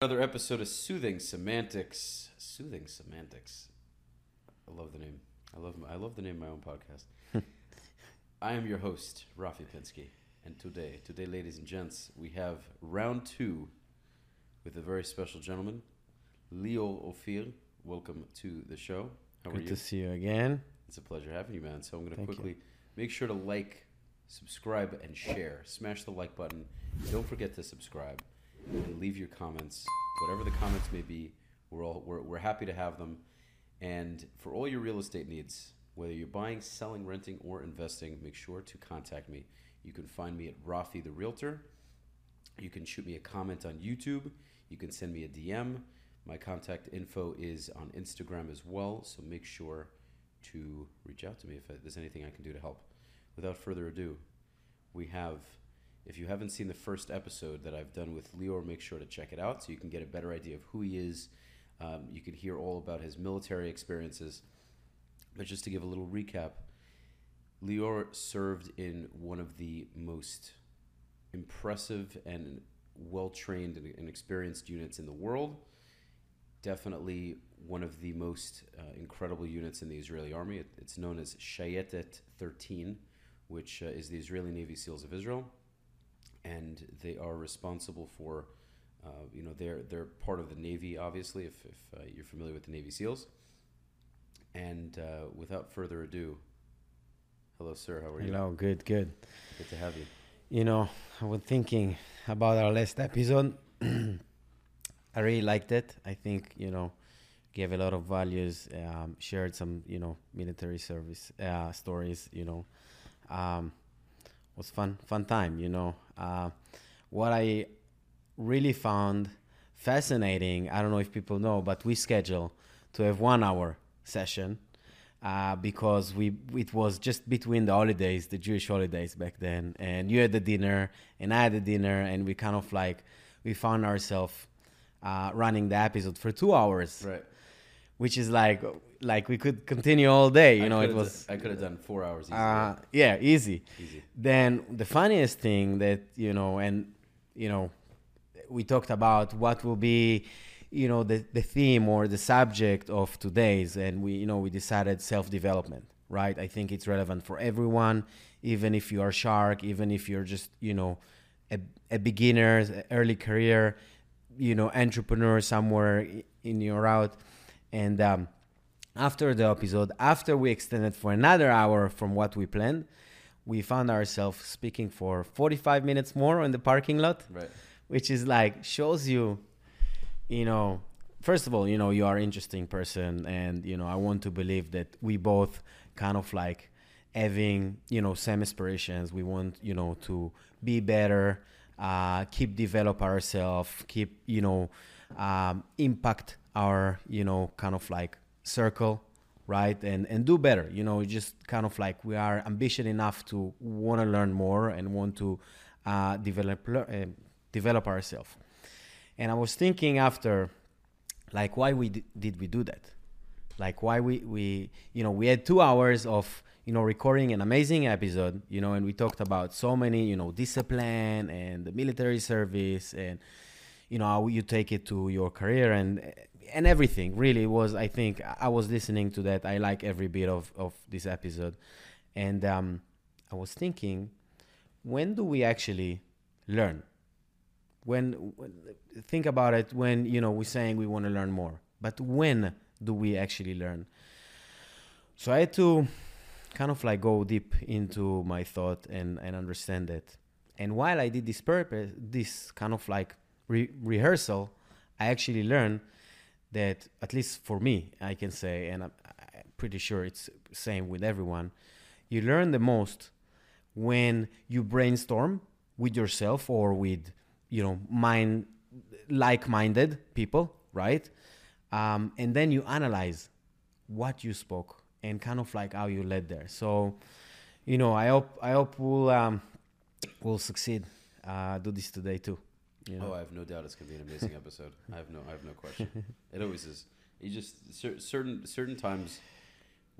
Another episode of Soothing Semantics. Soothing Semantics. I love the name. I love I love the name of my own podcast. I am your host, Rafi Pinsky, and today, today, ladies and gents, we have round two with a very special gentleman, Lior Ofir. Welcome to the show. How Good are you? to see you again. It's a pleasure having you, man. So I'm going to quickly you. make sure to like, subscribe, and share. Smash the like button. Don't forget to subscribe and leave your comments, whatever the comments may be. We're all we're, we're happy to have them. And for all your real estate needs, whether you're buying, selling, renting, or investing, make sure to contact me. You can find me at Rafi the Realtor. You can shoot me a comment on YouTube. You can send me a DM. My contact info is on Instagram as well, so make sure to reach out to me if there's anything I can do to help. Without further ado, we have if you haven't seen the first episode that I've done with Lior, make sure to check it out so you can get a better idea of who he is. Um, you can hear all about his military experiences. But just to give a little recap, Lior served in one of the most impressive and well trained and experienced units in the world. Definitely one of the most uh, incredible units in the Israeli army. It, it's known as Shayetet 13, which uh, is the Israeli Navy SEALs of Israel and they are responsible for, uh, you know, they're they're part of the Navy, obviously, if, if uh, you're familiar with the Navy SEALs. And uh, without further ado, hello, sir. How are you? Hello. Good. Good. Good to have you. You know, I was thinking about our last episode. I really liked it. I think you know gave a lot of values, um, shared some, you know, military service uh, stories, you know. Um, was fun fun time you know. Uh, what i really found fascinating i don't know if people know but we schedule to have one hour session uh, because we it was just between the holidays the jewish holidays back then. And you had the dinner and i had the dinner and we kind of like we found ourselves uh, running the episode for two hours. Right which is like like we could continue all day. You I know, it was. I could have done four hours. Easy, uh, yeah, easy. Easy. Then the funniest thing that you know, and you know, we talked about what will be, you know, the the theme or the subject of today's, and we you know we decided self development. Right. I think it's relevant for everyone, even if you are shark, even if you're just you know, a, a beginner, early career, you know, entrepreneur somewhere in your route and um, after the episode, after we extended for another hour from what we planned, we found ourselves speaking for 45 minutes more in the parking lot, right. which is like shows you, you know, first of all, you know, you are an interesting person, and you know, I want to believe that we both kind of like having you know same aspirations. We want you know to be better, uh, keep develop ourselves, keep you know um, impact our you know kind of like circle right? And and do better you know just kind of like we are ambitious enough to want to learn more and want to uh, develop uh, develop ourselves. And i was thinking after like why we did we do that? Like why we we you know we had two hours of you know recording an amazing episode you know and we talked about so many you know discipline and the military service and you know how you take it to your career. And and everything really was i think i was listening to that. I like every bit of of this episode. And um i was thinking when do we actually learn? When, when think about it when you know we're saying we want to learn more but when do we actually learn? So i had to kind of like go deep into my thought and and understand it. And while i did this purpose this kind of like re- rehearsal i actually learned that at least for me i can say and i'm, I'm pretty sure it's same with everyone you learn the most when you brainstorm with yourself or with you know mind like-minded people right? Um, and then you analyze what you spoke and kind of like how you led there. So you know i hope i hope we'll um, we'll succeed uh, do this today too yeah. Oh, I have no doubt it's gonna be an amazing episode. I have no, I have no question. It always is. You just cer- certain certain times,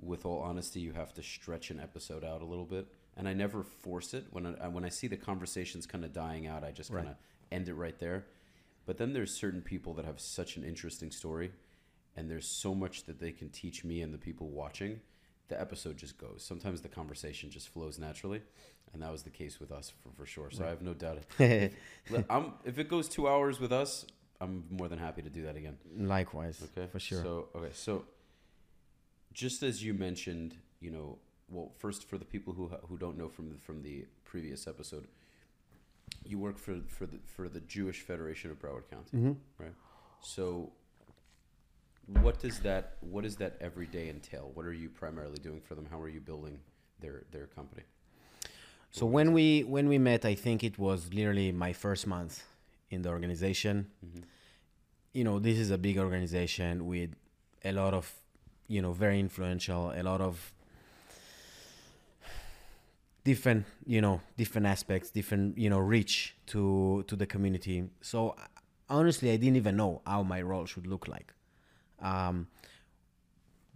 with all honesty, you have to stretch an episode out a little bit, and I never force it. When I when I see the conversations kind of dying out, I just kind of right. end it right there. But then there's certain people that have such an interesting story, and there's so much that they can teach me and the people watching. The episode just goes. Sometimes the conversation just flows naturally, and that was the case with us for, for sure. So I have no doubt. If, I'm, if it goes two hours with us, I'm more than happy to do that again. Likewise, Okay, for sure. So okay, so just as you mentioned, you know, well, first for the people who who don't know from the, from the previous episode, you work for for the for the Jewish Federation of Broward County, hmm right? So, what does that what does that every day entail? What are you primarily doing for them? How are you building their their company? So when we when we met, I think it was literally my first month in the organization. Mhm. You know, this is a big organization with a lot of, you know, very influential, a lot of different, you know, different aspects, different, you know, reach to to the community. So honestly, I didn't even know how my role should look like. Um,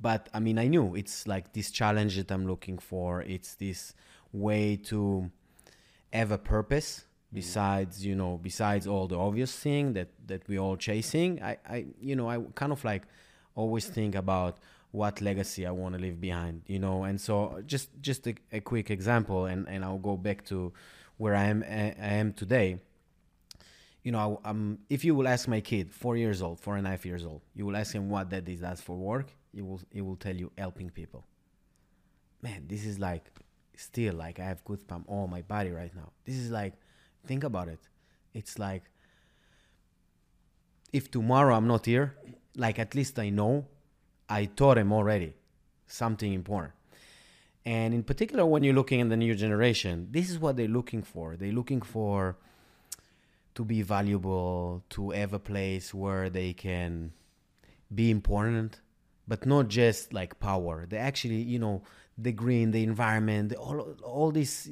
but I mean, I knew it's like this challenge that I'm looking for. It's this way to have a purpose besides you know besides all the obvious thing that that we all chasing. I i you know i kind of like always think about what legacy i want to leave behind you know? And so just just a, a quick example and and i'll go back to where i am i am today. You know I, um if you will ask my kid four years old four and a half years old you will ask him what that is does for work he will he will tell you helping people. Man this is like still like I have goosebumps all my body right now. This is like, think about it. It's like if tomorrow I'm not here, like at least I know I taught him already something important. And in particular, when you're looking at the new generation, this is what they're looking for. They're looking for to be valuable, to have a place where they can be important, but not just like power. They actually, you know, the green, the environment, the, all all this.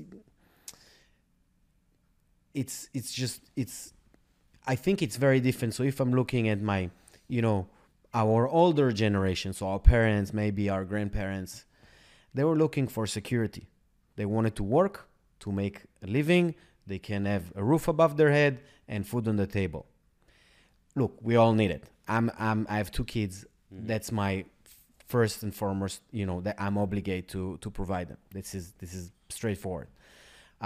It's it's just it's. I think it's very different. So if I'm looking at my, you know, our older generation, so our parents, maybe our grandparents, they were looking for security. They wanted to work to make a living. They can have a roof above their head and food on the table. Look, we all need it. I'm, I'm I have two kids. Mm-hmm. That's my first and foremost, you know, that I'm obligated to to provide them. This is this is straightforward.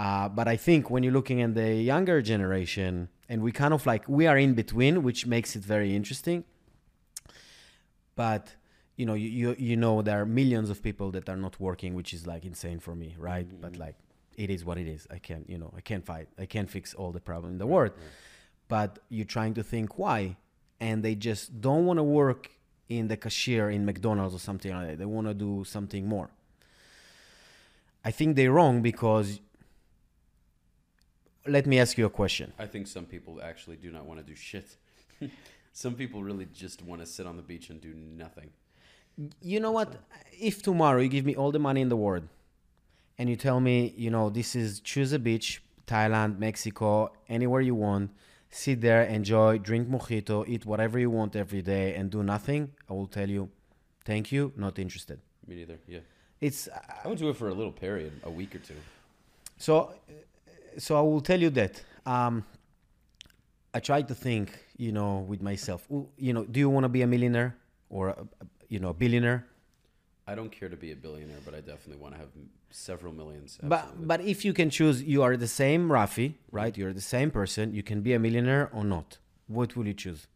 Uh, but I think when you're looking at the younger generation, and we kind of like we are in between, which makes it very interesting. But you know, you you, you know, there are millions of people that are not working, which is like insane for me, right? But like, it is what it is. I can't, you know, I can't fight. I can't fix all the problem in the world. But you're trying to think why, and they just don't want to work in the cashier in McDonald's or something like that. They want to do something more. I think they're wrong because. Let me ask you a question. I think some people actually do not want to do shit. some people really just want to sit on the beach and do nothing. You know what? If tomorrow you give me all the money in the world and you tell me, you know, this is choose a beach, Thailand, Mexico, anywhere you want, sit there, enjoy, drink mojito, eat whatever you want every day and do nothing, I will tell you, thank you, not interested. Me neither. Yeah, It's I would do it for a little period, a week or two. so so I will tell you that um, I try to think, you know, with myself. You know, do you want to be a millionaire or a, a- you know, a billionaire? I don't care to be a billionaire, but I definitely want to have several millions. But absolutely. but if you can choose, you are the same Rafi, right? You're the same person. You can be a millionaire or not. What will you choose?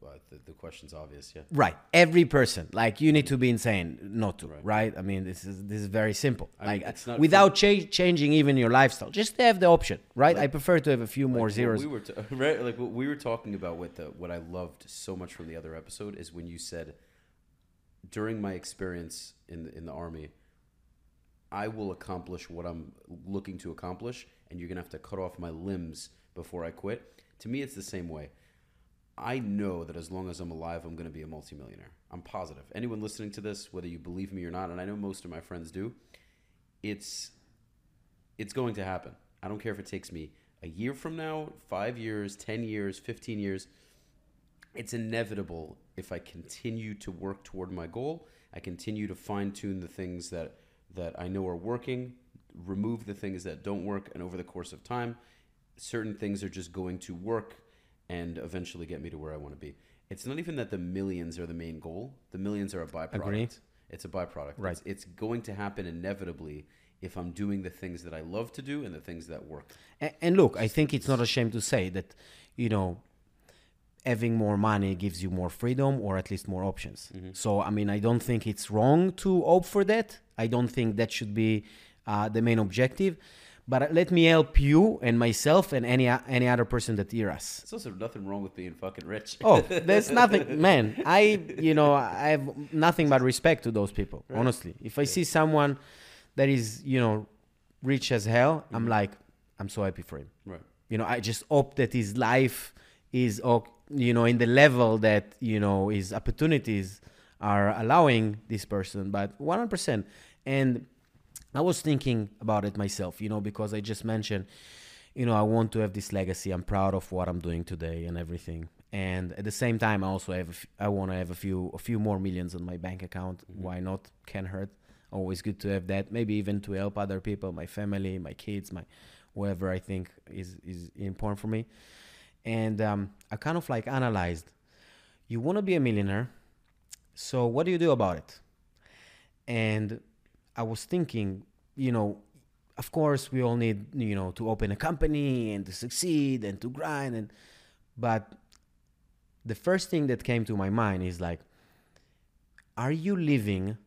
But the, the question's obvious. Yeah. Right. Every person. Like you need to be insane not to. Right. Right. I mean, this is this is very simple. I mean, like it's not without cha- changing even your lifestyle, just have the option. Right. Like- I prefer to have a few more Like, what zeros. We were right, like what we were talking about with the what I loved so much from the other episode is when you said during my experience in the, in the army, I will accomplish what I'm looking to accomplish, and you're gonna have to cut off my limbs before I quit. To me, it's the same way. I know that as long as I'm alive, I'm to be a multimillionaire. I'm positive. Anyone listening to this, whether you believe me or not, and I know most of my friends do, it's it's going to happen. I don't care if it takes me a year from now, 5 years, 10 years, 15 years. It's inevitable if I continue to work toward my goal. I continue to fine tune the things that that I know are working, remove the things that don't work, and over the course of time, certain things are just going to work and eventually get me to where I want to be. It's not even that the millions are the main goal. The millions are a byproduct. Agree. It's a byproduct. Right. It's, it's going to happen inevitably if I'm doing the things that I love to do and the things that work. And, and look, I think it's not a shame to say that, you know, having more money gives you more freedom or at least more options. Mm-hmm. So, I mean, I don't think it's wrong to opt for that. I don't think that should be uh, the main objective. But uh, let me help you and myself and any uh, any other person that hear us. There's also nothing wrong with being fucking rich. Oh, there's nothing, man. I, you know, I have nothing but respect to those people. Honestly, if I see someone that is, you know, rich as hell, I'm mm-hmm. like, I'm so happy for him. Right. You know, I just hope that his life is, o- you know, in the level that you know his opportunities are allowing this person. But 100%. And I was thinking about it myself, you know, because I just mentioned, you know, I want to have this legacy. I'm proud of what I'm doing today and everything. And at the same time, I also have, a f- I want to have a few, a few more millions on my bank account. Mm-hmm. Why not? Can hurt. Always good to have that. Maybe even to help other people, my family, my kids, my whoever I think is is important for me. And um, I kind of like analyzed. You want to be a millionaire, so what do you do about it? And I was thinking, you know, of course we all need, you know, to open a company and to succeed and to grind and but the first thing that came to my mind is like are you living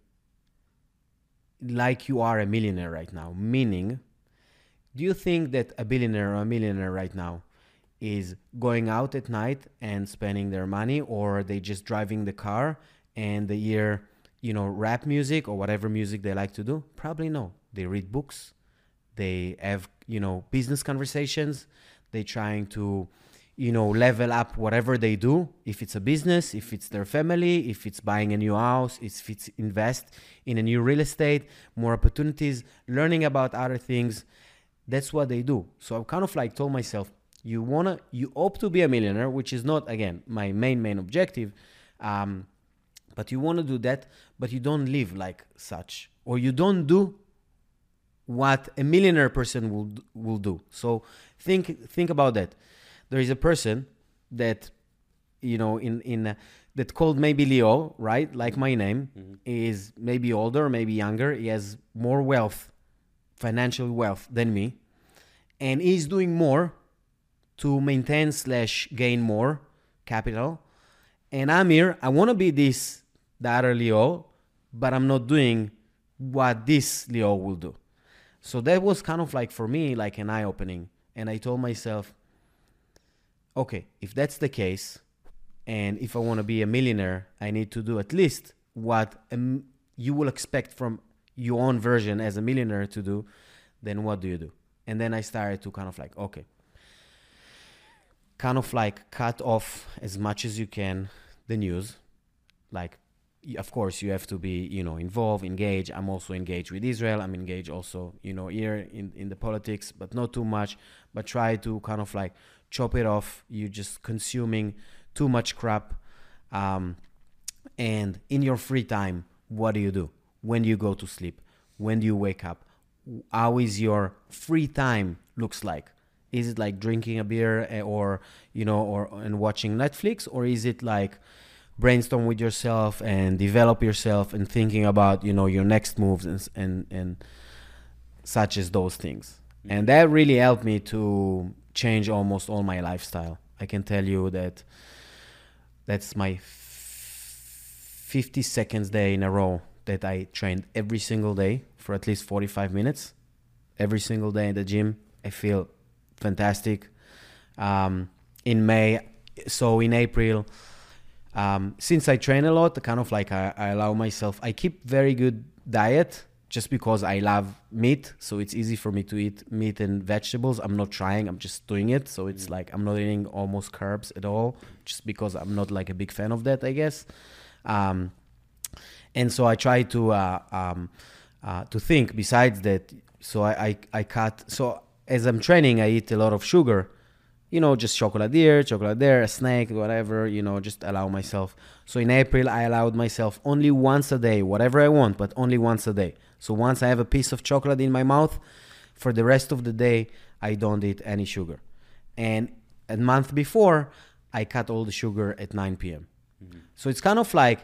like you are a millionaire right now? Meaning, do you think that a billionaire or a millionaire right now is going out at night and spending their money or they just driving the car and they hear you know rap music or whatever music they like to do? Probably no. They read books. They have you know business conversations. They trying to you know level up whatever they do. If it's a business if it's their family if it's buying a new house if it's invest in a new real estate more opportunities learning about other things. That's what they do. So i kind of like told myself you wanna you hope to be a millionaire which is not again my main main objective um, but you want to do that but you don't live like such or you don't do what a millionaire person will will do. So think think about that. There is a person that you know in in uh, that called maybe Lior right? Like my name is maybe older maybe younger. He has more wealth financial wealth than me. And he's doing more to maintain slash gain more capital. And i'm here i want to be this the other Lior but i'm not doing what this Lior will do. So that was kind of like for me like an eye opening and i told myself okay if that's the case and if i want to be a millionaire i need to do at least what um, you will expect from your own version as a millionaire to do then what do you do? And then i started to kind of like okay kind of like cut off as much as you can the news. Like of course you have to be you know involved engaged. I'm also engaged with israel. I'm engaged also you know here in, in the politics but not too much. But try to kind of like chop it off. You're just consuming too much crap um, and in your free time what do you do? When do you go to sleep? When do you wake up? How is your free time looks like is it like drinking a beer eh, or you know or and watching netflix? Or is it like brainstorm with yourself and develop yourself and thinking about you know your next moves and and, and such as those things? And that really helped me to change almost all my lifestyle. I can tell you that that's my f- 50 seconds day in a row that i trained every single day for at least 45 minutes. Every single day in the gym i feel fantastic um, in may so in april um, since i train a lot kind of like I, I allow myself i keep very good diet just because i love meat so it's easy for me to eat meat and vegetables i'm not trying i'm just doing it so it's like i'm not eating almost carbs at all just because i'm not like a big fan of that i guess um, and so I try to uh, um, uh, to think besides that. So I, I I cut. So as I'm training, I eat a lot of sugar. You know, just chocolate here, chocolate there, a snack, whatever. You know, just allow myself. So in April, I allowed myself only once a day, whatever I want, but only once a day. So once I have a piece of chocolate in my mouth, for the rest of the day, I don't eat any sugar. And a month before, I cut all the sugar at 9 p.m. Mm-hmm. So it's kind of like,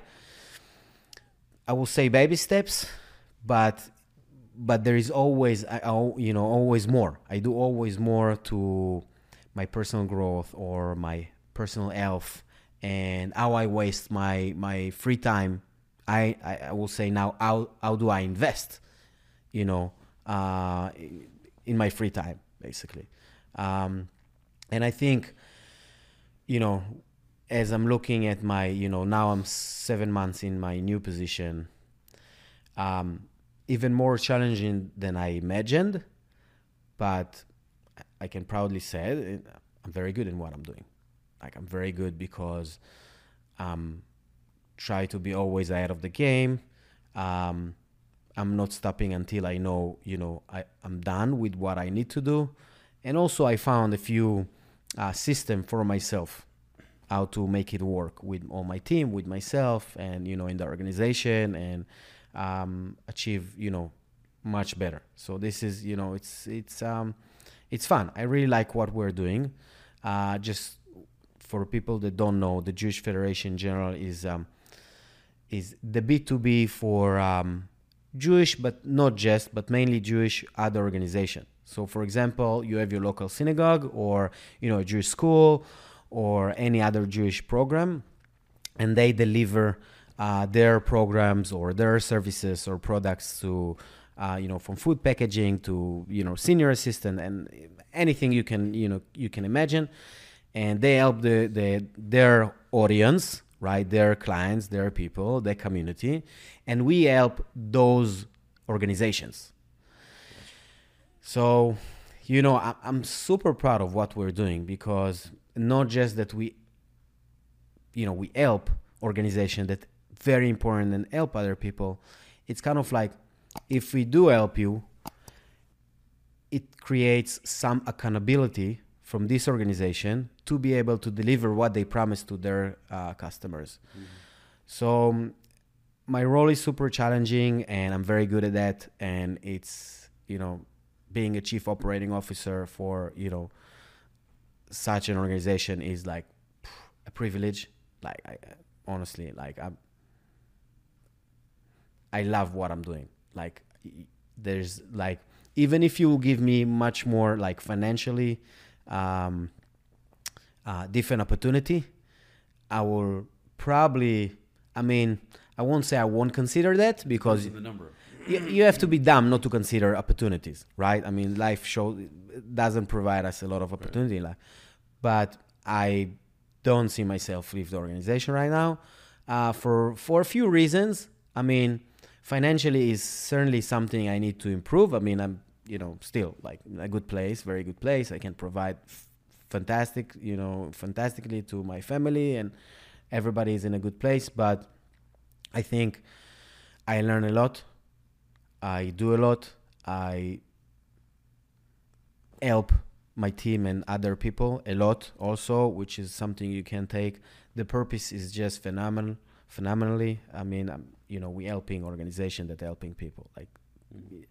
I will say baby steps, but but there is always I, you know always more. I do always more to my personal growth or my personal health and how I waste my my free time. I I, I will say now how how do I invest, you know, uh, in my free time basically, um, and I think, you know, as I'm looking at my you know now I'm seven months in my new position. Um, even more challenging than I imagined, but I can proudly say I'm very good in what I'm doing. Like I'm very good because um try to be always ahead of the game. Um, I'm not stopping until I know, you know, I, I'm done with what I need to do. And also I found a few uh, system for myself how to make it work with all my team, with myself, and you know, in the organization, and um, achieve, you know, much better. So this is, you know, it's it's um, it's fun. I really like what we're doing. Uh, just for people that don't know, the Jewish Federation in general is um, is the B2B for um, Jewish, but not just, but mainly Jewish other organization. So, for example, you have your local synagogue or you know a Jewish school or any other Jewish program, and they deliver uh, their programs or their services or products to uh, you know from food packaging to you know senior assistant and anything you can you know you can imagine. And they help the, the their audience right? Their clients their people their community. And we help those organizations. So you know I, i'm super proud of what we're doing because not just that we you know we help organizations that very important and help other people it's kind of like if we do help you it creates some accountability from this organization to be able to deliver what they promise to their uh, customers. Mm-hmm. So um, my role is super challenging and I'm very good at that. And it's, you know, being a chief operating officer for, you know, such an organization is like a privilege. Like, I, honestly, like I'm, I love what I'm doing. Like, there's like, even if you give me much more like financially, um, uh, different opportunity, I will probably. I mean, I won't say I won't consider that because you, you have to be dumb not to consider opportunities, right? I mean, life show doesn't provide us a lot of opportunity, right. but I don't see myself leave the organization right now uh, for for a few reasons. I mean, financially is certainly something I need to improve. I mean, I'm you know still like a good place very good place. I can provide f- fantastic you know fantastically to my family and everybody is in a good place. But i think i learn a lot. I do a lot. I help my team and other people a lot also which is something you can take. The purpose is just phenomenal phenomenally. I mean I'm, you know we helping organization that helping people like mm-hmm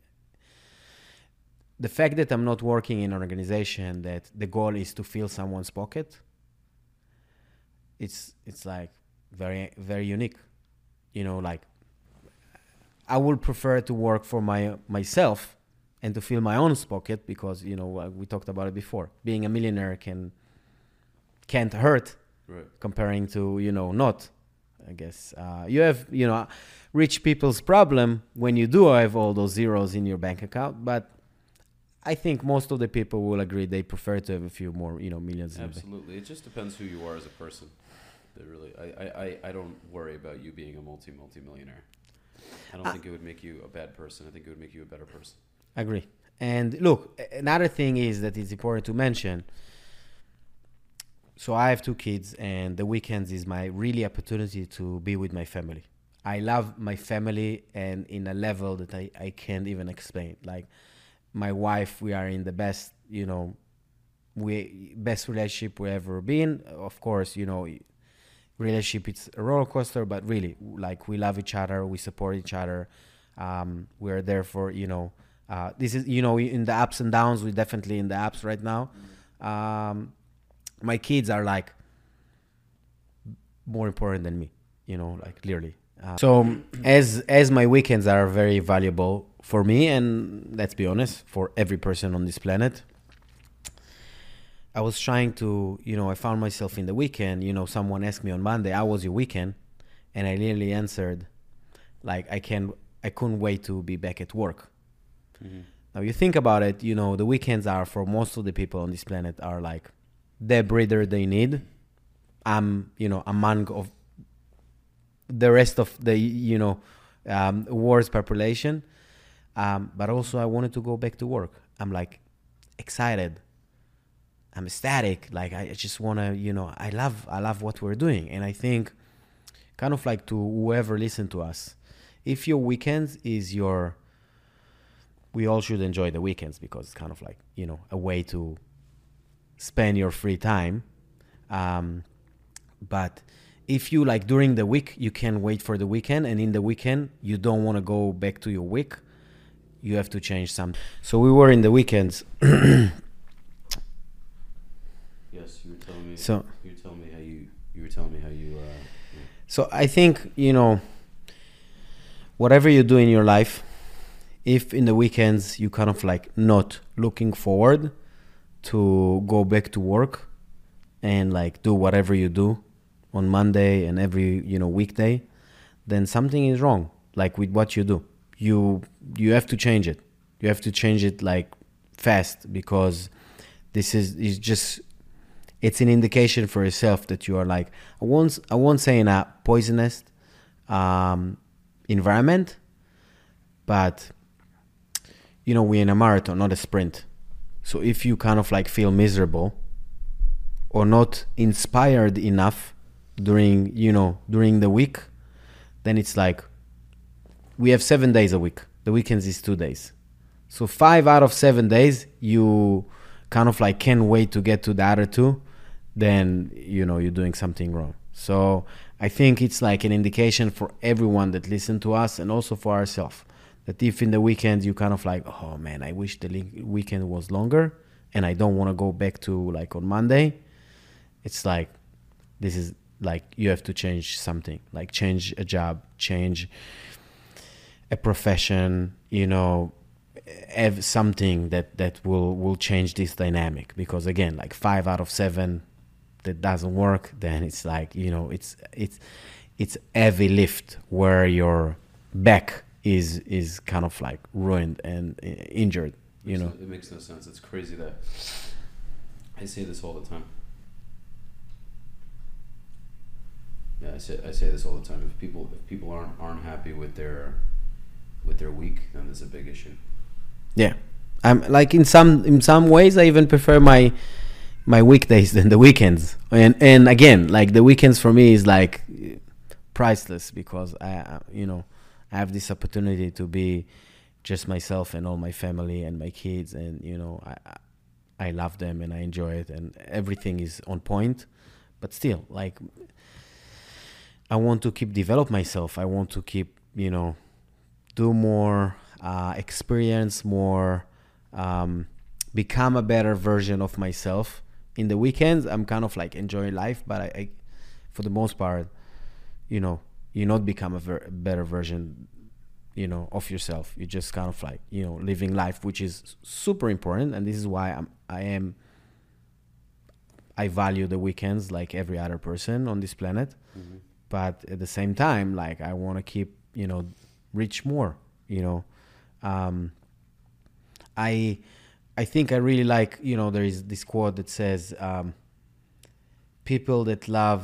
the fact that I'm not working in an organization that the goal is to fill someone's pocket, it's it's like very very unique. You know, like I would prefer to work for my myself and to fill my own pocket because you know we talked about it before. Being a millionaire can can't hurt right. comparing to you know not. I guess uh, you have you know rich people's problem when you do have all those zeros in your bank account, but I think most of the people will agree they prefer to have a few more, you know, millions. Absolutely, it just depends who you are as a person. They really, I, I, I don't worry about you being a multi multi millionaire. I don't uh, think it would make you a bad person. I think it would make you a better person. Agree. And look, another thing is that it's important to mention. So I have two kids, and the weekends is my really opportunity to be with my family. I love my family, and in a level that I, I can't even explain. Like my wife, we are in the best, you know, we best relationship we ever been. Of course, you know, relationship it's a roller coaster, but really, like we love each other, we support each other. Um, we're there for you know, uh, this is you know in the ups and downs. We're definitely in the ups right now, um, my kids are like more important than me you know like clearly. Uh, so as as my weekends are very valuable for me and let's be honest for every person on this planet i was trying to you know i found myself in the weekend you know someone asked me on monday how was your weekend? And i literally answered like i can i couldn't wait to be back at work. Mm-hmm. now you think about it you know the weekends are for most of the people on this planet are like the breather they need i'm you know among of the rest of the you know um, world's population. Um, but also, I wanted to go back to work. I'm like excited. I'm ecstatic. Like I just want to, you know, I love, I love what we're doing, and I think, kind of like to whoever listen to us, if your weekend is your, we all should enjoy the weekends because it's kind of like you know a way to spend your free time. Um, but if you like during the week you can wait for the weekend and in the weekend you don't want to go back to your week you have to change something so we were in the weekends yes you were telling me so you were telling me how you you were telling me how you uh, yeah. so i think you know whatever you do in your life if in the weekends you kind of like not looking forward to go back to work and like do whatever you do on Monday and every you know weekday, then something is wrong. Like with what you do, you you have to change it. You have to change it like fast because this is is just it's an indication for yourself that you are like I won't I won't say in a poisonous um, environment, but you know we're in a marathon, not a sprint. So if you kind of like feel miserable or not inspired enough during you know during the week then it's like we have seven days a week. The weekends is two days. So five out of seven days you kind of like can't wait to get to the other two then you know you're doing something wrong. So i think it's like an indication for everyone that listen to us and also for ourselves that if in the weekend you kind of like oh man i wish the weekend was longer and i don't want to go back to like on monday it's like this is like you have to change something like change a job change a profession you know have something that that will will change this dynamic. Because again like five out of seven that doesn't work then it's like you know it's it's it's heavy lift where your back is is kind of like ruined and uh, injured you know it makes no sense it's crazy that i say this all the time Yeah, I say I say this all the time. If people if people aren't aren't happy with their with their week, then there's a big issue. Yeah, I'm like in some in some ways I even prefer my my weekdays than the weekends. And and again, like the weekends for me is like priceless because I you know I have this opportunity to be just myself and all my family and my kids and you know I I love them and I enjoy it and everything is on point. But still, like I want to keep develop myself. I want to keep, you know, do more, uh, experience more, um, become a better version of myself. In the weekends, I'm kind of like enjoying life, but I, I for the most part, you know, you not become a ver- better version, you know, of yourself. You just kind of like, you know, living life, which is super important, and this is why I'm, I am. I value the weekends like every other person on this planet. Mm-hmm but at the same time like i want to keep you know reach more you know um, i i think i really like you know there is this quote that says um, people that love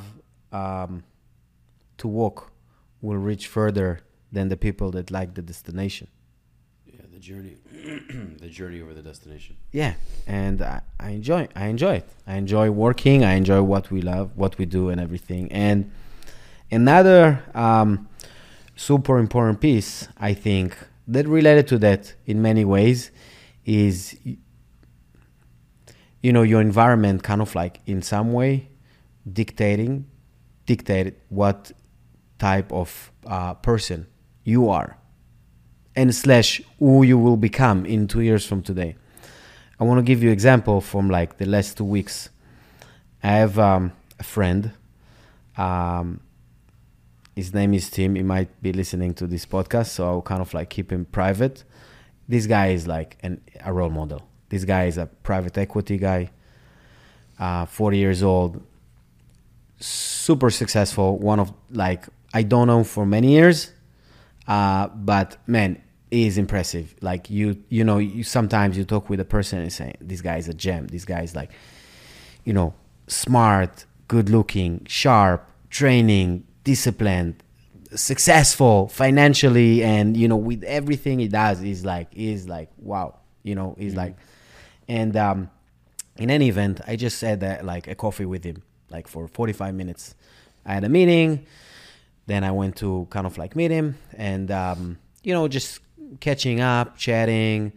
um, to walk will reach further than the people that like the destination. Yeah the journey the journey over the destination. Yeah and I, I enjoy i enjoy it. I enjoy working i enjoy what we love what we do and everything. And Another um, super important piece, I think, that related to that in many ways is you know your environment kind of like in some way dictating dictate what type of uh, person you are and slash who you will become in two years from today i want to give you example from like the last two weeks I have um, a friend. Um, his name is Tim. He might be listening to this podcast, so I'll kind of like keep him private. This guy is like an, a role model. This guy is a private equity guy, uh, 40 years old, super successful. One of like I don't know for many years, uh, but man, he is impressive. Like you, you know, you sometimes you talk with a person and say, "This guy is a gem. This guy is like, you know, smart, good looking, sharp, training, disciplined, successful financially, and you know, with everything he does, is like, is like, wow, you know, he's mm-hmm. like, and um, in any event, I just had uh, like a coffee with him, like for 45 minutes. I had a meeting, then I went to kind of like meet him, and um, you know, just catching up, chatting.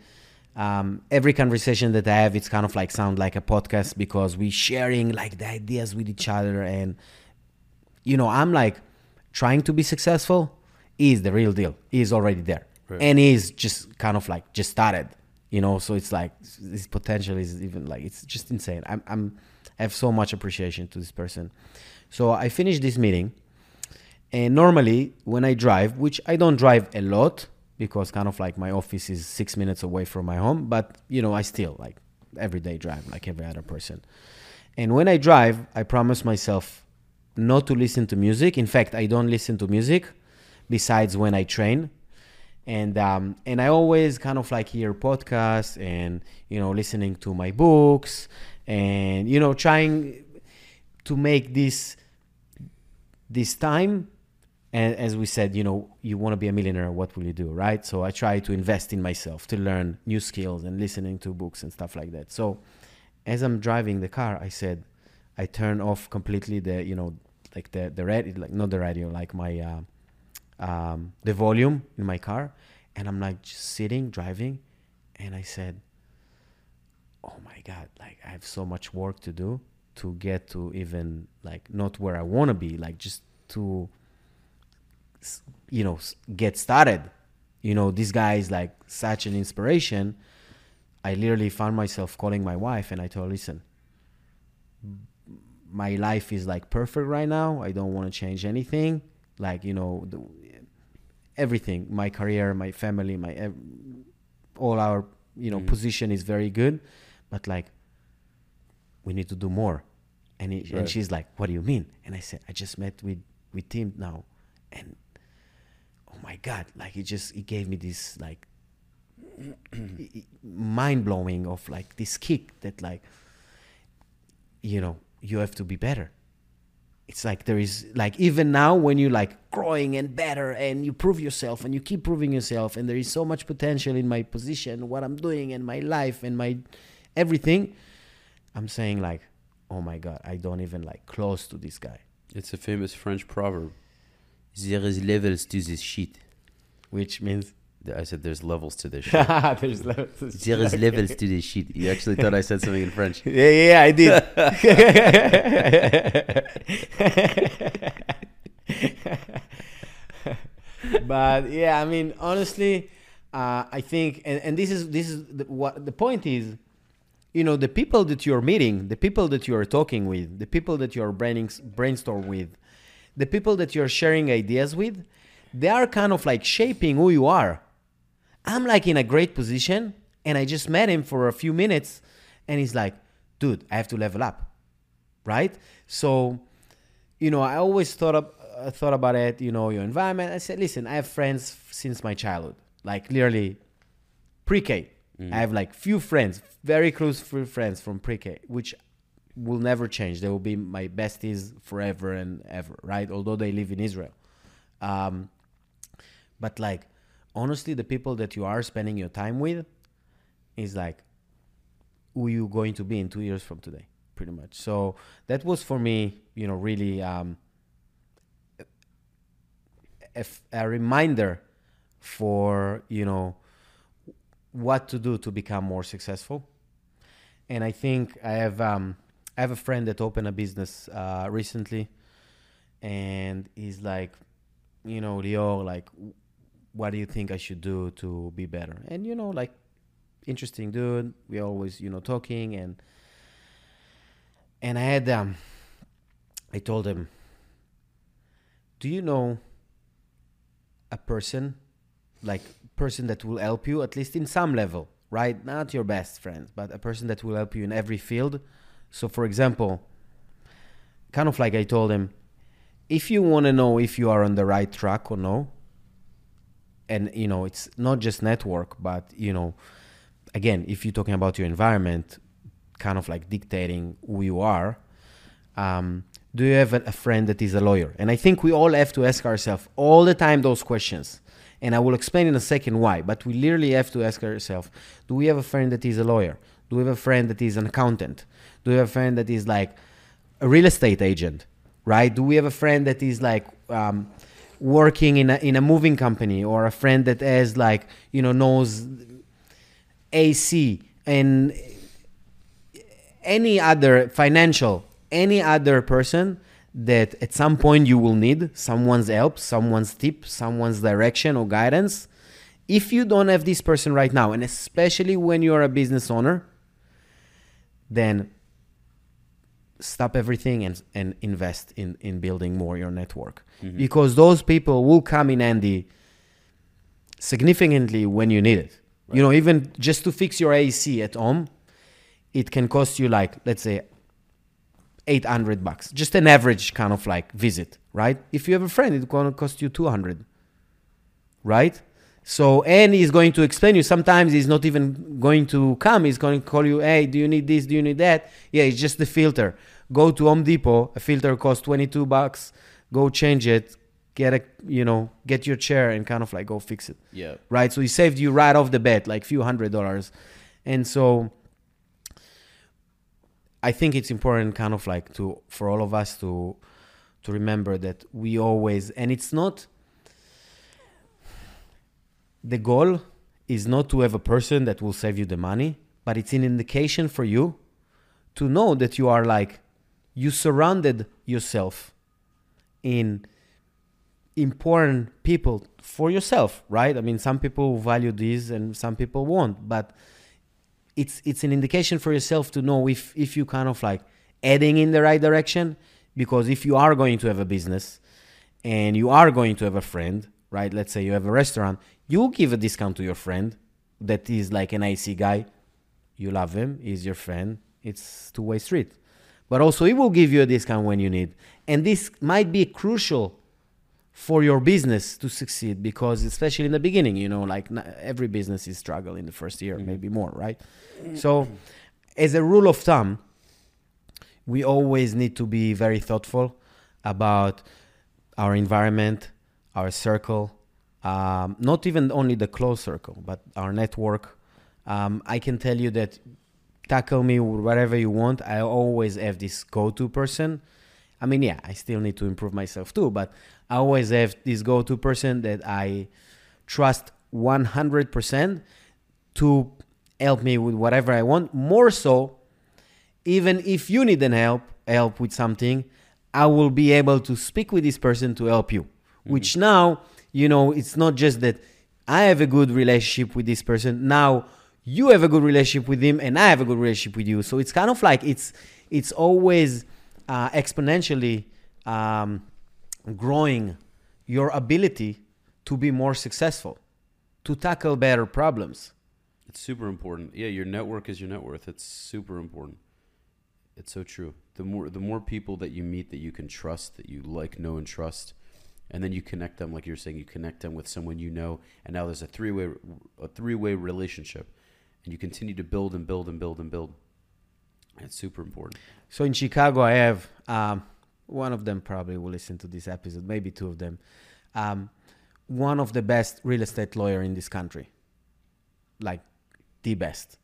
Um, every conversation that I have, it's kind of like sound like a podcast because we sharing like the ideas with each other, and you know, I'm like trying to be successful. Is the real deal? He's already there, right. and he's just kind of like just started, you know. So it's like this potential is even like it's just insane. I'm, I'm I have so much appreciation to this person. So I finished this meeting, and normally when I drive, which I don't drive a lot, because kind of like my office is six minutes away from my home but you know i still like every day drive like every other person. And when i drive i promise myself not to listen to music. In fact i don't listen to music besides when i train. And um, and i always kind of like hear podcasts and you know listening to my books and you know trying to make this this time and as we said you know you want to be a millionaire what will you do right? So i try to invest in myself to learn new skills and listening to books and stuff like that. So as i'm driving the car i said i turn off completely the you know like the the radio like not the radio like my uh, um, the volume in my car. And i'm like just sitting driving. And i said oh my god like i have so much work to do to get to even like not where i want to be like just to you know get started. You know this guy is like such an inspiration. I literally found myself calling my wife and i told her listen my life is like perfect right now. I don't want to change anything. Like you know the, everything my career my family my all our you know mm. position is very good but like we need to do more. And, he, right. and she's like what do you mean? And i said i just met with with tim now and Oh my god like it just it gave me this like mind blowing of like this kick that like you know you have to be better. It's like there is like even now when you like growing and better and you prove yourself and you keep proving yourself and there is so much potential in my position what i'm doing and my life and my everything i'm saying like oh my god i don't even like close to this guy. It's a famous french proverb there is levels to this shit. Which means? I said there's levels to this shit. there's levels. There is levels to this shit. You actually thought I said something in French. Yeah, yeah, I did. but yeah, I mean, honestly, uh, I think, and, and this is this is the, what the point is. You know, the people that you're meeting, the people that you are talking with, the people that you're braining, brainstorm with, the people that you're sharing ideas with, they are kind of like shaping who you are. I'm like in a great position and I just met him for a few minutes and he's like, dude, I have to level up. Right? So, you know, I always thought of, uh, thought about it, you know, your environment. I said, listen, I have friends since my childhood, like literally pre-K. Mm. I have like few friends, very close friends from pre-K, which will never change. They will be my besties forever and ever, right? Although they live in Israel. Um, but like, honestly, the people that you are spending your time with is like who you going to be in two years from today, pretty much. So that was for me, you know, really um, a, a reminder for you know what to do to become more successful. And I think I have um, I have a friend that opened a business uh, recently, and he's like, you know, Lior, like, what do you think I should do to be better? And you know, like, interesting dude. We always, you know, talking and and I had um, I told him, "Do you know a person, like person that will help you at least in some level, right? Not your best friend, but a person that will help you in every field. So, for example, kind of like I told him, if you want to know if you are on the right track or no, and you know it's not just network, but you know, again, if you're talking about your environment, kind of like dictating who you are. Um, do you have a, a friend that is a lawyer? And I think we all have to ask ourselves all the time those questions. And I will explain in a second why. But we literally have to ask ourselves do we have a friend that is a lawyer? Do we have a friend that is an accountant? Do we have a friend that is like a real estate agent? Right? Do we have a friend that is like um, working in a, in a moving company or a friend that has like, you know, knows AC and any other financial any other person that at some point you will need someone's help, someone's tip, someone's direction or guidance. If you don't have this person right now, and especially when you're a business owner, then stop everything and, and invest in, in building more your network. Mm-hmm. Because those people will come in handy significantly when you need it. Right. You know, even just to fix your AC at home, it can cost you like, let's say, 800 bucks just an average kind of like visit right if you have a friend it's going to cost you 200 right so and he's going to explain you sometimes he's not even going to come he's going to call you hey do you need this do you need that yeah it's just the filter go to home depot a filter costs 22 bucks go change it get a you know get your chair and kind of like go fix it. Yeah. Right? So he saved you right off the bat like few hundred dollars. And so I think it's important, kind of like to for all of us to to remember that we always and it's not the goal is not to have a person that will save you the money, but it's an indication for you to know that you are like you surrounded yourself in important people for yourself, right? I mean, some people value this and some people won't, but it's it's an indication for yourself to know if if you kind of like heading in the right direction because if you are going to have a business and you are going to have a friend right? Let's say you have a restaurant you give a discount to your friend that is like an AC guy. You love him he's your friend it's two-way street but also it will give you a discount when you need. And this might be crucial for your business to succeed because especially in the beginning you know like every business is struggle in the first year mm-hmm. maybe more right? So as a rule of thumb we always need to be very thoughtful about our environment our circle um, not even only the close circle but our network. Um, i can tell you that tackle me whatever you want i always have this go-to person i mean yeah i still need to improve myself too but I always have this go-to person that I trust 100% to help me with whatever I want. More so, even if you need an help, help with something, I will be able to speak with this person to help you. Mm-hmm. Which now, you know, it's not just that I have a good relationship with this person. Now you have a good relationship with him, and I have a good relationship with you. So it's kind of like it's it's always uh, exponentially um, growing your ability to be more successful, to tackle better problems. It's super important. Yeah, your network is your net worth. It's super important. It's so true. The more the more people that you meet that you can trust, that you like, know, and trust, and then you connect them, like you're saying, you connect them with someone you know, and now there's a three way a three way relationship, and you continue to build and build and build and build. It's super important. So in Chicago, I have um, one of them probably will listen to this episode, maybe two of them. Um, one of the best real estate lawyer in this country, like the best,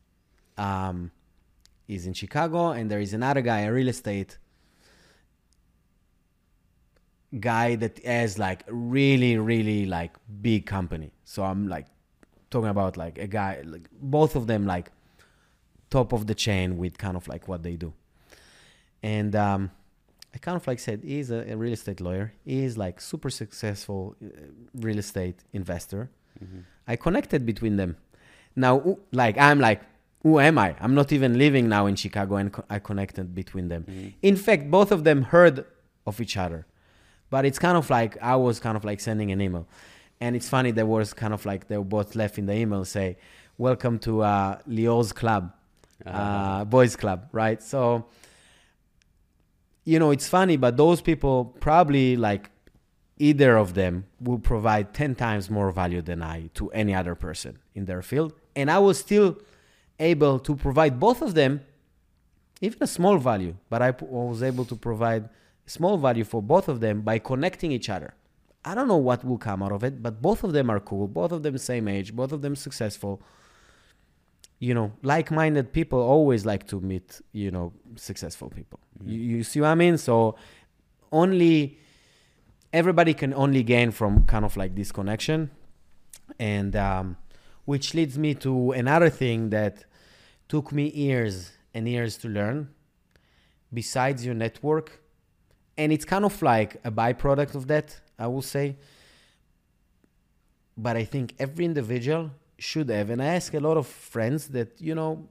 um, is in Chicago, and there is another guy, a real estate guy that has like really, really like big company. So I'm like talking about like a guy, like both of them like top of the chain with kind of like what they do, and um, I kind of like said he's a, a real estate lawyer. He's like super successful uh, real estate investor. Mm-hmm. I connected between them. Now, like I'm like who am I? I'm not even living now in Chicago, and co- I connected between them. Mm-hmm. In fact, both of them heard of each other, but it's kind of like I was kind of like sending an email, and it's funny. There was kind of like they were both left in the email say, "Welcome to uh, Lior's club, uh, Ah. boys club," right? So, you know, it's funny, but those people probably like either of them will provide 10 times more value than I to any other person in their field. And I was still able to provide both of them even a small value, but I was able to provide small value for both of them by connecting each other. I don't know what will come out of it, but both of them are cool, both of them same age, both of them successful. You know, like-minded people always like to meet, you know, successful people. You, you see what I mean? So only everybody can only gain from kind of like this connection and um, which leads me to another thing that took me years and years to learn besides your network and it's kind of like a byproduct of that i will say but i think every individual should have and i ask a lot of friends that you know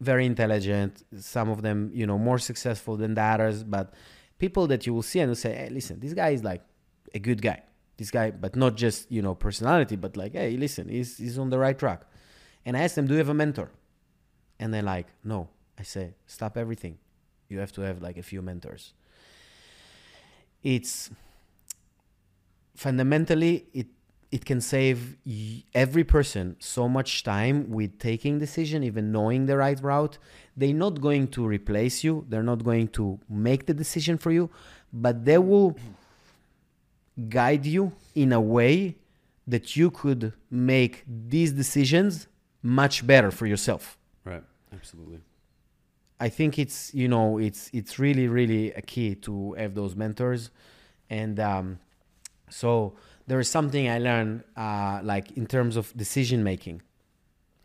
very intelligent some of them you know more successful than the others but people that you will see and you say hey listen this guy is like a good guy. This guy but not just you know personality but like hey listen he's, he's on the right track. And i ask them do you have a mentor? And they're like no. I say stop everything. You have to have like a few mentors. It's fundamentally it it can save every person so much time with taking decision even knowing the right route they're not going to replace you they're not going to make the decision for you but they will guide you in a way that you could make these decisions much better for yourself Right. Absolutely. I think it's you know it's it's really really a key to have those mentors, and um, so there is something I learned uh, like in terms of decision making,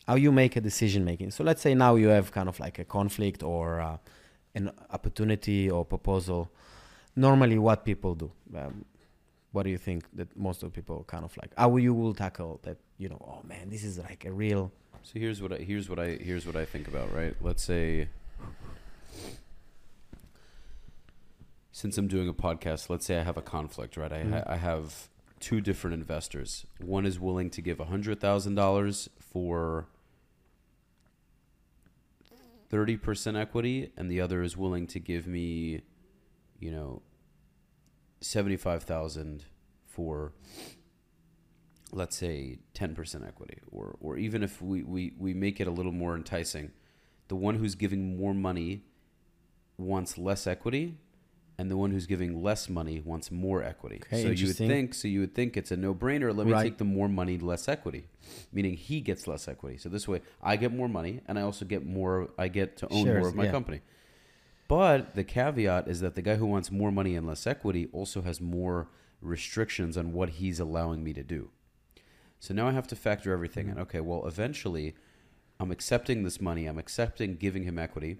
how you make a decision making. So let's say now you have kind of like a conflict or uh, an opportunity or proposal. Normally, what people do. Um, what do you think that most of people kind of like how you will tackle that? You know, oh man, this is like a real So here's what I here's what I here's what I think about, right? Let's say since I'm doing a podcast, let's say I have a conflict, right? I ha- mm-hmm. I have two different investors. One is willing to give $100,000 for 30% equity and the other is willing to give me, you know, 75,000 for let's say 10% equity or or even if we, we we make it a little more enticing the one who's giving more money wants less equity and the one who's giving less money wants more equity. Okay, so you would think so you would think it's a no-brainer. Let me Right. take the more money less equity. Meaning he gets less equity. So this way i get more money and i also get more i get to own Shares, more of my yeah. company. But the caveat is that the guy who wants more money and less equity also has more restrictions on what he's allowing me to do. So now I have to factor everything in. Mm-hmm. Okay, well, eventually I'm accepting this money, I'm accepting giving him equity,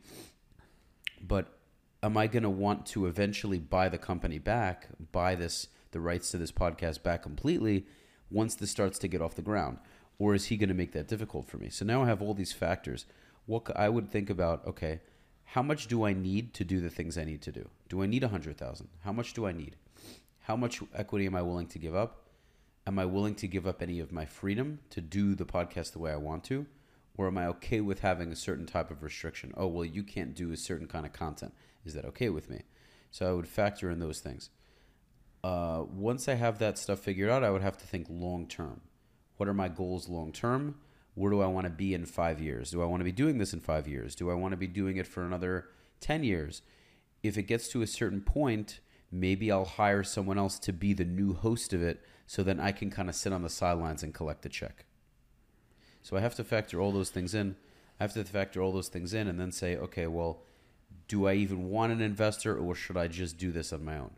but am I going to want to eventually buy the company back, buy this the rights to this podcast back completely once this starts to get off the ground? Or is he going to make that difficult for me? So now I have all these factors. What I would think about, okay, how much do I need to do the things I need to do? Do I need a 100,000? How much do I need? How much equity am I willing to give up? Am I willing to give up any of my freedom to do the podcast the way I want to? Or am I okay with having a certain type of restriction? Oh, well, you can't do a certain kind of content. Is that okay with me? So I would factor in those things. Uh, once I have that stuff figured out, I would have to think long term. What are my goals long term? Where do I want to be in five years? Do I want to be doing this in five years? Do I want to be doing it for another 10 years? If it gets to a certain point, maybe I'll hire someone else to be the new host of it so then I can kind of sit on the sidelines and collect the check. So I have to factor all those things in. I have to factor all those things in and then say, okay, well, do I even want an investor or should I just do this on my own?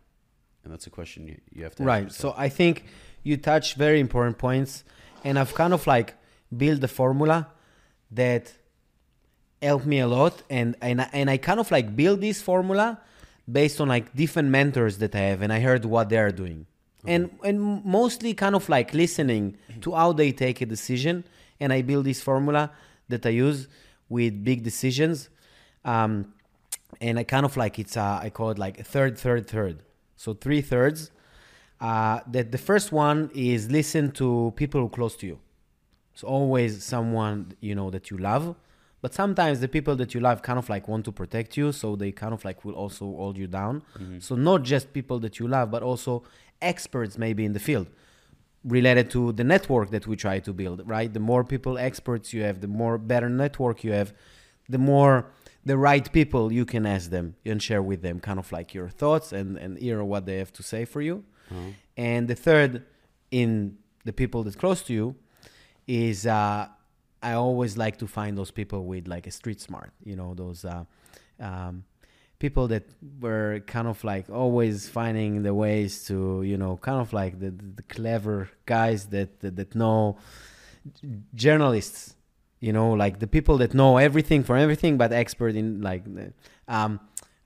And that's a question you, you have to right so i think you touch very important points and i've kind of like built a formula that helped me a lot and and I, and I kind of like build this formula based on like different mentors that I have and I heard what they're doing and and mostly kind of like listening to how they take a decision and I build this formula that I use with big decisions. Um, and I kind of like it's a, I call it like a third, third, third. So three thirds. Uh, that the first one is listen to people who close to you. It's always someone you know that you love, but sometimes the people that you love kind of like want to protect you, so they kind of like will also hold you down. Mm-hmm. So not just people that you love, but also experts maybe in the field related to the network that we try to build. Right, the more people experts you have, the more better network you have, the more the right people you can ask them and share with them kind of like your thoughts and, and hear what they have to say for you. Mm-hmm. And the third in the people that close to you is uh, I always like to find those people with like a street smart, you know, those uh, um, people that were kind of like always finding the ways to, you know, kind of like the, the clever guys that, that, that know journalists you know like the people that know everything for everything but expert in like um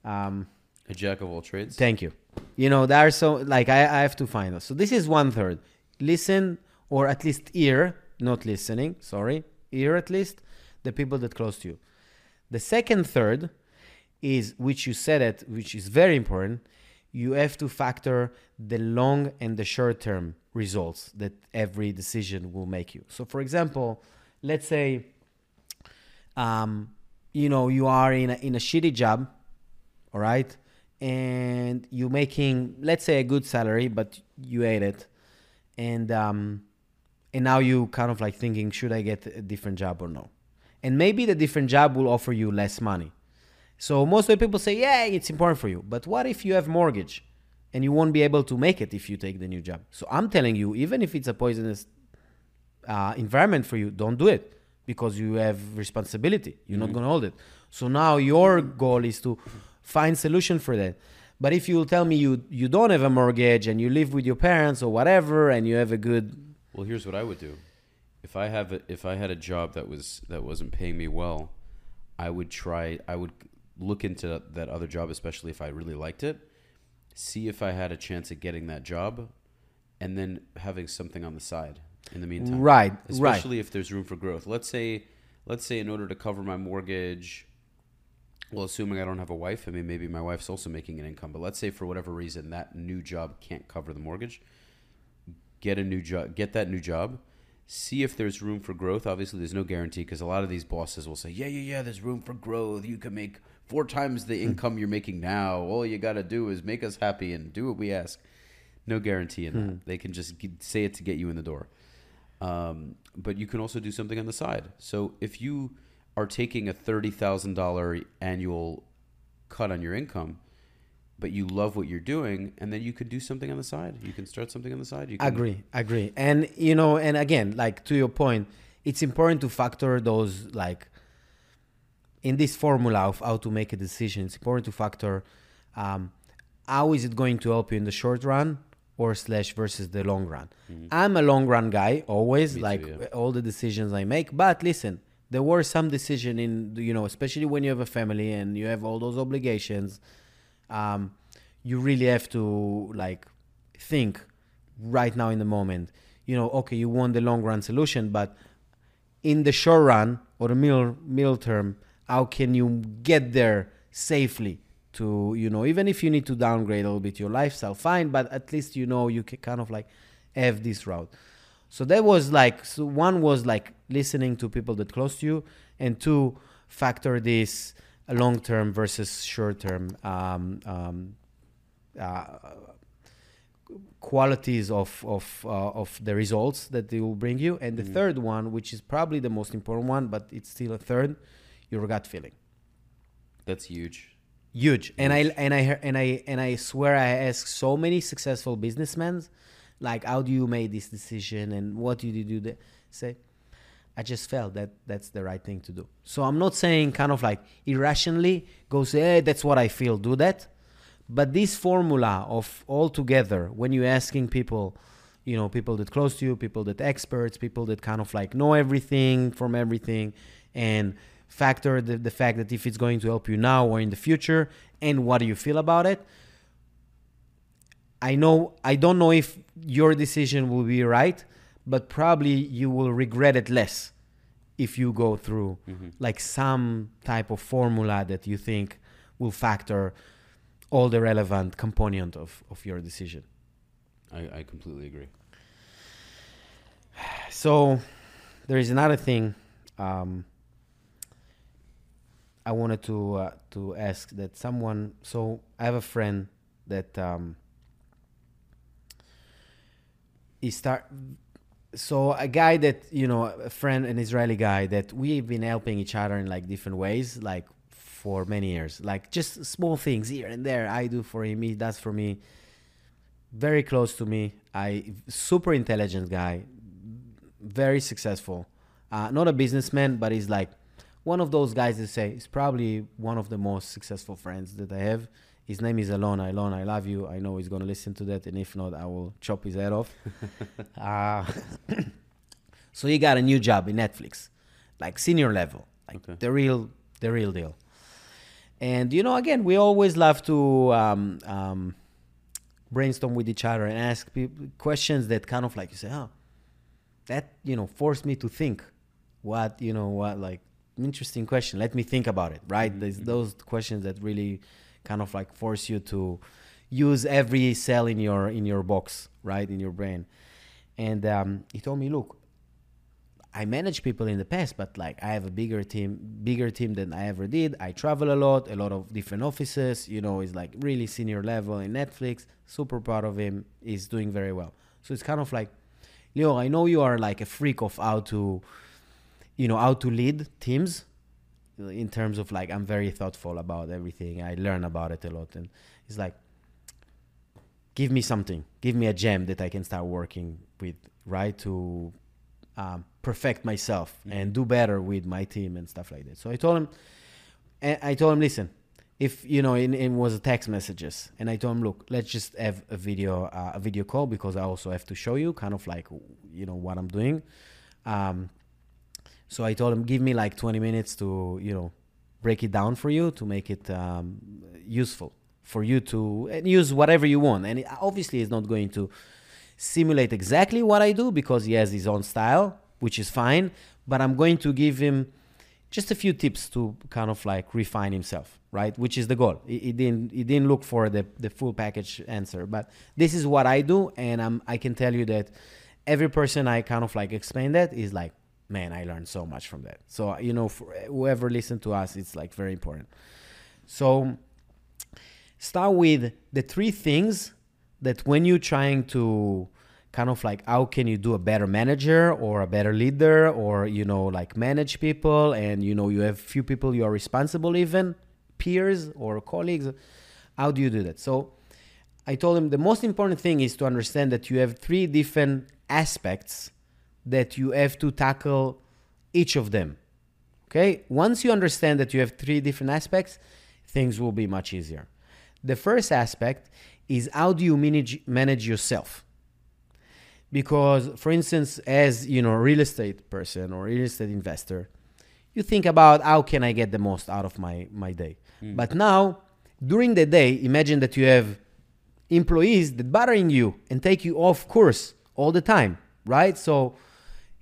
um a jack of all trades? Thank you. You know there are so like i, I have to find those. So this is one third. Listen or at least ear not listening sorry ear at least the people that close to you. The second third is which you said it which is very important you have to factor the long and the short term results that every decision will make you. So for example let's say um, you know you are in a, in a shitty job all right? And you're making let's say a good salary but you hate it. And um, and now you kind of like thinking should i get a different job or no? And maybe the different job will offer you less money. So most of the people say yeah it's important for you. But what if you have mortgage and you won't be able to make it if you take the new job? So i'm telling you even if it's a poisonous uh, environment for you don't do it because you have responsibility. You're mm-hmm. not going to hold it. So now your goal is to find solution for that. But if you tell me you you don't have a mortgage and you live with your parents or whatever, and you have a good well, here's what I would do. If I have a, if I had a job that was that wasn't paying me well, I would try. I would look into that other job, especially if I really liked it. See if I had a chance at getting that job, and then having something on the side in the meantime. Right, Especially right. if there's room for growth. Let's say, let's say in order to cover my mortgage, well, assuming I don't have a wife, I mean, maybe my wife's also making an income, but let's say for whatever reason that new job can't cover the mortgage, get a new job, get that new job, see if there's room for growth. Obviously, there's no guarantee because a lot of these bosses will say, yeah, yeah, yeah, there's room for growth. You can make four times the hmm. income you're making now. All you got to do is make us happy and do what we ask. No guarantee in that. Hmm. They can just say it to get you in the door. Um, but you can also do something on the side. So if you are taking a thirty thousand dollar annual cut on your income, but you love what you're doing, and then you could do something on the side. You can start something on the side. You can agree, agree, and you know, and again, like to your point, it's important to factor those like in this formula of how to make a decision. It's important to factor um, how is it going to help you in the short run or slash versus the long run. Mm-hmm. I'm a long run guy always, Me like too, yeah. all the decisions I make. But listen, there were some decision in you know, especially when you have a family and you have all those obligations. Um, you really have to like think right now in the moment. You know, okay, you want the long run solution, but in the short run or the middle middle term, how can you get there safely? To you know even if you need to downgrade a little bit your lifestyle fine but at least you know you can kind of like have this route. So that was like so one was like listening to people that close to you and two factor this long term versus short term um, um, uh, qualities of of uh, of the results that they will bring you. And the mm. third one which is probably the most important one but it's still a third your gut feeling. That's huge huge. And I and I and I and I swear I ask so many successful businessmen, like, how do you make this decision and what did you do? That say, I just felt that that's the right thing to do. So I'm not saying kind of like irrationally go say, hey, that's what I feel, do that. But this formula of all together, when you're asking people, you know, people that close to you, people that experts, people that kind of like know everything from everything, and factor the, the fact that if it's going to help you now or in the future and what do you feel about it i know i don't know if your decision will be right but probably you will regret it less if you go through mm-hmm. like some type of formula that you think will factor all the relevant component of, of your decision. I, I completely agree. So there is another thing um, I wanted to uh, to ask that someone. So I have a friend that um, he start. So a guy that you know, a friend, an Israeli guy that we've been helping each other in like different ways, like for many years. Like just small things here and there. I do for him, he does for me. Very close to me. I super intelligent guy, very successful. Uh, not a businessman, but he's like one of those guys that say he's probably one of the most successful friends that I have. His name is Alona. Alona, I love you. I know he's gonna listen to that, and if not, I will chop his head off. uh, so he got a new job in Netflix, like senior level, like okay. the real, the real deal. And you know, again, we always love to um, um, brainstorm with each other and ask people questions that kind of like you say, oh, that you know forced me to think. What you know, what like interesting question. Let me think about it. Right? Mm-hmm. There's those questions that really kind of like force you to use every cell in your in your box, right, in your brain. And um, he told me, look, I manage people in the past, but like I have a bigger team, bigger team than I ever did. I travel a lot, a lot of different offices. You know, he's like really senior level in Netflix. Super proud of him. He's doing very well. So it's kind of like, Lior, I know you are like a freak of how to, you know, how to lead teams. In terms of like, I'm very thoughtful about everything. I learn about it a lot, and it's like, give me something, give me a gem that I can start working with, right? To um, perfect myself mm-hmm. and do better with my team and stuff like that. So I told him, I told him, listen, if you know, it, it was text messages, and I told him, look, let's just have a video, uh, a video call because I also have to show you, kind of like, you know, what I'm doing. Um, so I told him, give me like 20 minutes to, you know, break it down for you to make it um, useful for you to use whatever you want. And it, obviously, it's not going to simulate exactly what I do because he has his own style, which is fine. But I'm going to give him just a few tips to kind of like refine himself, right? Which is the goal. He, he, didn't he didn't look for the, the full package answer, but this is what I do, and I'm I can tell you that every person I kind of like explain that is like, man, I learned so much from that. So you know, whoever listened to us, it's like very important. So start with the three things that when you're trying to kind of like how can you do a better manager or a better leader or you know like manage people and you know you have few people you are responsible even peers or colleagues how do you do that so i told him the most important thing is to understand that you have three different aspects that you have to tackle each of them okay? Once you understand that you have three different aspects things will be much easier. The first aspect is how do you manage manage yourself? Because for instance as you know a real estate person or real estate investor you think about how can i get the most out of my my day? Mm. but now during the day imagine that you have employees that bothering you and take you off course all the time right? So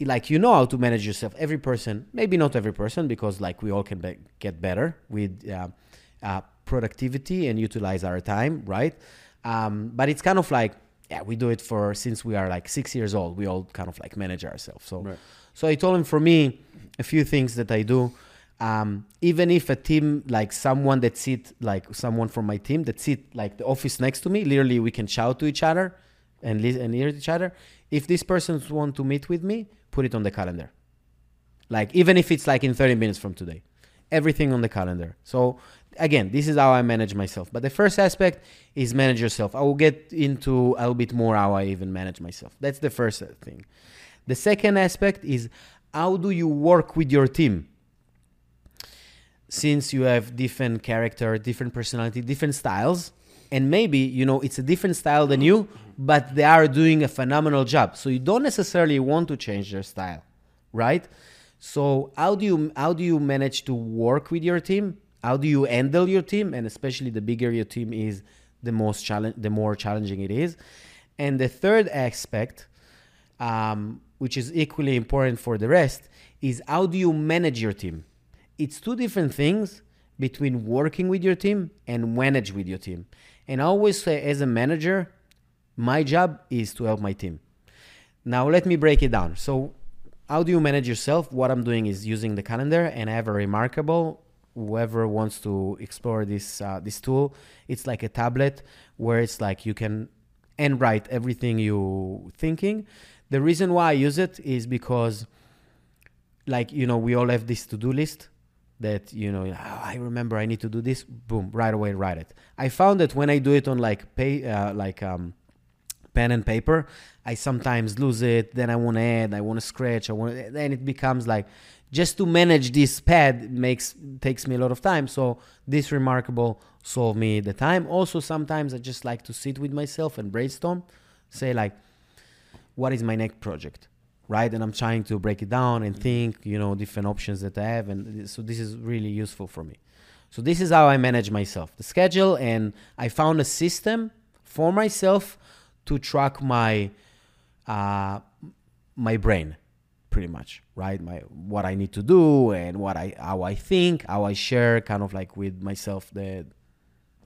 like you know how to manage yourself every person maybe not every person because like we all can be- get better with uh, uh, productivity and utilize our time right um, but it's kind of like, yeah, we do it for since we are like six years old. We all kind of like manage ourselves. So, right. so I told him for me, a few things that I do. Um, even if a team like someone that sit like someone from my team that sit like the office next to me, literally we can shout to each other and listen and hear each other. If this person want to meet with me, put it on the calendar. Like even if it's like in 30 minutes from today, everything on the calendar. So again, this is how I manage myself. But the first aspect is manage yourself. I will get into a little bit more how I even manage myself. That's the first uh, thing. The second aspect is how do you work with your team? Since you have different character, different personality, different styles, and maybe you know it's a different style than you, but they are doing a phenomenal job. So you don't necessarily want to change their style, right? So how do you how do you manage to work with your team? how do you handle your team and especially the bigger your team is the most challenge the more challenging it is and the third aspect um, which is equally important for the rest, is how do you manage your team? It's two different things between working with your team and manage with your team. And I always say, as a manager, my job is to help my team. Now, let me break it down. So, how do you manage yourself? What I'm doing is using the calendar, and I have a remarkable. Whoever wants to explore this uh, this tool, it's like a tablet where it's like you can and write everything you thinking. The reason why I use it is because, like you know, we all have this to do list that you know oh, i remember i need to do this boom right away write it i found that when i do it on like pay uh, like um, pen and paper i sometimes lose it then i want to add i want to scratch i want then it becomes like just to manage this pad makes takes me a lot of time so this remarkable solve me the time also sometimes i just like to sit with myself and brainstorm say like what is my next project right? And I'm trying to break it down and think, you know, different options that I have. And so this is really useful for me. So this is how I manage myself, the schedule, and I found a system for myself to track my uh, my brain, pretty much, right? My what I need to do and what I how I think, how I share, kind of like with myself the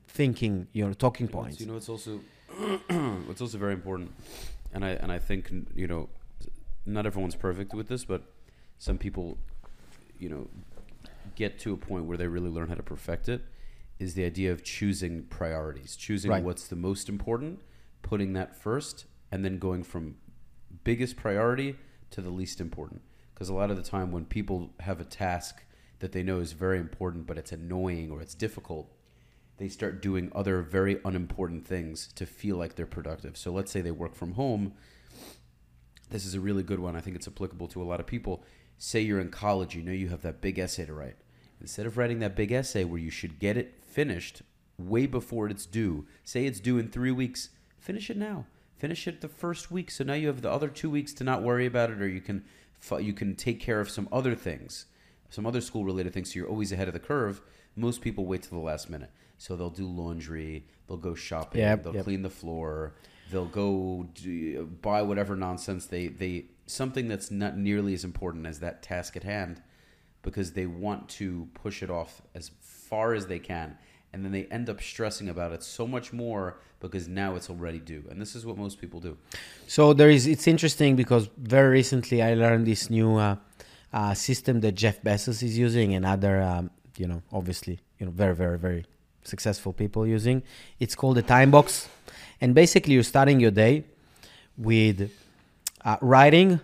thinking, you know, talking points. You know, it's also it's also very important, and I and I think you know not everyone's perfect with this, but some people, you know, get to a point where they really learn how to perfect it. Is the idea of choosing priorities, choosing right. what's the most important, putting that first, and then going from biggest priority to the least important. Because a lot of the time, when people have a task that they know is very important, but it's annoying or it's difficult, they start doing other very unimportant things to feel like they're productive. So let's say they work from home this is a really good one. I think it's applicable to a lot of people. Say you're in college, you know you have that big essay to write. Instead of writing that big essay where you should get it finished way before it's due, say it's due in three weeks, finish it now. Finish it the first week, so now you have the other two weeks to not worry about it, or you can you can take care of some other things, some other school related things. So you're always ahead of the curve. Most people wait till the last minute, so they'll do laundry, they'll go shopping, yep, they'll yep. clean the floor, they'll go do, buy whatever nonsense they they something that's not nearly as important as that task at hand because they want to push it off as far as they can and then they end up stressing about it so much more because now it's already due and this is what most people do so there is it's interesting because very recently i learned this new uh, uh, system that jeff bezos is using and other um, you know obviously you know very very very successful people using it's called the time box and basically, you're starting your day with uh, writing.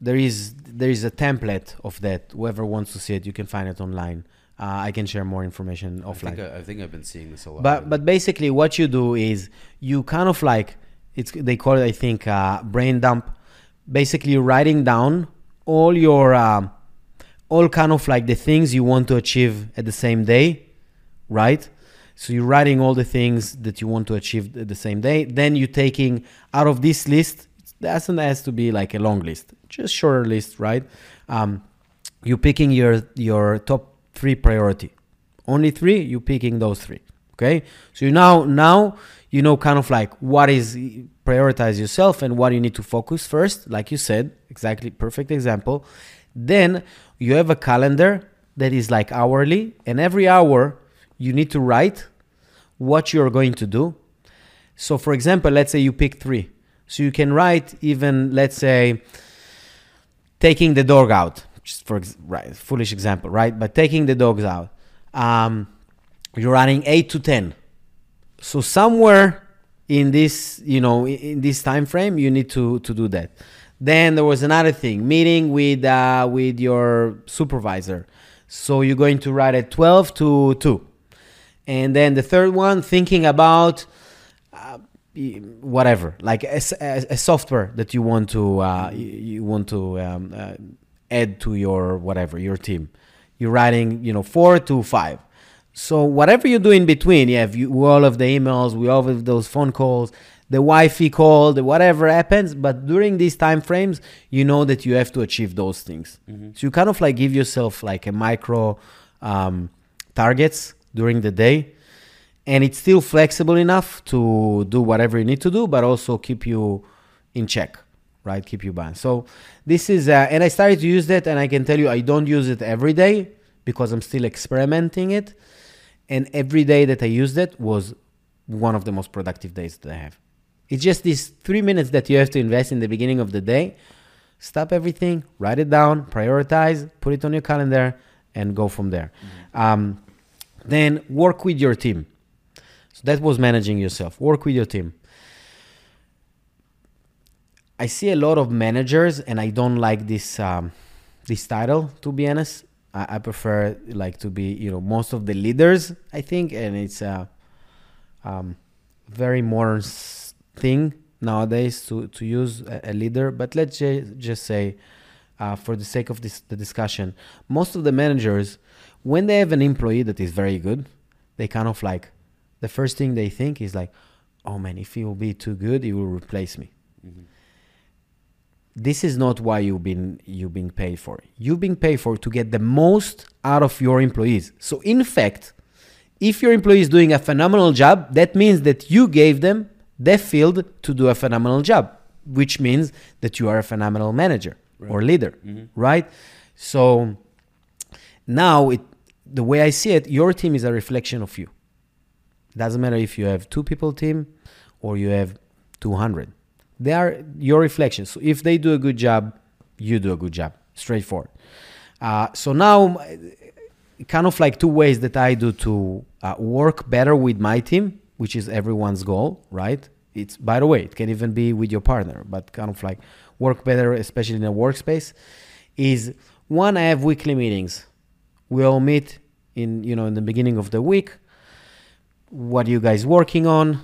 There is there is a template of that. Whoever wants to see it, you can find it online. Uh, I can share more information offline. I think, I, I think I've been seeing this a lot. But but basically, what you do is you kind of like it's they call it I think uh, brain dump. Basically, writing down all your um, all kind of like the things you want to achieve at the same day, right? So you're writing all the things that you want to achieve at the same day. Then you're taking out of this list. It doesn't has to be like a long list, just shorter list, right? Um, you're picking your your top three priority. Only three. You're picking those three. Okay. So you now now you know kind of like what is prioritize yourself and what you need to focus first. Like you said, exactly perfect example. Then you have a calendar that is like hourly, and every hour you need to write what you're going to do. So, for example, let's say you pick three. So you can write even, let's say, taking the dog out. Just for right, foolish example, right? But taking the dogs out, um, you're running eight to ten. So somewhere in this, you know, in this time frame, you need to to do that. Then there was another thing, meeting with uh, with your supervisor. So you're going to write at twelve to two and then the third one thinking about uh, whatever like a, a, a, software that you want to uh, you, want to um, uh, add to your whatever your team. You're writing you know four to five. So whatever you do in between you have you, all of the emails we all of those phone calls the wi-fi call the whatever happens but during these time frames you know that you have to achieve those things. Mm-hmm. so you kind of like give yourself like a micro um, targets during the day and it's still flexible enough to do whatever you need to do but also keep you in check right? Keep you balanced. So this is, uh, and I started to use that, and I can tell you I don't use it every day because I'm still experimenting it. And every day that I used it was one of the most productive days that I have. It's just these three minutes that you have to invest in the beginning of the day. Stop everything, write it down, prioritize, put it on your calendar, and go from there. Mm-hmm. Um, then work with your team. So that was managing yourself. Work with your team. I see a lot of managers, and I don't like this um, this title. To be honest, I, I, prefer like to be you know most of the leaders. I think, and it's a um, very modern thing nowadays to to use a, a leader. But let's j- just say, uh, for the sake of this the discussion, most of the managers, when they have an employee that is very good, they kind of like the first thing they think is like, oh man, if he will be too good, he will replace me. Mm-hmm this is not why you've been you've been paid for. You've been paid for to get the most out of your employees. So in fact, if your employee is doing a phenomenal job, that means that you gave them the field to do a phenomenal job, which means that you are a phenomenal manager right. or leader, mm-hmm. right? So now it the way I see it, your team is a reflection of you. Doesn't matter if you have two people team or you have 200 they are your reflections. So if they do a good job, you do a good job. Straightforward. Uh, so now, kind of like two ways that I do to uh, work better with my team, which is everyone's goal, right? It's by the way, it can even be with your partner, but kind of like work better, especially in a workspace. Is one I have weekly meetings. We all meet in you know in the beginning of the week. What are you guys working on?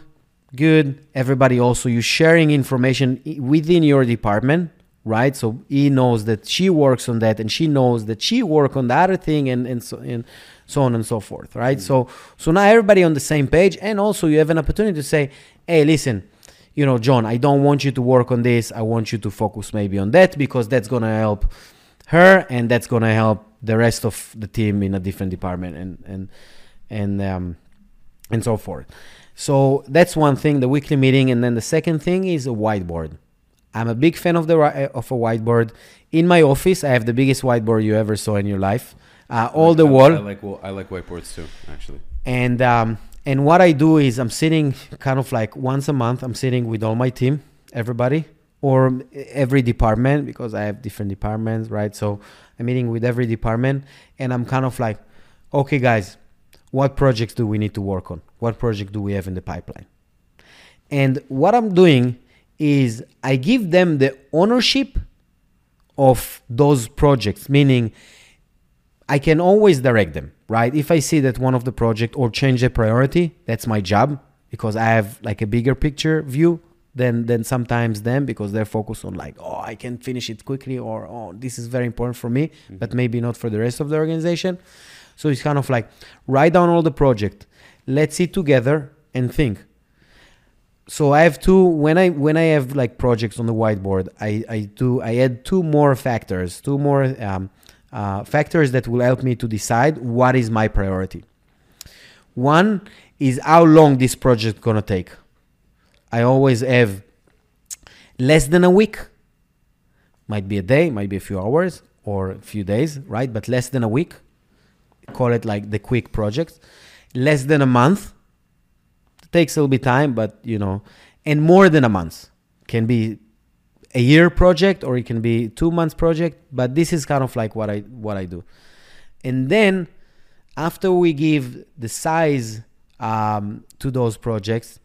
Good. Everybody also you sharing information within your department, right? So he knows that she works on that, and she knows that she work on the other thing, and and so and so on and so forth, right? Mm-hmm. So so now everybody on the same page, and also you have an opportunity to say, hey, listen. You know, John, I don't want you to work on this. I want you to focus maybe on that because that's gonna help her, and that's gonna help the rest of the team in a different department, and and and um, and so forth. So that's one thing, the weekly meeting, and then the second thing is a whiteboard. I'm a big fan of the of a whiteboard. In my office, I have the biggest whiteboard you ever saw in your life. Uh, all the wall. I like well, I like whiteboards too, actually. And um, and what I do is I'm sitting kind of like once a month. I'm sitting with all my team, everybody, or every department because I have different departments, right? So I'm meeting with every department, and I'm kind of like, okay, guys, what projects do we need to work on? What project do we have in the pipeline? And what I'm doing is I give them the ownership of those projects, meaning I can always direct them, right? If I see that one of the project or change the priority, that's my job because I have like a bigger picture view than than sometimes them because they're focused on like, oh, I can finish it quickly or oh, this is very important for me, mm-hmm. but maybe not for the rest of the organization. So it's kind of like write down all the project. Let's sit together and think. So I have two when I when I have like projects on the whiteboard, I, I do I add two more factors, two more um, uh, factors that will help me to decide what is my priority. One is how long this project gonna take. I always have less than a week. Might be a day, might be a few hours or a few days, right? But less than a week call it like the quick projects. Less than a month it takes a little bit time, but you know, and more than a month can be a year project or it can be two months project. But this is kind of like what I what I do, and then after we give the size um, to those projects,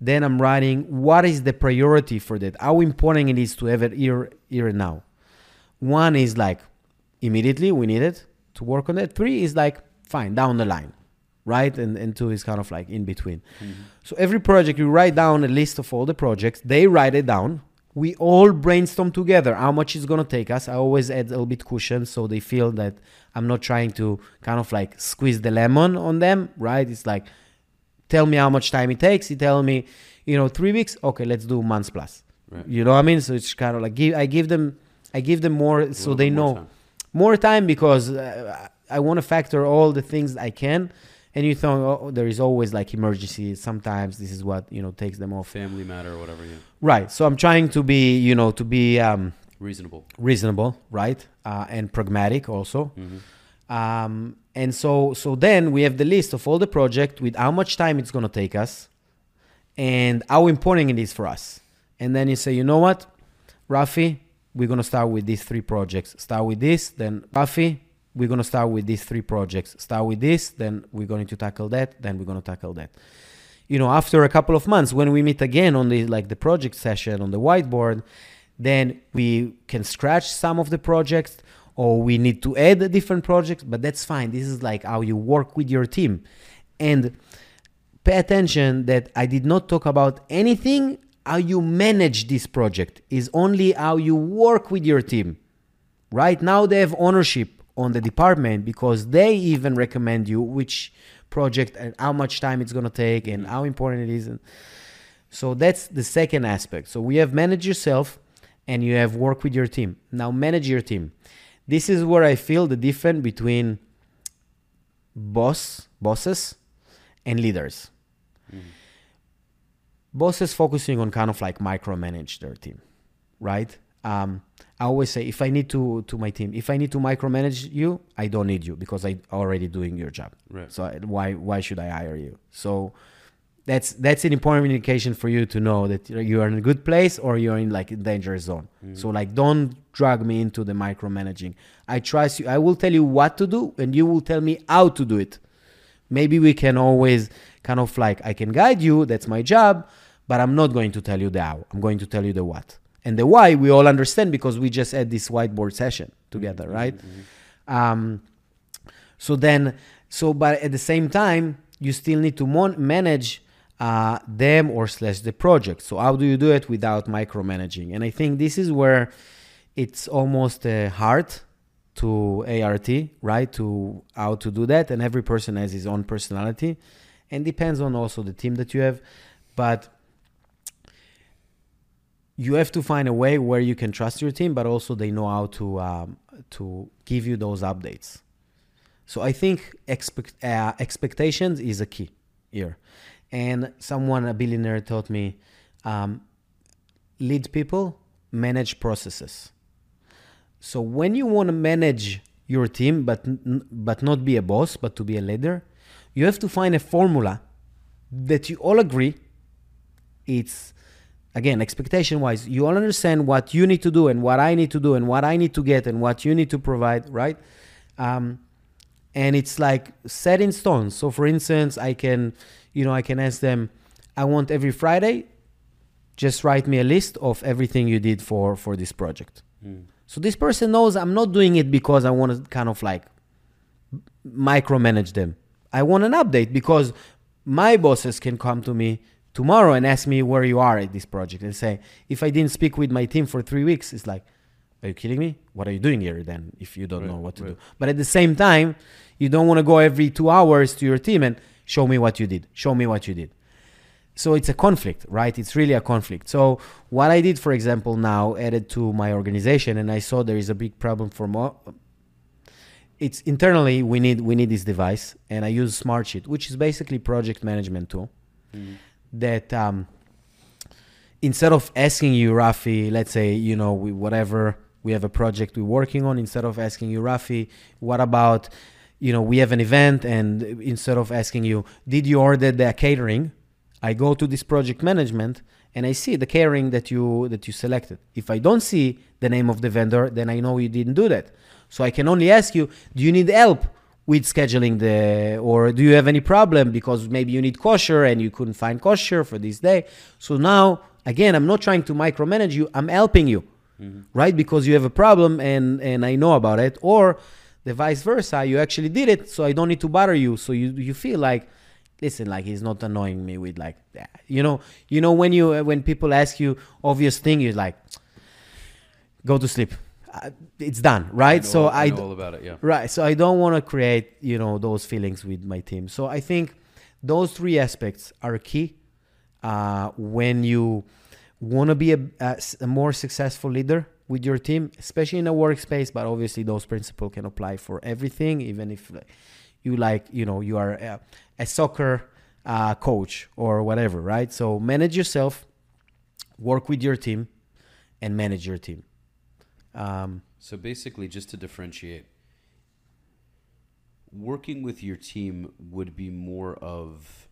then I'm writing what is the priority for that. How important it is to have it here here and now. One is like immediately we need it to work on it. Three is like fine down the line, right? And and two is kind of like in between. Mm-hmm. So every project you write down a list of all the projects. They write it down. We all brainstorm together how much it's gonna take us. I always add a little bit cushion so they feel that I'm not trying to kind of like squeeze the lemon on them, right? It's like tell me how much time it takes. You tell me, you know, three weeks. Okay, let's do months plus. Right. You know what I mean? So it's kind of like give I give them I give them more so they know. Time more time because uh, I want to factor all the things I can, and you thought oh, there is always like emergency. Sometimes this is what you know takes them off. Family matter or whatever yeah. Right. So i'm trying to be you know to be um, reasonable. reasonable right? Uh, and pragmatic also. Mm-hmm. um, and so so then we have the list of all the project with how much time it's going to take us and how important it is for us. And then you say you know what rafi we're to start with these three projects. Start with this then Buffy. we're to start with these three projects. Start with this then we're going to tackle that then we're to tackle that. You know after a couple of months when we meet again on the like the project session on the whiteboard then we can scratch some of the projects or we need to add different projects but that's fine. This is like how you work with your team. And pay attention that i did not talk about anything how you manage this project is only how you work with your team. Right now they have ownership on the department because they even recommend you which project and how much time it's going to take and how important it is. So that's the second aspect. So we have manage yourself and you have work with your team. Now manage your team. This is where i feel the difference between boss bosses and leaders. Bosses focusing on kind of like micromanage their team right um, I always say if I need to to my team, if I need to micromanage you, I don't need you because I already doing your job. Right. So why why should I hire you? So that's that's an important indication for you to know that you are in a good place or you're in like a dangerous zone. Mm-hmm. So like don't drag me into the micromanaging. I trust you. I will tell you what to do and you will tell me how to do it. Maybe we can always kind of like I can guide you, that's my job, but I'm not going to tell you the how. I'm going to tell you the what. And the why we all understand because we just had this whiteboard session together mm-hmm. right? Mm-hmm. um, so then so but at the same time you still need to mon- manage uh, them or slash the project. So how do you do it without micromanaging? And i think this is where it's almost uh, hard to art right? To how to do that. And every person has his own personality. And depends on also the team that you have. But you have to find a way where you can trust your team, but also they know how to um, to give you those updates. So I think expect, uh, expectations is a key here. And someone, a billionaire, taught me um, lead people, manage processes. So when you want to manage your team, but but not be a boss, but to be a leader, you have to find a formula that you all agree it's again expectation wise you all understand what you need to do and what i need to do and what i need to get and what you need to provide right? Um, and it's like set in stone. So for instance i can you know i can ask them i want every friday just write me a list of everything you did for for this project. Mm. so this person knows i'm not doing it because i want to kind of like micromanage them. I want an update because my bosses can come to me tomorrow and ask me where you are at this project and say, if I didn't speak with my team for three weeks, it's like, are you kidding me? What are you doing here then if you don't right, know what to right. do? But at the same time, you don't want to go every two hours to your team and show me what you did. Show me what you did. So it's a conflict, right? It's really a conflict. So what I did, for example, now added to my organization, and I saw there is a big problem for more. It's internally we need we need this device, and I use Smartsheet, which is basically project management tool. Mm-hmm that um, instead of asking you, Rafi, let's say, you know, we, whatever, we have a project we're working on, instead of asking you, Rafi, what about, you know, we have an event, and instead of asking you, did you order the catering? I go to this project management and I see the catering that you that you selected. If I don't see the name of the vendor, then I know you didn't do that. So I can only ask you, do you need help with scheduling the or do you have any problem because maybe you need kosher and you couldn't find kosher for this day? So now again i'm not trying to micromanage you i'm helping you mm-hmm. right? Because you have a problem and and i know about it. Or the vice versa you actually did it so i don't need to bother you. So you you feel like listen like he's not annoying me with like you know you know when you when people ask you obvious thing you're like go to sleep it's done, right? I know, so I, I know all about it, yeah. Right. So I don't want to create, you know, those feelings with my team. So I think those three aspects are key uh, when you want to be a, a, a, more successful leader with your team, especially in a workspace. But obviously, those principles can apply for everything, even if like, you like you know you are a, a soccer uh, coach or whatever right so manage yourself work with your team and manage your team um, so basically just to differentiate working with your team would be more of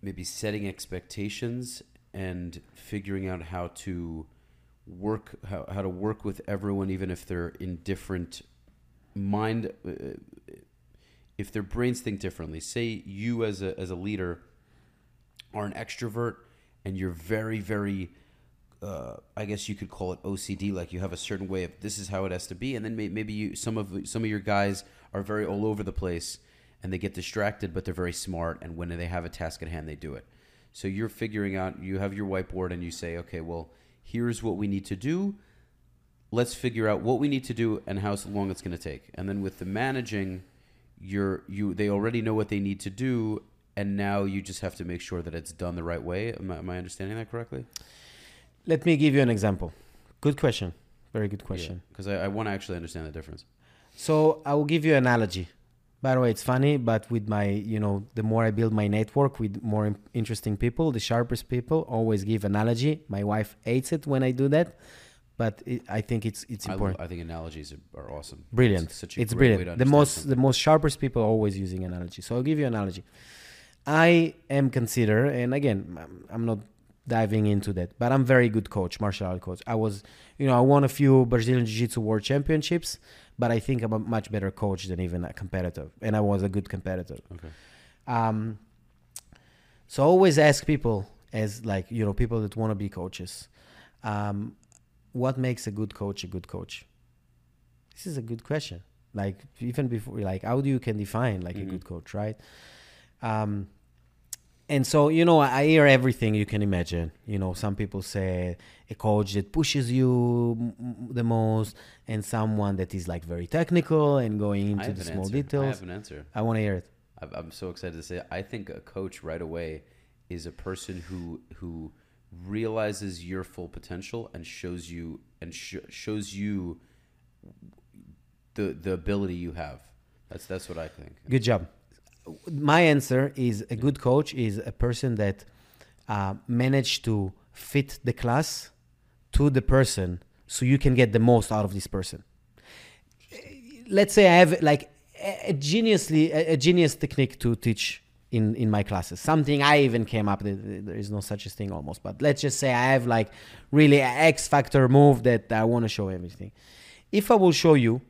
maybe setting expectations and figuring out how to work how, how to work with everyone even if they're in different mind uh, if their brains think differently. Say you as a as a leader are an extrovert and you're very very uh, I guess you could call it OCD. Like you have a certain way of this is how it has to be, and then may, maybe you some of some of your guys are very all over the place, and they get distracted, but they're very smart, and when they have a task at hand, they do it. So you're figuring out. You have your whiteboard, and you say, okay, well, here's what we need to do. Let's figure out what we need to do and how long it's going to take. And then with the managing, you're you they already know what they need to do, and now you just have to make sure that it's done the right way. Am I, am I understanding that correctly? Let me give you an example. Good question. Very good question. Because yeah, I, I want to actually understand the difference. So I will give you an analogy. By the way, it's funny, but with my, you know, the more I build my network with more interesting people, the sharpest people, always give analogy. My wife hates it when I do that, but it, I think it's it's important. I, I think analogies are, are awesome. Brilliant. It's, it's brilliant. The most something. the most sharpest people are always using analogy. So I'll give you an analogy. I am consider, and again, I'm not diving into that. But I'm very good coach, martial art coach. I was, you know, I won a few Brazilian Jiu-Jitsu World Championships, but I think I'm a much better coach than even a competitor, and I was a good competitor. Okay. Um, so I always ask people, as like you know, people that want to be coaches, um, what makes a good coach a good coach? This is a good question. Like even before, like how do you can define like mm-hmm. a good coach, right? Um, and so you know i hear everything you can imagine. You know some people say a coach that pushes you the most and someone that is like very technical and going into the small answer. details i have an answer. I want to hear it. I'm so excited to say it. i think a coach right away is a person who who realizes your full potential and shows you and sh- shows you the the ability you have. That's that's what i think. Good job my answer is a good coach is a person that uh, managed to fit the class to the person so you can get the most out of this person. Let's say i have like a, geniusly a, genius technique to teach in in my classes. Something i even came up there is no such a thing almost but let's just say i have like really an x factor move that i want to show everything. If i will show you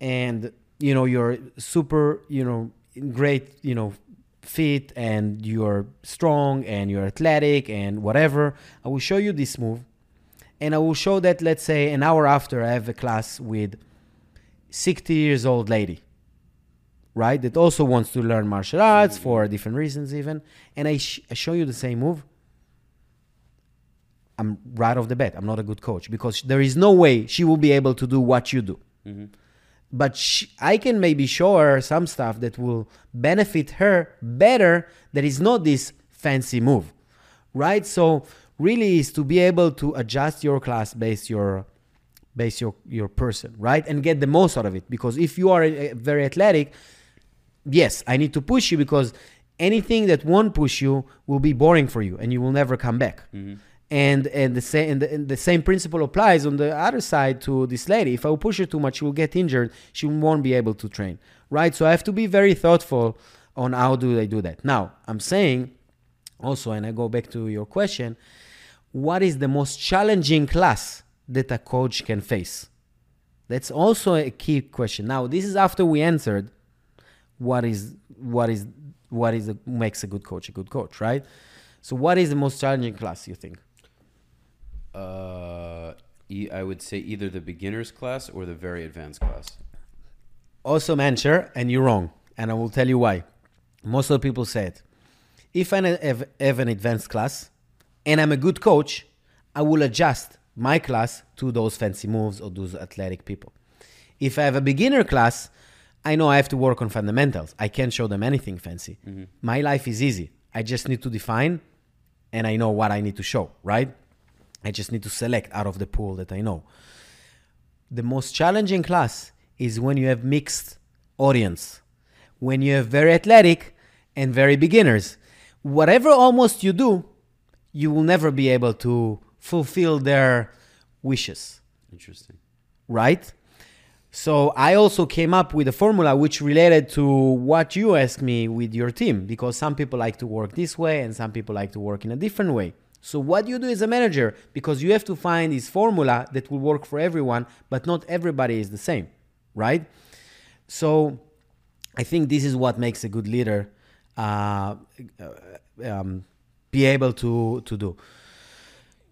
and you know you're super you know great, you know, fit and you're strong and you're athletic and whatever, I will show you this move. And I will show that, let's say, an hour after I have a class with 60 years old lady, right? That also wants to learn martial arts for different reasons, even. And I, sh- I show you the same move. I'm right off the bat. I'm not a good coach because there is no way she will be able to do what you do. Mm-hmm but she, I can maybe show her some stuff that will benefit her better that is not this fancy move right? So really is to be able to adjust your class based your base your your person right? And get the most out of it. Because if you are a, a very athletic yes i need to push you because anything that won't push you will be boring for you and you will never come back. Mm-hmm and and the same and the, and the, same principle applies on the other side to this lady. If i push her too much she will get injured. She won't be able to train. Right? So i have to be very thoughtful on how do i do that. Now i'm saying also and i go back to your question what is the most challenging class that a coach can face? That's also a key question. Now this is after we answered what is what is what is a, makes a good coach a good coach right? So what is the most challenging class you think uh, e- I would say either the beginner's class or the very advanced class. Awesome answer, and you're wrong. And I will tell you why. Most of the people said, if I have, have an advanced class and I'm a good coach, I will adjust my class to those fancy moves or those athletic people. If I have a beginner class, I know I have to work on fundamentals. I can't show them anything fancy. Mm-hmm. My life is easy. I just need to define and I know what I need to show, right? I just need to select out of the pool that I know. The most challenging class is when you have mixed audience. When you have very athletic and very beginners, whatever almost you do, you will never be able to fulfill their wishes. Interesting. Right? So I also came up with a formula which related to what you asked me with your team because some people like to work this way and some people like to work in a different way. So what you do as a manager because you have to find this formula that will work for everyone, but not everybody is the same, right? So I think this is what makes a good leader uh, um, be able to to do.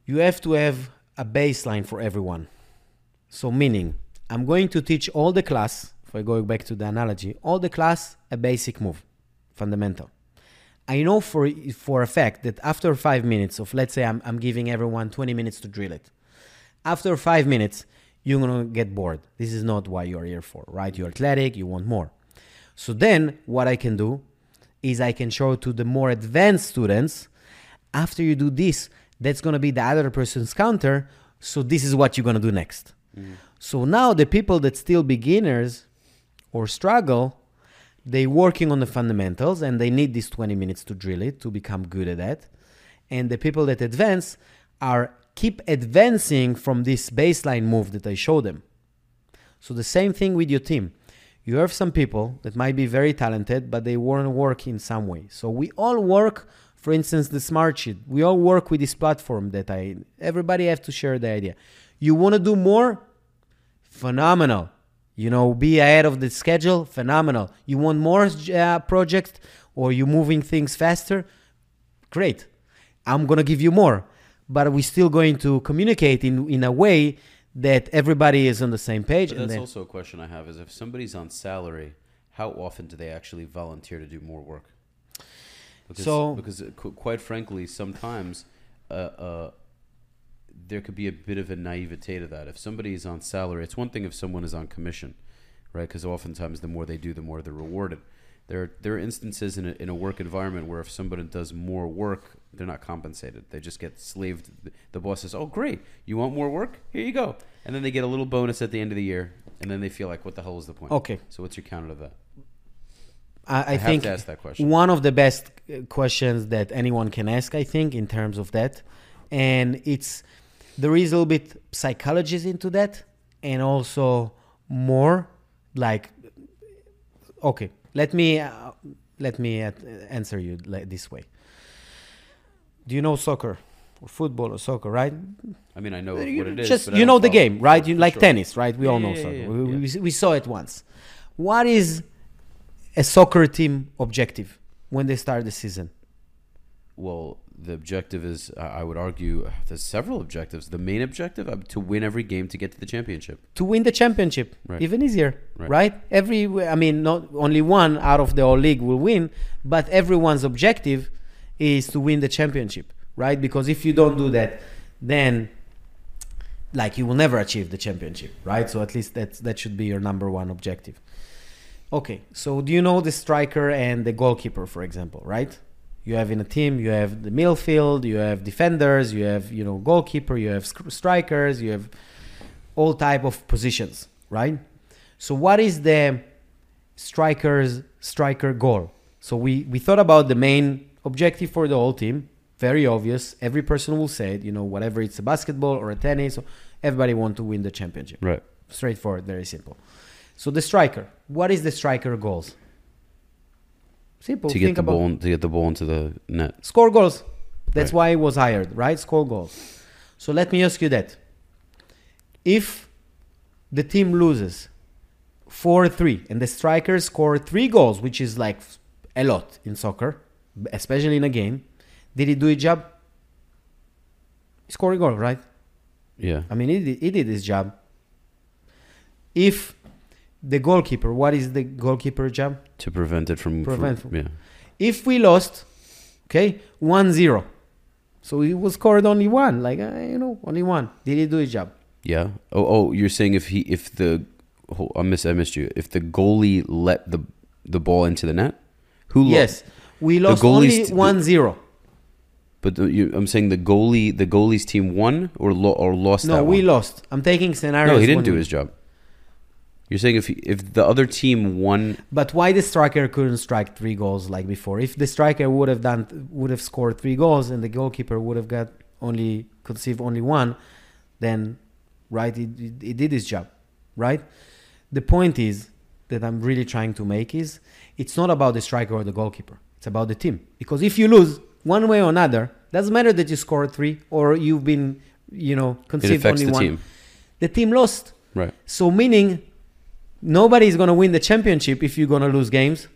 You have to have a baseline for everyone. So meaning I'm going to teach all the class, if I go back to the analogy, all the class a basic move, fundamental. I know for, for a fact that after five minutes of, let's say I'm, I'm giving everyone 20 minutes to drill it, after five minutes, you're gonna get bored. This is not why you're here for, right? You're athletic, you want more. So then what I can do is I can show to the more advanced students, after you do this, that's gonna be the other person's counter. So this is what you're gonna do next. Mm-hmm. So now the people that still beginners or struggle, they working on the fundamentals and they need these 20 minutes to drill it to become good at that. And the people that advance are keep advancing from this baseline move that I show them. So the same thing with your team. You have some people that might be very talented, but they won't work in some way. So we all work, for instance, the smart sheet. We all work with this platform that I everybody have to share the idea. You want to do more? phenomenal. You know, be ahead of the schedule, phenomenal. You want more uh, projects or you moving things faster? Great. I'm going to give you more. But we're still going to communicate in, in a way that everybody is on the same page. But that's then, also a question I have is if somebody's on salary, how often do they actually volunteer to do more work? Because, so, because uh, quite frankly, sometimes uh, uh, there could be a bit of a naivete to that. If somebody is on salary, it's one thing if someone is on commission, right? Because oftentimes the more they do, the more they're rewarded. There, are, there are instances in a, in a work environment where if somebody does more work, they're not compensated. They just get slaved. The boss says, "Oh, great, you want more work? Here you go," and then they get a little bonus at the end of the year, and then they feel like, "What the hell is the point?" Okay. So what's your counter to that? I, I, I think one of the best uh, questions that anyone can ask, I think, in terms of that, and it's there is a little bit psychology into that and also more like okay let me uh, let me uh, answer you like this way. Do you know soccer or football or soccer right? I mean i know you, what it is just you know the game right? you like sure. tennis right? We yeah, all know yeah, soccer. yeah, we, we, we saw it once. What is a soccer team objective when they start the season well the objective is, I would argue, there's several objectives. The main objective uh, to win every game to get to the championship. To win the championship, right. even easier, right. right? Every, I mean, not only one out of the whole league will win, but everyone's objective is to win the championship, right? Because if you don't do that, then like you will never achieve the championship, right? So at least that that should be your number one objective. Okay, so do you know the striker and the goalkeeper, for example, right? You have in a team you have the midfield you have defenders you have you know goalkeeper you have strikers you have all type of positions right? So what is the striker's striker goal? So we we thought about the main objective for the whole team very obvious. Every person will say it you know whatever it's a basketball or a tennis everybody want to win the championship. Right. Straightforward very simple. So the striker what is the striker goals Simple. To get the ball, to get the ball into the net. Score goals. That's right. why he was hired, right? Score goals. So let me ask you that: If the team loses four three and the striker score three goals, which is like a lot in soccer, especially in a game, did he do his job? A goal, right? Yeah. I mean, he did, he did his job. If the goalkeeper. What is the goalkeeper job? To prevent it from prevent. From, yeah. If we lost, okay, 1-0. So he was scored only one, like uh, you know, only one. Did he do his job? Yeah. Oh, oh, you're saying if he if the oh, I missed I missed you. If the goalie let the the ball into the net, who lost? yes, we lost only 1-0. But the, you, I'm saying the goalie, the goalie's team won or lo, or lost. No, we lost. I'm taking scenarios. No, he didn't do his job You're saying if if the other team won, But why the striker couldn't strike three goals like before? If the striker would have done would have scored three goals and the goalkeeper would have got only conceive only one, then right it, it, it did its job, right? The point is that I'm really trying to make is it's not about the striker or the goalkeeper. It's about the team. Because if you lose one way or another, doesn't matter that you scored three or you've been, you know, conceived only the one. team. The team lost. Right. So meaning nobody is going to win the championship if you're going to lose games.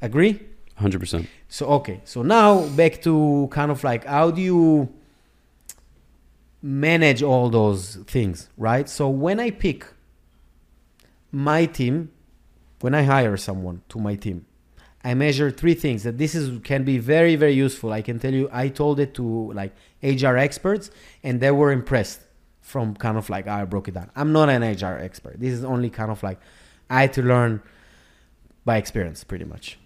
Agree? Hundred percent. So okay. So now back to kind of like how do you manage all those things, right? So when I pick my team, when I hire someone to my team, I measure three things that this is can be very very useful. I can tell you I told it to like HR experts and they were impressed from kind of like I broke it down. I'm not an HR expert. This is only kind of like I had to learn by experience pretty much.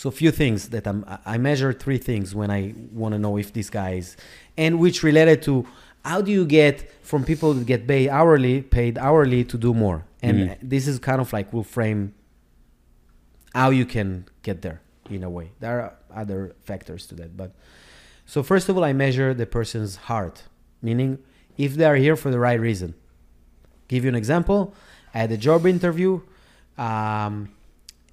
So a few things that I'm I measure three things when I want to know if this guy is and which related to how do you get from people that get paid hourly paid hourly to do more and Mhm. this is kind of like will frame how you can get there in a way there are other factors to that but so first of all i measure the person's heart meaning if they are here for the right reason. Give you an example. I had a job interview um,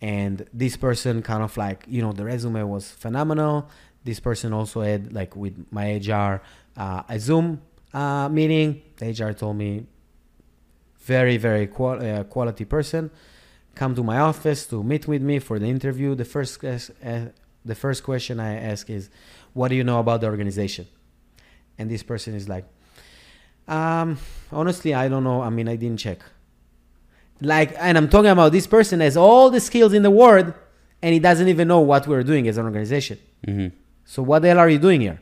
and this person kind of like you know the resume was phenomenal. This person also had like with my hr uh, a zoom uh, meeting. The hr told me very very qual- uh, quality person. Come to my office to meet with me for the interview. The first uh, the first question i ask is what do you know about the organization? And this person is like um honestly i don't know i mean i didn't check like and i'm talking about this person has all the skills in the world and he doesn't even know what we're doing as an organization Mm-hmm. so what the hell are you doing here?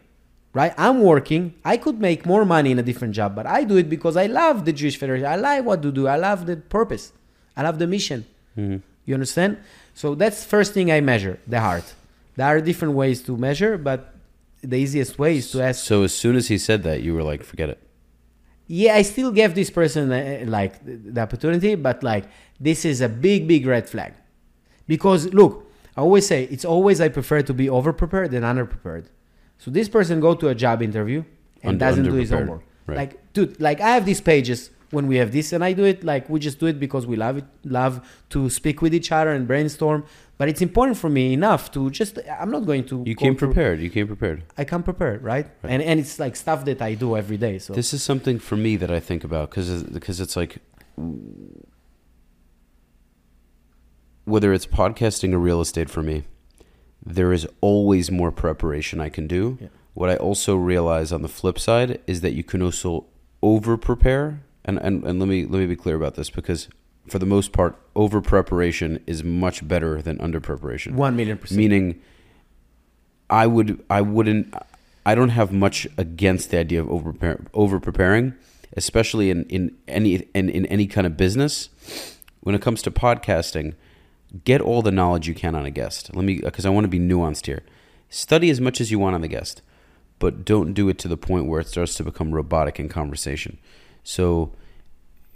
Right? I'm working. I could make more money in a different job, but I do it because I love the Jewish Federation. I like what to do. I love the purpose. I love the mission. Mm-hmm. You understand? So that's first thing I measure, the heart. There are different ways to measure, but the easiest way is to ask. So as soon as he said that, you were like, forget it. Yeah, I still gave this person uh, like the opportunity, but like this is a big, big red flag. Because look, I always say it's always I prefer to be over prepared than under prepared. So this person go to a job interview and Under- doesn't do his homework. Right. Like, dude, like I have these pages when we have this, and I do it like we just do it because we love it, love to speak with each other and brainstorm. But it's important for me enough to just. I'm not going to. You came through- prepared. You came prepared. I come prepared, right? Right. And and it's like stuff that I do every day. So This is something for me that I think about because because it's like whether it's podcasting or real estate for me, there is always more preparation I can do. Yeah. What I also realize on the flip side is that you can also over prepare and, and, and let me let me be clear about this because for the most part over preparation is much better than under preparation one million percent. meaning i would i wouldn't i don't have much against the idea of over over preparing especially in in any in, in any kind of business. When it comes to podcasting get all the knowledge you can on a guest. Let me because i want to be nuanced here. Study as much as you want on the guest but don't do it to the point where it starts to become robotic in conversation. So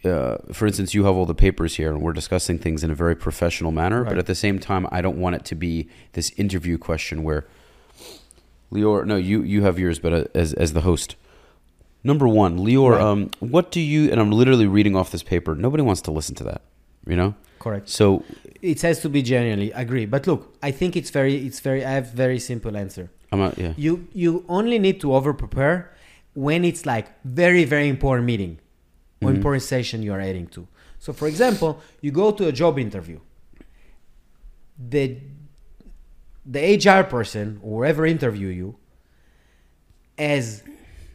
uh, for instance, you have all the papers here, and we're discussing things in a very professional manner. But at the same time, I don't want it to be this interview question where Lior, no, you you have yours, but uh, as as the host. Number one, Lior, Right. um, what do you? And I'm literally reading off this paper. Nobody wants to listen to that, you know. Correct. So It has to be genuinely agree. But look, I think it's very, it's very. I have very simple answer. I'm not. Yeah. You you only need to over prepare when it's like very very important meeting or Mhm. important session you are heading to. So for example, you go to a job interview. The the HR person or whoever interview you has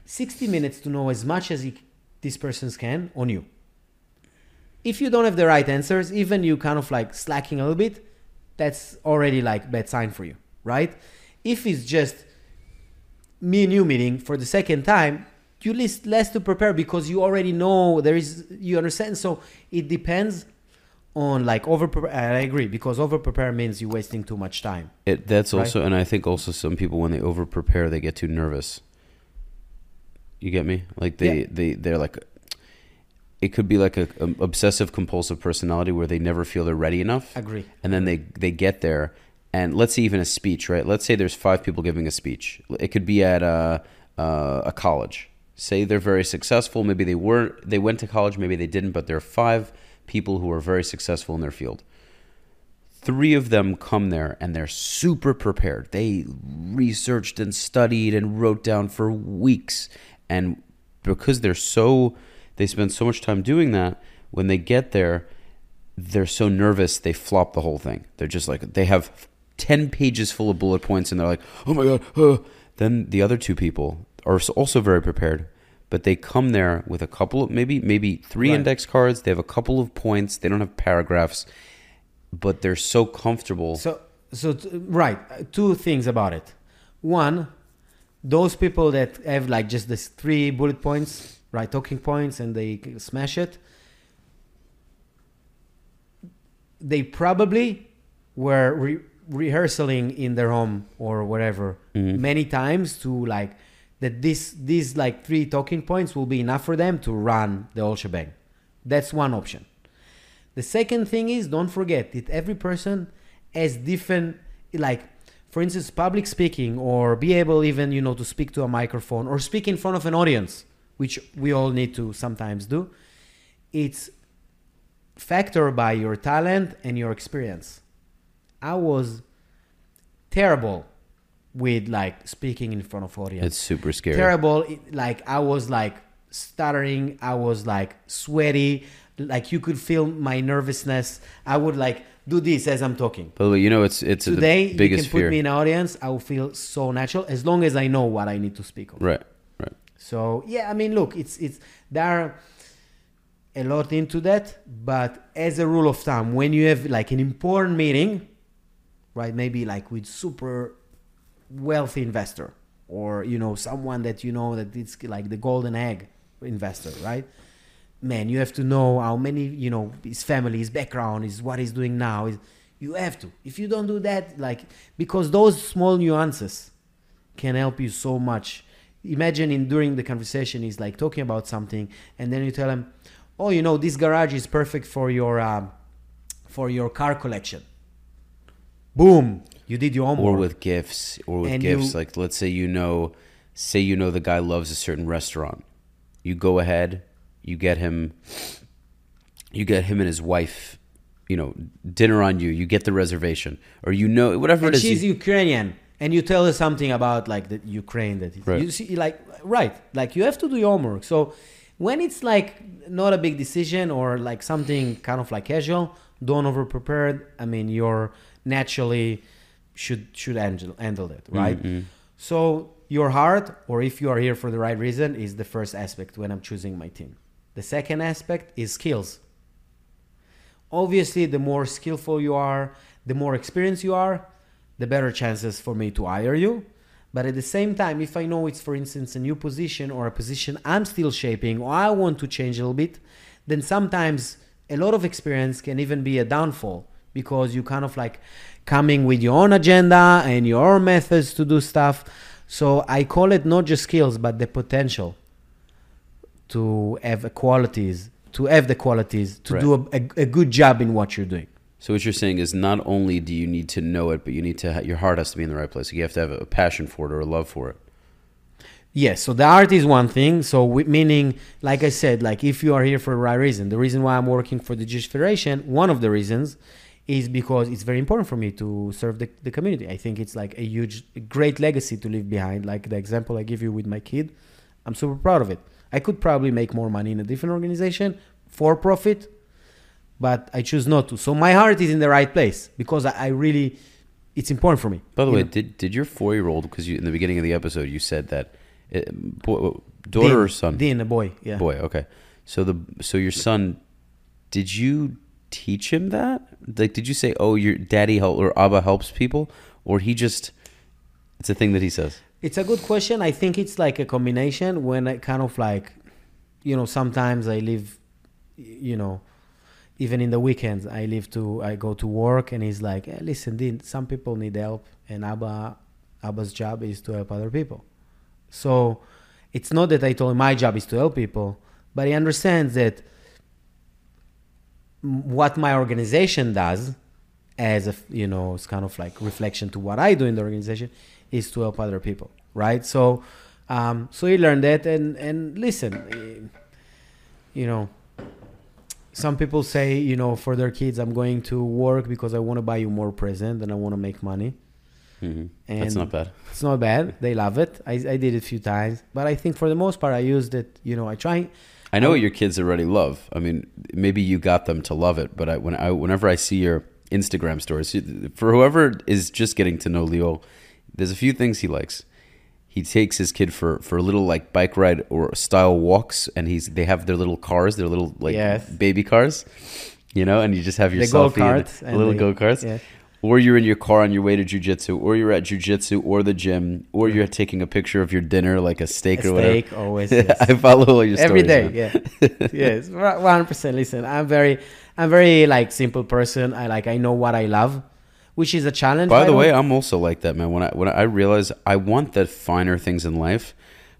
60 minutes to know as much as he, this person's can on you. If you don't have the right answers, even you kind of like slacking a little bit, that's already like bad sign for you, right? If it's just me and you meeting for the second time, you list less to prepare because you already know there is you understand. So it depends on like over prepare. I agree because over prepare means you're wasting too much time. It, that's Right. also, and I think also some people when they over prepare, they get too nervous. You get me? Like they Yeah. they they're like, it could be like a, a obsessive compulsive personality where they never feel they're ready enough. Agree. And then they they get there, and let's say even a speech, right? Let's say there's five people giving a speech. It could be at a uh, a college. Say they're very successful. Maybe they were they went to college. Maybe they didn't. But there are five people who are very successful in their field. Three of them come there and they're super prepared. They researched and studied and wrote down for weeks. And because they're so they spend so much time doing that when they get there they're so nervous they flop the whole thing they're just like they have 10 pages full of bullet points and they're like oh my god uh. then the other two people are also very prepared but they come there with a couple of maybe maybe three Right. index cards they have a couple of points they don't have paragraphs but they're so comfortable So, so t- right, uh, two things about it. One, those people that have like just this three bullet points, right, talking points, and they smash it. They probably were re- rehearsing in their home or whatever Mhm. many times to like that this these like three talking points will be enough for them to run the whole shebang. That's one option. The second thing is don't forget that every person has different like for instance public speaking or be able even you know to speak to a microphone or speak in front of an audience which we all need to sometimes do it's factored by your talent and your experience i was terrible with like speaking in front of audience. It's super scary. Terrible. It- like i was like stuttering. I was like sweaty. Like you could feel my nervousness. I would like do this as i'm talking. Way you know it's it's today the you can put fear. me in an audience i will feel so natural as long as i know what i need to speak of. Right right. So yeah i mean look it's it's there are a lot into that but as a rule of thumb when you have like an important meeting right maybe like with super wealthy investor or you know someone that you know that it's like the golden egg investor right? Man you have to know how many you know his family his background is what he's doing now is you have to. If you don't do that like because those small nuances can help you so much. Imagine in during the conversation he's like talking about something and then you tell him oh you know this garage is perfect for your um, for your car collection. Boom you did your homework or with gifts or with And gifts you- like let's say you know say you know the guy loves a certain restaurant you go ahead you get him you get him and his wife you know dinner on you you get the reservation or you know whatever and it is she's you- Ukrainian, and you tell her something about like the Ukraine that Right. you see, like right, like you have to do your homework. So when it's like not a big decision or like something kind of like casual, don't over prepare I mean, you're naturally should should handle handle it, right? Mhm. So your heart, or if you are here for the right reason, is the first aspect when I'm choosing my team. The second aspect is skills. Obviously, the more skillful you are, the more experienced you are, the better chances for me to hire you. But at the same time, if I know it's, for instance, a new position or a position I'm still shaping or I want to change a little bit, then sometimes a lot of experience can even be a downfall because you kind of like coming with your own agenda and your own methods to do stuff. So I call it not just skills, but the potential to have qualities, to have the qualities to Right. do a, a, a good job in what you're doing. so what you're saying is not only do you need to know it but you need to ha- your heart has to be in the right place you have to have a passion for it or a love for it Yes, so the art is one thing. So we, meaning, like I said, like if you are here for the right reason, the reason why I'm working for the Jewish Federation, one of the reasons, is because it's very important for me to serve the, the community. I think it's like a huge, great legacy to leave behind. Like the example I give you with my kid, I'm super proud of it. I could probably make more money in a different organization for profit, but I choose not to. So my heart is in the right place because I, I really, it's important for me. by the way know? did did your four year old because you in the beginning of the episode you said that uh, boy, daughter Dean, or son Dean, a boy, yeah. boy okay so the so your son did you teach him that like did you say oh your daddy help or abba helps people or he just it's a thing that he says It's a good question. I think it's like a combination when I kind of like, you know, sometimes I live, you know, even in the weekends, I live to, I go to work and he's like, eh, listen, Dean, some people need help and Abba, Abba's job is to help other people. So it's not that I told him my job is to help people, but he understands that what my organization does as a you know it's kind of like reflection to what i do in the organization is to help other people right so um, so you learn that and and listen eh, you know some people say you know for their kids i'm going to work because i want to buy you more present and i want to make money mm-hmm. That's not bad. It's not bad. They love it. I, I did it a few times, but I think for the most part, I used it. You know, I try. I know what your kids already love. I mean, maybe you got them to love it, but I, when I, whenever I see your Instagram stories, for whoever is just getting to know Lior, there's a few things he likes. He takes his kid for for a little like bike ride or style walks, and he's they have their little cars, their little like Yes. baby cars, you know, and you just have your The selfie, and and little go karts, yeah. Or you're in your car on your way to jujitsu, or you're at jujitsu or the gym, or you're taking a picture of your dinner, like a steak A or whatever. steak always. yes. I follow all your every stories, day man. yeah yes one percent listen i'm very i'm very like simple person i like i know what i love which is a challenge By I the don't- way, I'm also like that, man. When I when I realize I want the finer things in life,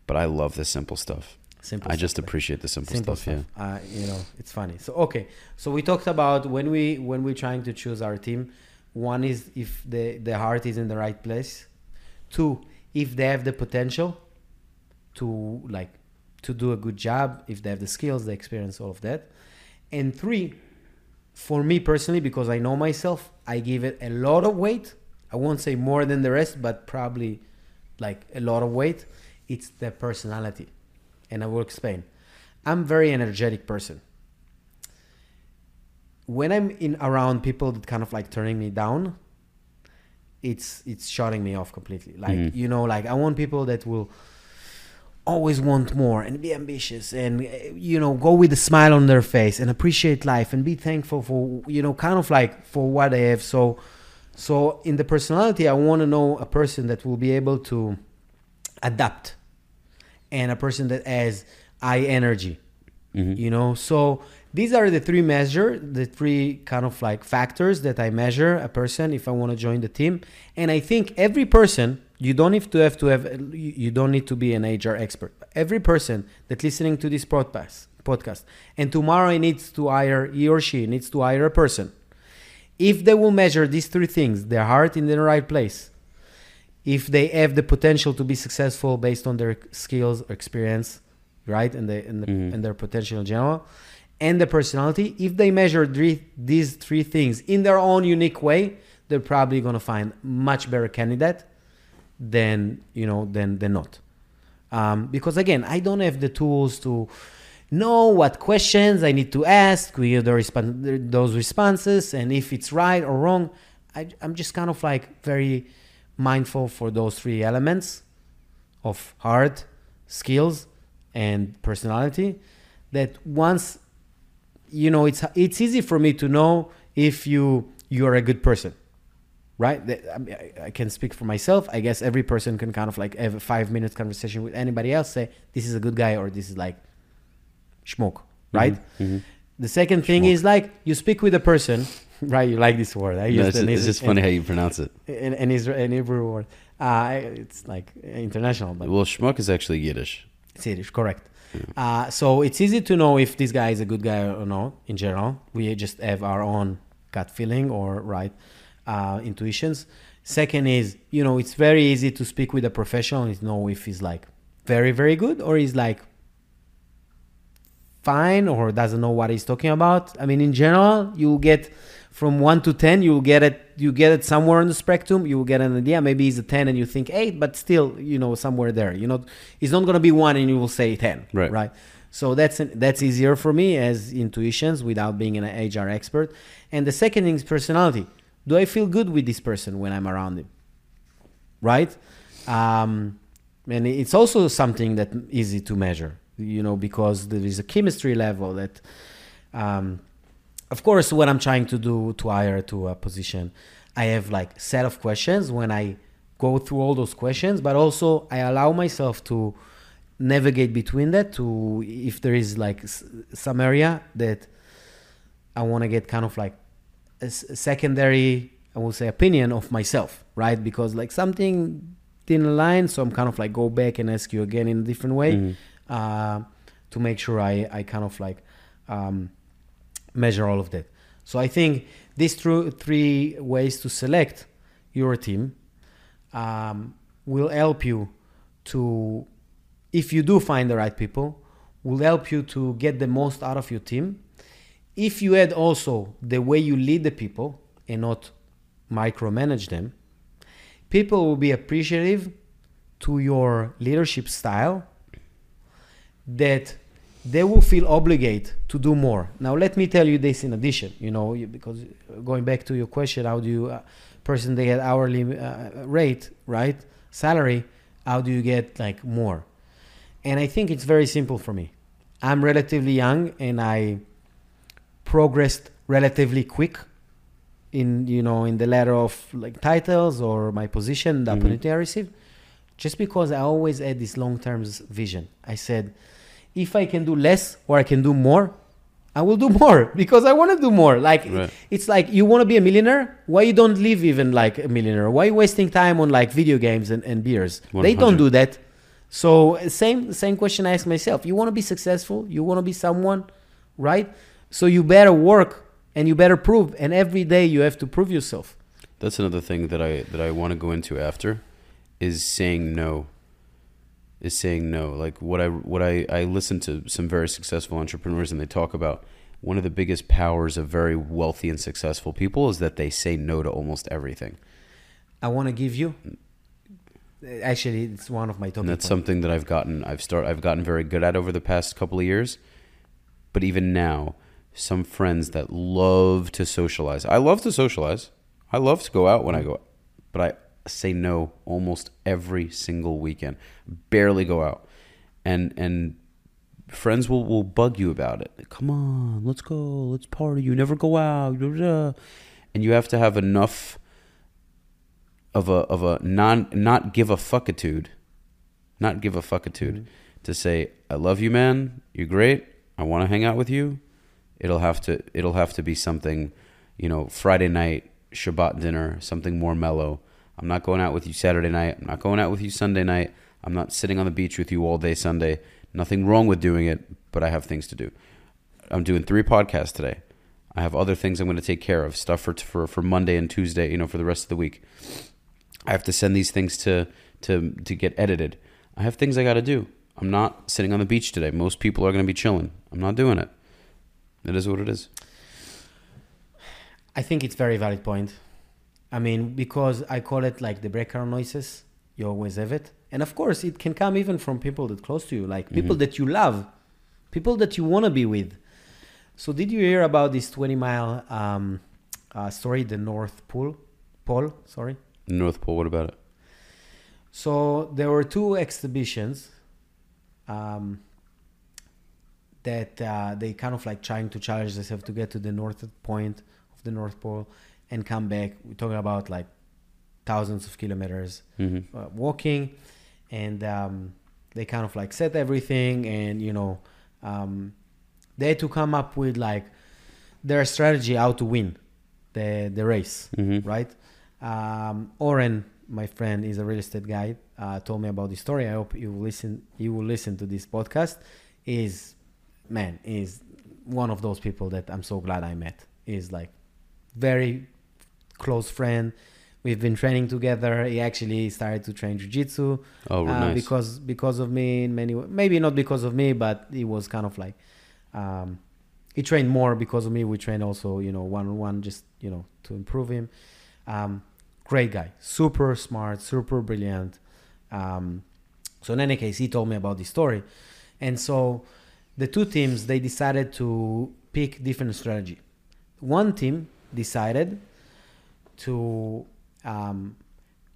but I love the simple stuff. simple I just stuff, like, appreciate the simple, simple stuff. stuff uh, you know it's funny so okay so we talked about when we when we're trying to choose our team one is if the the heart is in the right place. Two if they have the potential to like to do a good job if they have the skills the experience all of that. And three for me personally because i know myself i give it a lot of weight. I won't say more than the rest but probably like a lot of weight. It's the personality. And i will explain i'm very energetic person when i'm in around people that kind of like turning me down it's it's shutting me off completely like Mhm. you know like i want people that will always want more and be ambitious and uh, you know go with a smile on their face and appreciate life and be thankful for you know kind of like for what they have so so in the personality i want to know a person that will be able to adapt and a person that has high energy Mhm. you know so these are the three measure the three kind of like factors that i measure a person if i want to join the team and i think every person you don't have to have to have you don't need to be an hr expert every person that listening to this podcast podcast and tomorrow he needs to hire he or she needs to hire a person if they will measure these three things their heart in the right place if they have the potential to be successful based on their skills experience right and, the, and, the, Mhm. and their potential in general and the personality if they measure three, these three things in their own unique way they're probably going to find much better candidate than you know than than not. Um, because again i don't have the tools to know what questions i need to ask the respon- those responses and if it's right or wrong I, i'm just kind of like very mindful for those three elements of heart skills and personality that once you know it's it's easy for me to know if you you're a good person right I, mean, I- I can speak for myself i guess every person can kind of like have a five minute conversation with anybody else say this is a good guy or this is like smoke right Mhm. the second thing Schmuck. is like you speak with a person right you like this word i No, it's, an it's Is- just an- funny how you pronounce it. an, an, Isra- an hebrew word uh, it's like international but Well, schmuck is actually Yiddish. it's Yiddish, correct. Uh, so it's easy to know if this guy is a good guy or not. In general, we just have our own gut feeling or right uh, intuitions. Second is, you know, it's very easy to speak with a professional and know if he's like very, very good or he's like fine or doesn't know what he's talking about. I mean, in general, you get from one to ten, you will get it. You get it somewhere on the spectrum. You will get an idea. Maybe he's a ten, and you think eight, but still, you know, somewhere there. You know, it's not gonna be one, and you will say ten. Right. Right. So that's that's easier for me as intuitions without being an HR expert. And the second thing is personality. Do I feel good with this person when I'm around him? Right. Um, and it's also something that easy to measure. You know, because there is a chemistry level that. Um, of course what i'm trying to do to hire to a position i have like set of questions when i go through all those questions but also i allow myself to navigate between that to if there is like s- some area that i want to get kind of like a s- secondary i will say opinion of myself right because like something didn't align so i'm kind of like go back and ask you again in a different way Mhm. uh, to make sure I, I kind of like um, measure all of that. So I think these three ways to select your team um, will help you to, if you do find the right people, will help you to get the most out of your team. If you add also the way you lead the people and not micromanage them, people will be appreciative to your leadership style that they will feel obligated to do more. Now, let me tell you this in addition, you know, because going back to your question, how do you, uh, person they get hourly uh, rate, right, salary, how do you get like more? And I think it's very simple for me. I'm relatively young and I progressed relatively quick in you know in the ladder of like titles or my position, the mm-hmm. opportunity I received, just because I always had this long term vision. I said, if I can do less or I can do more, I will do more because I want to do more. Like right. it's like you want to be a millionaire. Why you don't live even like a millionaire? Why you wasting time on like video games and, and beers? 100. They don't do that. So same same question I ask myself. You want to be successful. You want to be someone, right? So you better work and you better prove. And every day you have to prove yourself. That's another thing that I that I want to go into after, is saying no is saying no. Like what I what I I listen to some very successful entrepreneurs and they talk about one of the biggest powers of very wealthy and successful people is that they say no to almost everything. I want to give you actually it's one of my top and that's points. something that I've gotten I've start I've gotten very good at over the past couple of years. But even now, some friends that love to socialize. I love to socialize. I love to go out when I go, but I say no almost every single weekend. Barely go out, and and friends will will bug you about it. Come on, let's go, let's party. You never go out, and you have to have enough of a of a non not give a fuckitude, not give a fuckitude, mm-hmm. to say I love you, man. You're great. I want to hang out with you. It'll have to it'll have to be something, you know, Friday night Shabbat dinner, something more mellow I'm not going out with you Saturday night. I'm not going out with you Sunday night. I'm not sitting on the beach with you all day Sunday. Nothing wrong with doing it, but I have things to do. I'm doing three podcasts today. I have other things I'm going to take care of, stuff for for for Monday and Tuesday, you know, for the rest of the week. I have to send these things to to to get edited. I have things I got to do. I'm not sitting on the beach today. Most people are going to be chilling. I'm not doing it. It is what it is. I think it's very valid point. I mean, because I call it like the background noises. You always have it, and of course, it can come even from people that close to you, like mm-hmm. people that you love, people that you want to be with. So, did you hear about this twenty mile um, uh, story, the North Pole? Pole, sorry. North Pole. What about it? So there were two exhibitions um, that uh, they kind of like trying to challenge themselves to get to the north point of the North Pole and come back. We're talking about like thousands of kilometers mm-hmm. uh, walking, and um, they kind of like set everything, and you know, um, they had to come up with like their strategy how to win the the race, mm-hmm. right? Um, Oren, my friend, is a real estate guy. Uh, told me about this story. I hope you listen. You will listen to this podcast. Is man is one of those people that I'm so glad I met. Is like very close friend. We've been training together. He actually started to train jujitsu. Oh, uh, nice. Because because of me in many maybe not because of me, but he was kind of like um, he trained more because of me. We trained also, you know, one on one, just you know, to improve him. Um, great guy, super smart, super brilliant. Um, so in any case, he told me about this story, and so the two teams they decided to pick different strategy. One team decided to um,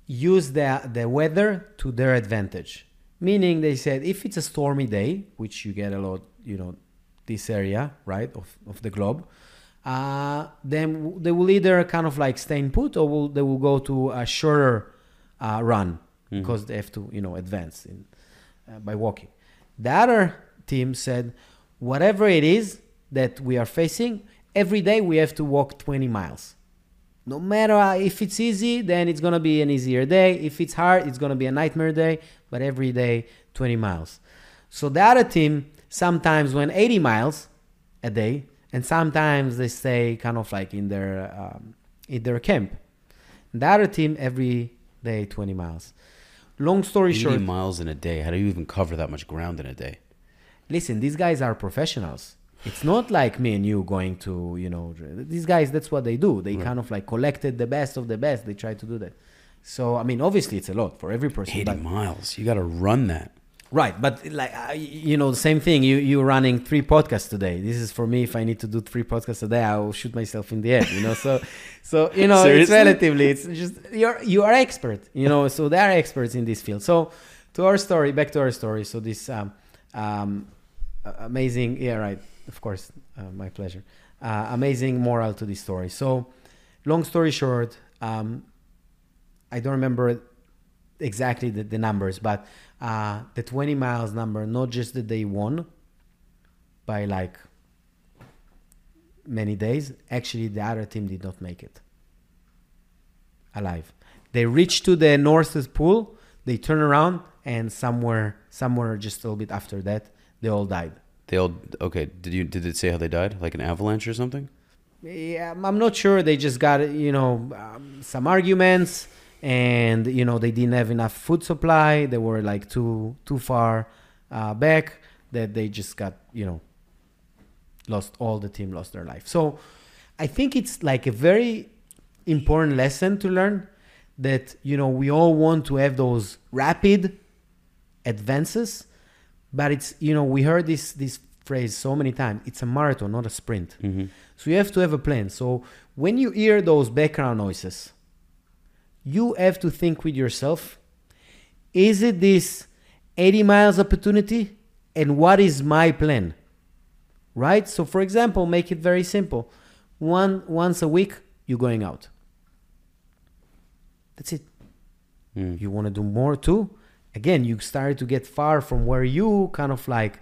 use the, the weather to their advantage. Meaning, they said if it's a stormy day, which you get a lot, you know, this area, right, of, of the globe, uh, then they will either kind of like stay in put or will, they will go to a shorter uh, run mm-hmm. because they have to, you know, advance in, uh, by walking. The other team said, whatever it is that we are facing, every day we have to walk 20 miles no matter if it's easy then it's gonna be an easier day if it's hard it's gonna be a nightmare day but every day 20 miles so the other team sometimes went 80 miles a day and sometimes they stay kind of like in their um, in their camp. The other team every day 20 miles. Long story 80 short, miles in a day. How do you even cover that much ground in a day? listen, these guys are professionals. It's not like me and you going to, you know, these guys, that's what they do. They Right. kind of like collected the best of the best. They try to do that. So, I mean, obviously it's a lot for every person. 80 but- miles. You got to run that. Right, but like you know, the same thing. You you running three podcasts today. This is for me. If I need to do three podcasts a day, I will shoot myself in the head. You know, so so you know, it's relatively. It's just you're you are expert. You know, so they are experts in this field. So to our story, back to our story. So this um, um, amazing, yeah, right. Of course, uh, my pleasure. Uh, amazing moral to this story. So, long story short, um, I don't remember exactly the, the numbers, but uh, the 20 miles number, not just that they won by like many days, actually, the other team did not make it alive. They reached to the north's pool, they turn around, and somewhere, somewhere just a little bit after that, they all died. They all okay. Did you did it say how they died? Like an avalanche or something? Yeah, I'm- not sure. They just got you know um, some arguments, and you know they didn't have enough food supply. They were like too too far uh, back that they just got you know lost. All the team lost their life. So I think it's like a very important lesson to learn that you know we all want to have those rapid advances, but it's you know we heard this this phrase so many times. It's a marathon, not a sprint. Mm-hmm. So you have to have a plan. So when you hear those background noises, you have to think with yourself, is it this 80 miles opportunity and what is my plan? Right? So for example, make it very simple. One once a week you're going out. That's it. Mm. You want to do more too? Again, you started to get far from where you kind of like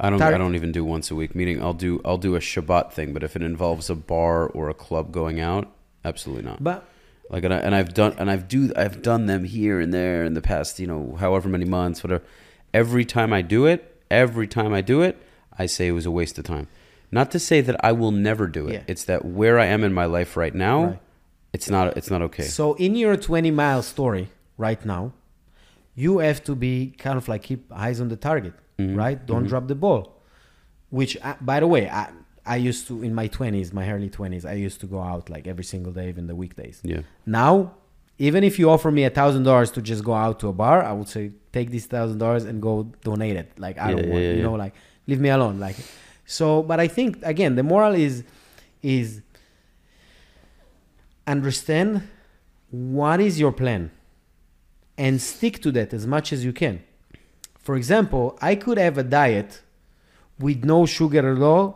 I don't. Tar- I don't even do once a week. Meaning, I'll do. I'll do a Shabbat thing. But if it involves a bar or a club going out, absolutely not. but Like, and, I, and I've done. And I've do. I've done them here and there in the past. You know, however many months, whatever. Every time I do it, every time I do it, I say it was a waste of time. Not to say that I will never do it. Yeah. It's that where I am in my life right now, Right. it's not. It's not okay. So in your 20 mile story right now, you have to be kind of like keep eyes on the target, Mhm. right? Don't Mhm. drop the ball. Which, uh, by the way, I, I used to in my 20s, my early 20s, I used to go out like every single day, even the weekdays. yeah. Now, even if you offer me a thousand dollars to just go out to a bar, I would say take this thousand dollars and go donate it. Like I Yeah, don't want, yeah, you know, like leave me alone. Like so, but I think again, the moral is is understand what is your plan and stick to that as much as you can. For example, I could have a diet with no sugar at all,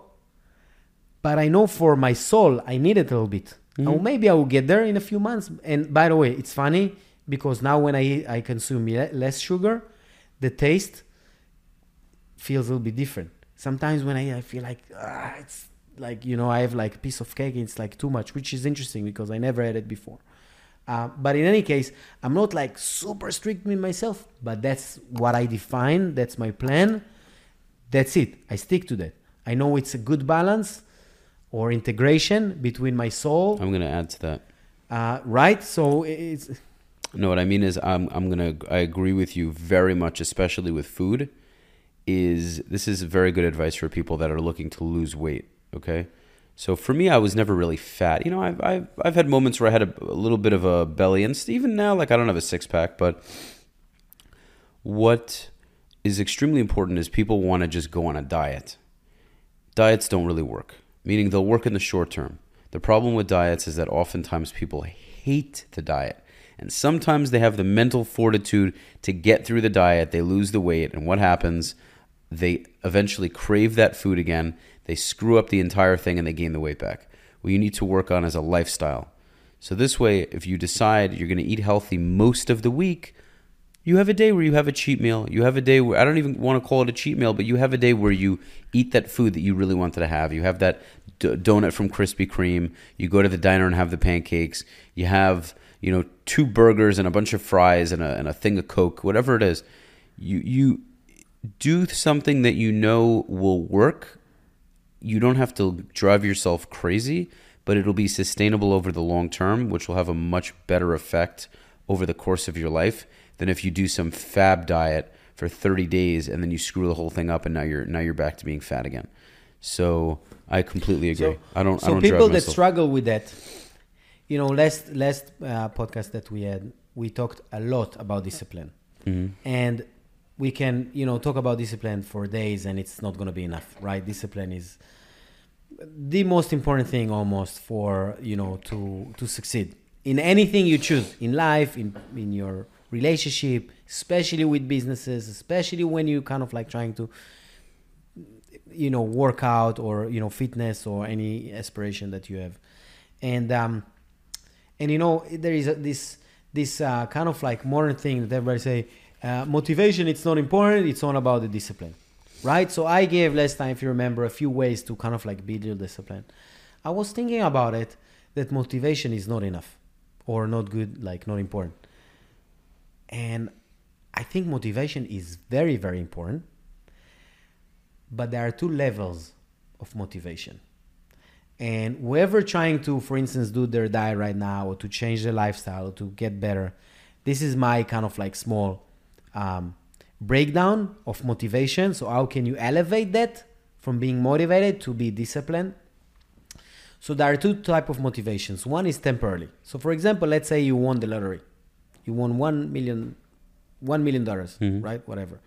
but I know for my soul I need it a little bit. Mhm. Or maybe I will get there in a few months. And by the way, it's funny because now when I I consume less sugar, the taste feels a little bit different. Sometimes when I, I feel like ah, it's like you know I have like a piece of cake, and it's like too much, which is interesting because I never had it before. Uh, but in any case, I'm not like super strict with myself, but that's what I define. That's my plan. That's it. I stick to that. I know it's a good balance or integration between my soul, I'm gonna add to that. uh, right? So it's No, what I mean is I'm I'm gonna I agree with you very much, especially with food. Is this is very good advice for people that are looking to lose weight? Okay, so for me, I was never really fat. You know, I've I've, I've had moments where I had a, a little bit of a belly, and even now, like I don't have a six pack, but what is extremely important is people want to just go on a diet. Diets don't really work, meaning they'll work in the short term. The problem with diets is that oftentimes people hate the diet. And sometimes they have the mental fortitude to get through the diet, they lose the weight, and what happens? They eventually crave that food again, they screw up the entire thing, and they gain the weight back. What you need to work on is a lifestyle. So, this way, if you decide you're going to eat healthy most of the week, you have a day where you have a cheat meal. You have a day where I don't even want to call it a cheat meal, but you have a day where you eat that food that you really wanted to have. You have that d- donut from Krispy Kreme. You go to the diner and have the pancakes. You have you know two burgers and a bunch of fries and a and a thing of Coke, whatever it is. You you do something that you know will work you don't have to drive yourself crazy, but it'll be sustainable over the long term, which will have a much better effect over the course of your life than if you do some fab diet for 30 days and then you screw the whole thing up and now you're now you're back to being fat again. So I completely agree. So- I don't. So I don't people that struggle with that, you know, last last uh, podcast that we had, we talked a lot about discipline, Mhm. and we can you know talk about discipline for days, and it's not going to be enough, right? Discipline is the most important thing almost for you know to to succeed in anything you choose in life, in in your relationship, especially with businesses, especially when you kind of like trying to you know workout or you know fitness or any aspiration that you have. And um and you know there is a, this this uh, kind of like modern thing that everybody say uh, motivation it's not important it's all about the discipline right? So i gave last time if you remember a few ways to kind of like build your discipline. I was thinking about it that motivation is not enough or not good like not important. And i think motivation is very very important but there are two levels of motivation. And whoever trying to for instance do their diet right now or to change their lifestyle or to get better this is my kind of like small um, breakdown of motivation. So how can you elevate that from being motivated to be disciplined? So there are two type of motivations. One is temporarily. So for example let's say you won the lottery. You won one million one million dollars Mhm. right? Whatever.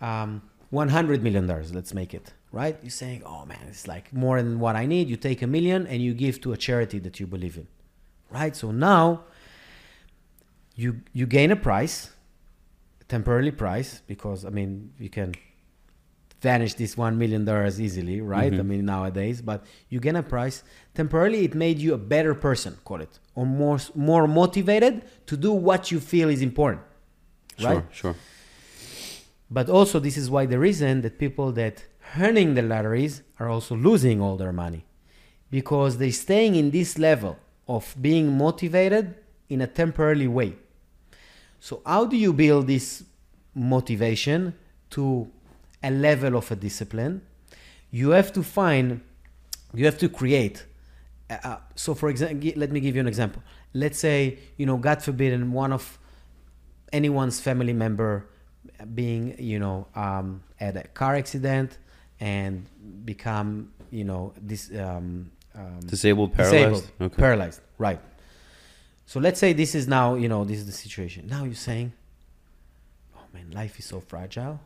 Um, 100 million dollars let's make it right? You're saying oh man it's like more than what i need. You take a million and you give to a charity that you believe in right? So now you you gain a price temporarily price because i mean you can vanish this 1 million dollars easily right i Mhm. mean nowadays but you gain a price temporarily it made you a better person call it or more more motivated to do what you feel is important Sure, right sure. but also, this is why the reason that people that earning the lotteries are also losing all their money because they're staying in this level of being motivated in a temporary way. So, how do you build this motivation to a level of a discipline? You have to find, you have to create. Uh, uh, so, for example, let me give you an example. Let's say, you know, God forbid, one of anyone's family member being you know um, at a car accident and become you know this um, um, Disabled, paralyzed. disabled, Okay. paralyzed right so let's say this is now you know this is the situation. Now you're saying oh man life is so fragile.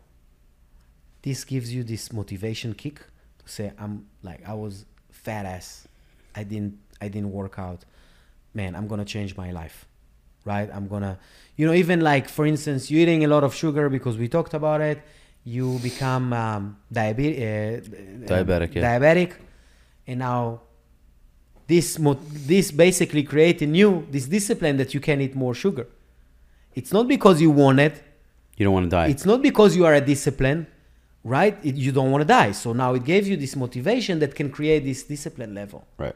This gives you this motivation kick to say i'm like i was fat ass. I didn't i didn't work out. Man i'm gonna change my life right? I'm gonna you know even like for instance you're eating a lot of sugar because we talked about it. You become um, diabetic uh, Diabetic, yeah. diabetic and now this mo- this basically create you this discipline that you can eat more sugar. It's not because you want it. You don't want to die. it's not because you are a discipline right? It, you don't want to die. So now it gives you this motivation that can create this discipline level. Right.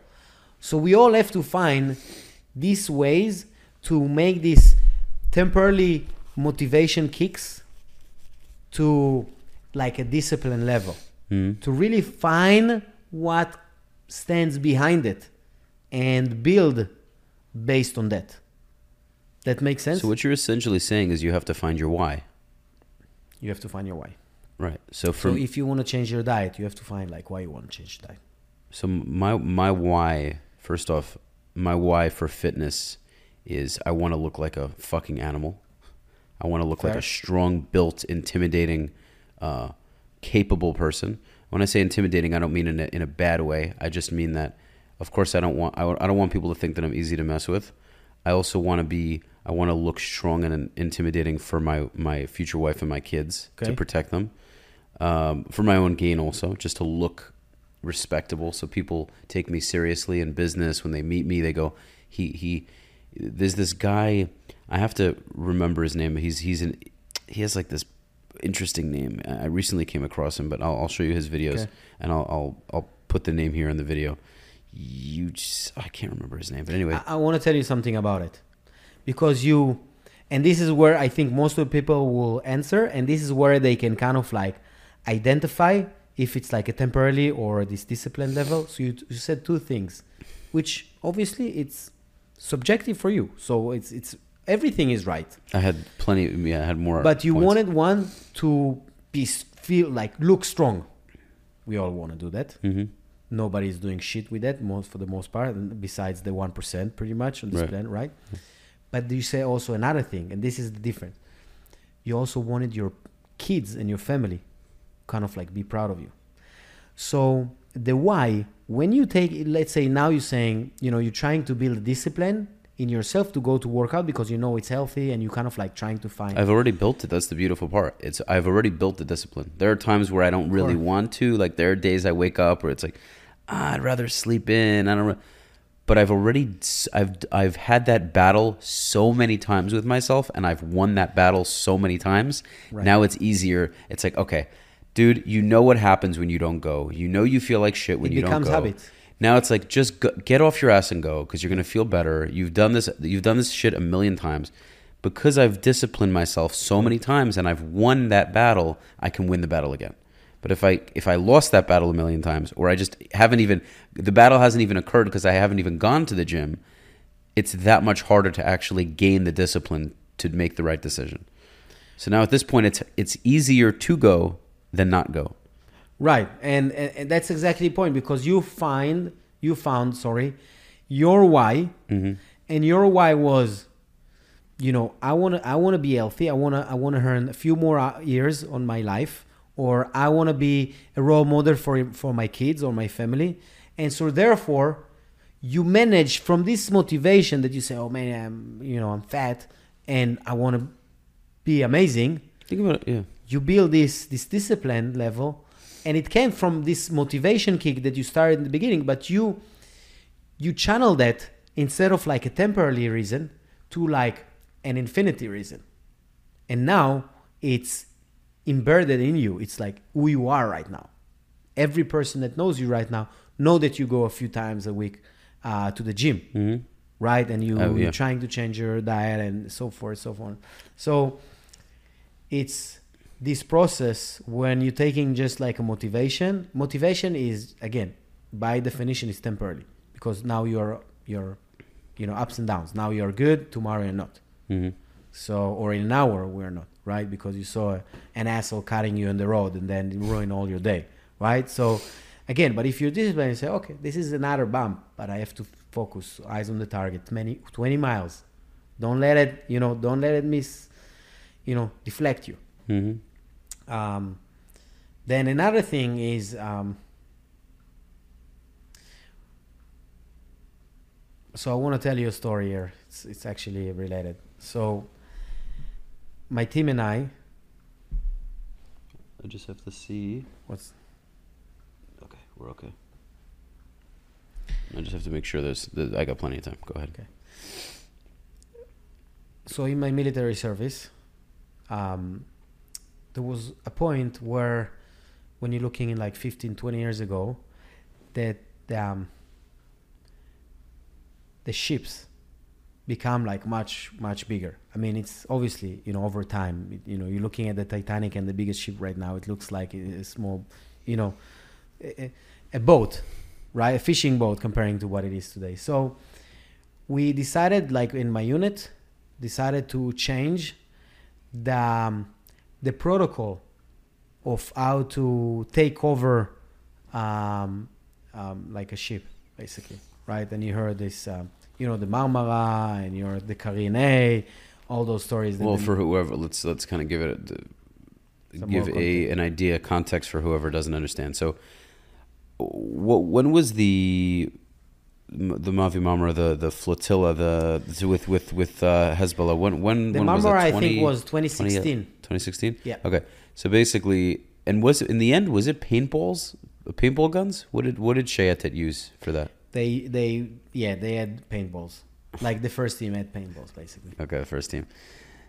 so we all have to find these ways to make these temporarily motivation kicks to like a discipline level. Mhm. to really find what stands behind it and build based on that that makes sense So what you're essentially saying is you have to find your why. you have to find your why Right. So for so if you want to change your diet you have to find like why you want to change diet So my my why, first off, my why for fitness is I want to look like a fucking animal. I want to look like a strong, built, intimidating, uh, capable person. When I say intimidating, I don't mean in a, in a bad way. I just mean that, of course, I don't want I, I don't want people to think that I'm easy to mess with. I also want to be I want to look strong and intimidating for my my future wife and my kids to protect them, um, for my own gain also, just to look respectable so people take me seriously in business. When they meet me they go he he there's this guy i have to remember his name he's he's an he has like this interesting name. I recently came across him but i'll, I'll show you his videos Okay. and I'll, I'll i'll put the name here in the video you just, i can't remember his name but anyway I, I want to tell you something about it because you, and this is where I think most of the people will answer, and this is where they can kind of like identify if it's like a temporarily or this discipline level. So you, you said two things, which obviously it's subjective for you. So it's it's everything is right. I had plenty. Yeah, I had more. But you points. wanted one to be feel like look strong. We all want to do that. Mm-hmm. Nobody's doing shit with that most for the most part, and besides the one percent, pretty much on this Right. plan, right? But you say also another thing, and this is the difference. You also wanted your kids and your family, kind of like be proud of you. So the why, when you take, let's say now you're saying, you know, you're trying to build discipline in yourself to go to workout because you know it's healthy, and you kind of like trying to find. I've already built it. That's the beautiful part. It's I've already built the discipline. There are times where I don't really want to. Like there are days I wake up where it's like, ah, I'd rather sleep in. I don't. know. But I've already I've I've had that battle so many times with myself, and I've won that battle so many times. Right. Now it's easier. It's like okay, dude, you know what happens when you don't go. You know you feel like shit when It you don't becomes go. habit. Now it's like just go, get off your ass and go because you're gonna feel better. You've done this. You've done this shit a million times. Because I've disciplined myself so many times and I've won that battle, I can win the battle again. But if I if I lost that battle a million times, or I just haven't even the battle hasn't even occurred because I haven't even gone to the gym, it's that much harder to actually gain the discipline to make the right decision. So now at this point, it's it's easier to go than not go. Right, and, and, and that's exactly the point because you find you found sorry your why, Mm-hmm. and your why was, you know, I want to I want to be healthy. I want to I want to earn a few more uh, years on my life, or I want to be a role model for for my kids or my family, and so therefore, you manage from this motivation that you say, oh man, I'm you know I'm fat, and I want to be amazing Think about it. Yeah. you build this this discipline level and it came from this motivation kick that you started in the beginning but you you channel that instead of like a temporary reason to like an infinity reason and now it's embedded in you it's like who you are right now every person that knows you right now know that you go a few times a week uh, to the gym Mm-hmm. right? And you, Oh, yeah. you're trying to change your diet and so forth, so on. So it's this process when you're taking just like a motivation. Motivation is again, by definition, is temporary because now you're you're you know ups and downs. Now you're good, tomorrow you're not. Mm-hmm. So or in an hour we're not, right? Because you saw an asshole cutting you on the road and then ruin all your day, right? So again, but if you're disciplined, you say, okay, this is another bump, but I have to focus, eyes on the target, 20, 20 miles. Don't let it, you know, don't let it miss, you know, deflect you. Mm-hmm. Um, then another thing is um, so I want to tell you a story here. It's, it's actually related. So my team and I, I just have to see. what's Okay, we're okay. I just have to make sure there's. That I got plenty of time. Go ahead. Okay. So in my military service, um, there was a point where, when you're looking in like 15, 20 years ago, that um, the ships become like much, much bigger. I mean, it's obviously, you know, over time, you know, you're looking at the Titanic and the biggest ship right now, it looks like a small, you know, a, a- a boat, right? A fishing boat comparing to what it is today. So we decided, like in my unit, decided to change the um, the protocol of how to take over um, um, like a ship basically right and you heard this um, you know the marmara and you heard the karine all those stories Well, for whoever, let's let's kind of give it a, give a an idea context for whoever doesn't understand. So, what when was the the Mavi Marmara, the the flotilla, the with with with uh, Hezbollah? When when the when was that? marmara i 20 think was 2016 2016. Yeah. Okay. So basically, and was it in the end was it paintballs, paintball guns? What did what did Shayetet use for that? they they yeah they had paintballs like the first team had paintballs basically Okay, the first team.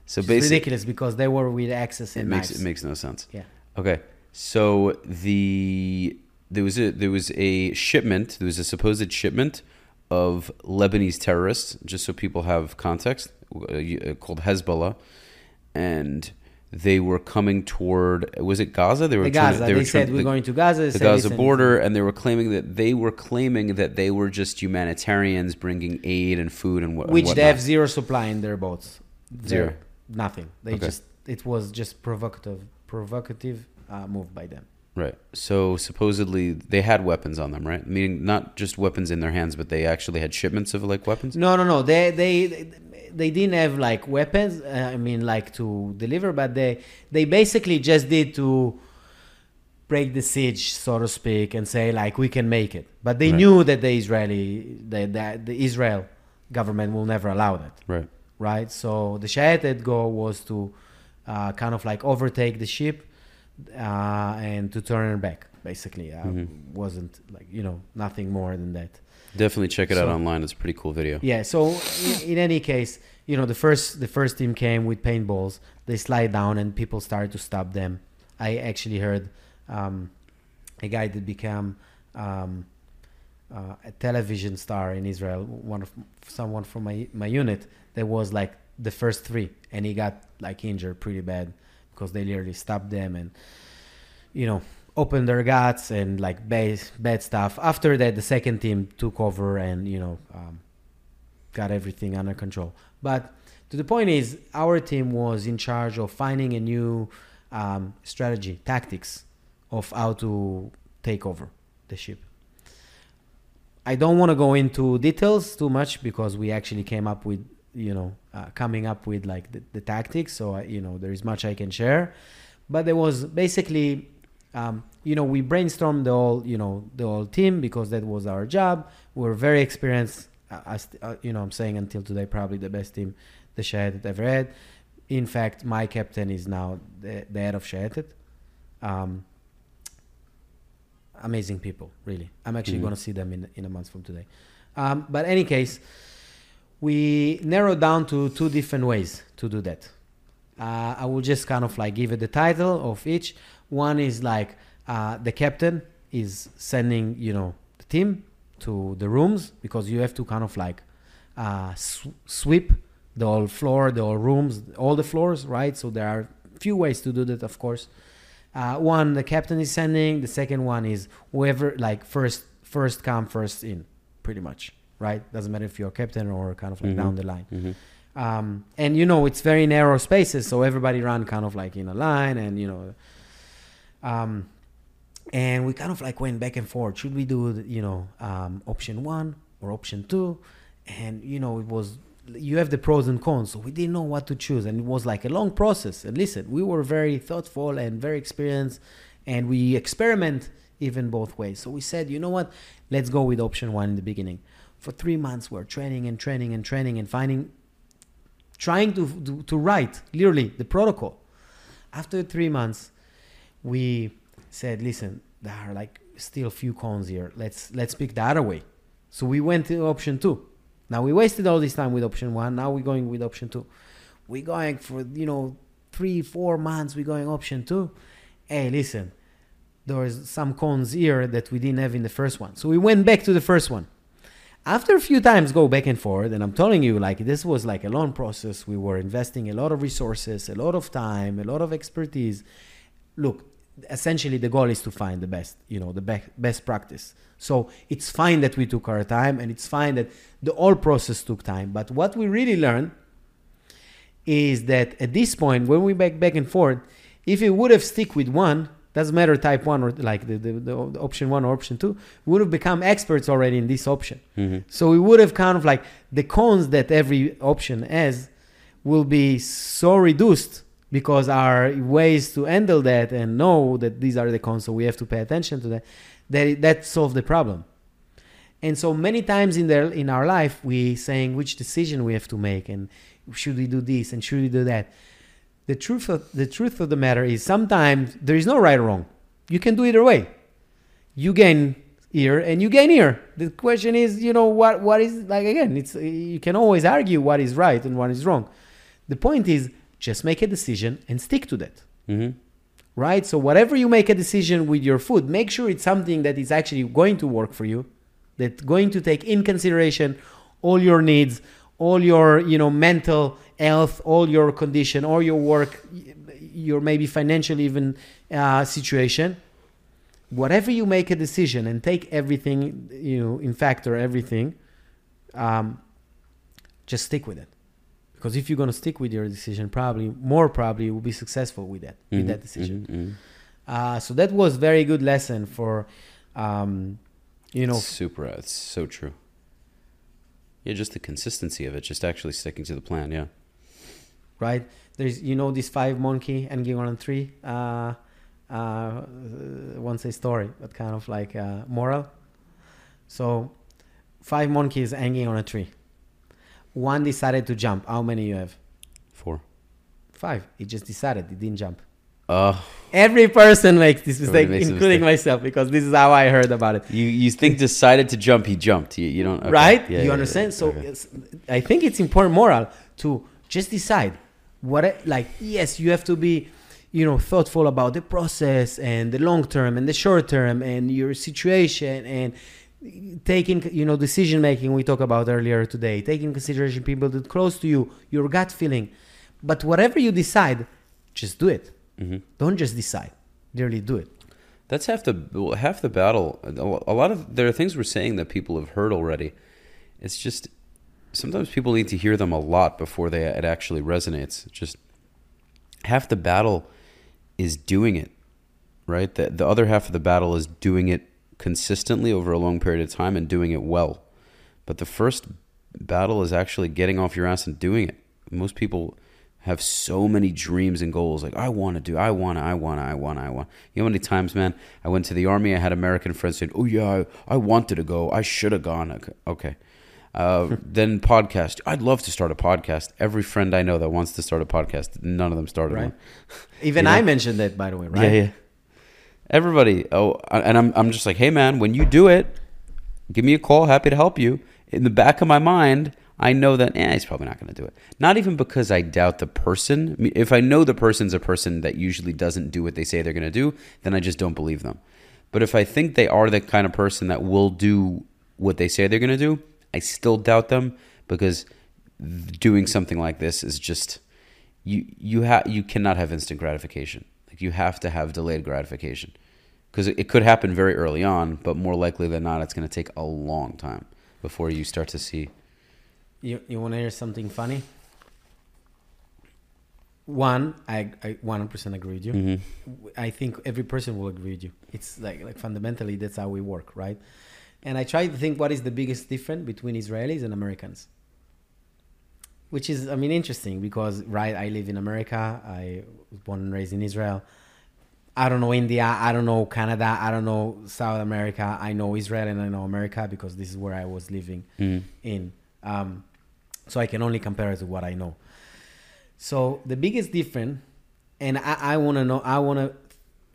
So basically, ridiculous because they were with access it and makes knives. it makes no sense. Yeah. Okay. So the there was a there was a shipment. There was a supposed shipment of Lebanese terrorists. Just so people have context, uh, uh, called Hezbollah, and they were coming toward was it Gaza? They were The Gaza. to- They, were said trying- we're the- going to Gaza. They the Gaza border, and they were claiming that they were claiming that they were just humanitarians bringing aid and food and what. which and they have zero supply in their boats. Zero. Zero. Nothing. They Okay. just it was just provocative provocative uh, move by them. Right. So supposedly they had weapons on them, right? Meaning not just weapons in their hands, but they actually had shipments of like weapons. No, no, no. They they they didn't have like weapons. Uh, I mean, like to deliver, but they they basically just did to break the siege, so to speak, and say like we can make it. But they Right. knew that the Israeli the, the the Israel government will never allow that. Right. right? So the Shayetet goal was to uh, kind of like overtake the ship uh, and to turn it back. Basically, uh, Mhm. wasn't like you know nothing more than that. Definitely check it out online. It's a pretty cool video. Yeah. So in, in any case, you know the first the first team came with paintballs. They slide down and people started to stop them. I actually heard um, a guy that became um, uh, a television star in Israel. One of someone from my my unit that was like the first three, and he got like injured pretty bad because they literally stopped them and you know opened their guts and like bad bad stuff. After that, the second team took over and you know um, got everything under control. But to the point is, our team was in charge of finding a new um, strategy, tactics of how to take over the ship. I don't want to go into details too much because we actually came up with, you know, uh, coming up with like the, the tactics. So, I, you know, there is much I can share. But there was basically, um, you know, we brainstormed the whole, you know, the whole team because that was our job. We were very experienced. St- uh, you know, I'm saying until today, probably the best team the Shayetet ever had. In fact, my captain is now the, the head of Shayetet. Um, amazing people, really. I'm actually Mhm. going to see them in in a month from today. Um, but any case, we narrowed down to two different ways to do that. Uh, I will just kind of like give it the title of each. One is like uh, the captain is sending you know the team to the rooms because you have to kind of like uh, sw- sweep the whole floor, the whole rooms, all the floors, right? So there are few ways to do that, of course. Uh, one, the captain is sending. The second one is whoever, like first, first come, first in, pretty much, right? Doesn't matter if you're captain or kind of like Mhm. down the line. hmm Um, and you know, it's very narrow spaces, so everybody run kind of like in a line, and you know, um, and we kind of like went back and forth. Should we do, you know, um, option one or option two? And you know, it was you have the pros and cons, so we didn't know what to choose, and it was like a long process. And listen, we were very thoughtful and very experienced, and we experiment even both ways. So we said, you know what, let's go with option one in the beginning. For three months, we're training and training and training and finding trying to, to, to write literally the protocol. After three months, we said, listen, there are like still a few cons here. Let's let's pick the other way. So we went to option two. Now we wasted all this time with option one. Now we're going with option two. We're going for you know three, four months. We're going option two. Hey, listen, there's some cons here that we didn't have in the first one. So we went back to the first one after a few times go back and forth and i'm telling you like this was like a long process we were investing a lot of resources a lot of time a lot of expertise look essentially the goal is to find the best you know the be- best practice. So it's fine that we took our time and it's fine that the whole process took time but what we really learned is that at this point when we back back and forth if it would have stick with one doesn't matter type one or like the, the, the option one or option two we would have become experts already in this option. Hmm so we would have kind of like the cons that every option has will be so reduced because our ways to handle that and know that these are the cons, so we have to pay attention to that. That that solves the problem. And so many times in there in our life, we saying which decision we have to make and should we do this and should we do that. The truth of the truth of the matter is sometimes there is no right or wrong. You can do either way. You gain here and you gain here. The question is, you know, what what is like again? It's you can always argue what is right and what is wrong. The point is just make a decision and stick to that hmm right? So whatever you make a decision with your food, make sure it's something that is actually going to work for you, that's going to take in consideration all your needs, all your you know mental health, all your condition, all your work, your maybe financial even uh, situation. Whatever you make a decision and take everything, you know, in factor everything, um, just stick with it. Because if you're gonna stick with your decision, probably more probably you will be successful with that with that decision. Mhm, mhm. Uh, so that was very good lesson for, um, you know, super. uh, It's so true. Yeah, just the consistency of it, just actually sticking to the plan. Yeah. right? There's you know this five monkey hanging on a tree. Uh, uh, won't say story, but kind of like uh, moral. So, five monkeys hanging on a tree. One decided to jump. How many you have? Four. Five. He just decided. He didn't jump. Uh, Every person makes this mistake, makes including mistake. myself, because this is how I heard about it. you you think decided to jump, he jumped. You, you don't. okay. right Yeah, you yeah, understand yeah, so okay. i think it's important moral to just decide what like yes you have to be you know thoughtful about the process and the long term and the short term and your situation and taking you know decision making we talked about earlier today taking consideration people that close to you your gut feeling but whatever you decide just do it Mhm. don't just decide really do it That's half the half the battle. A lot of there are things we're saying that people have heard already. It's just sometimes people need to hear them a lot before they it actually resonates. Just half the battle is doing it, right? The the other half of the battle is doing it consistently over a long period of time and doing it well. But the first battle is actually getting off your ass and doing it. Most people have so many dreams and goals. Like, I want to do, I want to, I want to, I want to, I want. You know how many times, man, I went to the army, I had American friends saying, oh, yeah, I, I wanted to go. I should have gone. Okay. okay. Uh, then podcast. I'd love to start a podcast. Every friend I know that wants to start a podcast, none of them started Right. one. even You know? i mentioned that by the way right Yeah, yeah. Everybody. Oh, and I'm I'm just like, hey man, when you do it, give me a call. Happy to help you. In the back of my mind, I know that eh, he's probably not going to do it. Not even because I doubt the person. I mean, If I know the person's a person that usually doesn't do what they say they're going to do, then I just don't believe them. But if I think they are the kind of person that will do what they say they're going to do, I still doubt them because doing something like this is just you you have you cannot have instant gratification. You have to have delayed gratification because it, it could happen very early on, but more likely than not, it's going to take a long time before you start to see. You you want to hear something funny? One, I I one hundred percent agree with you. Mm-hmm. I think every person will agree with you. It's like like fundamentally that's how we work, right? And I try to think what is the biggest difference between Israelis and Americans. Which is I mean interesting because right I live in America. I was born and raised in Israel. I don't know India, I don't know Canada, I don't know South America. I know Israel and I know America because this is where I was living mm in. Um, so I can only compare it to what I know. So the biggest difference, and I, I want to know, I want to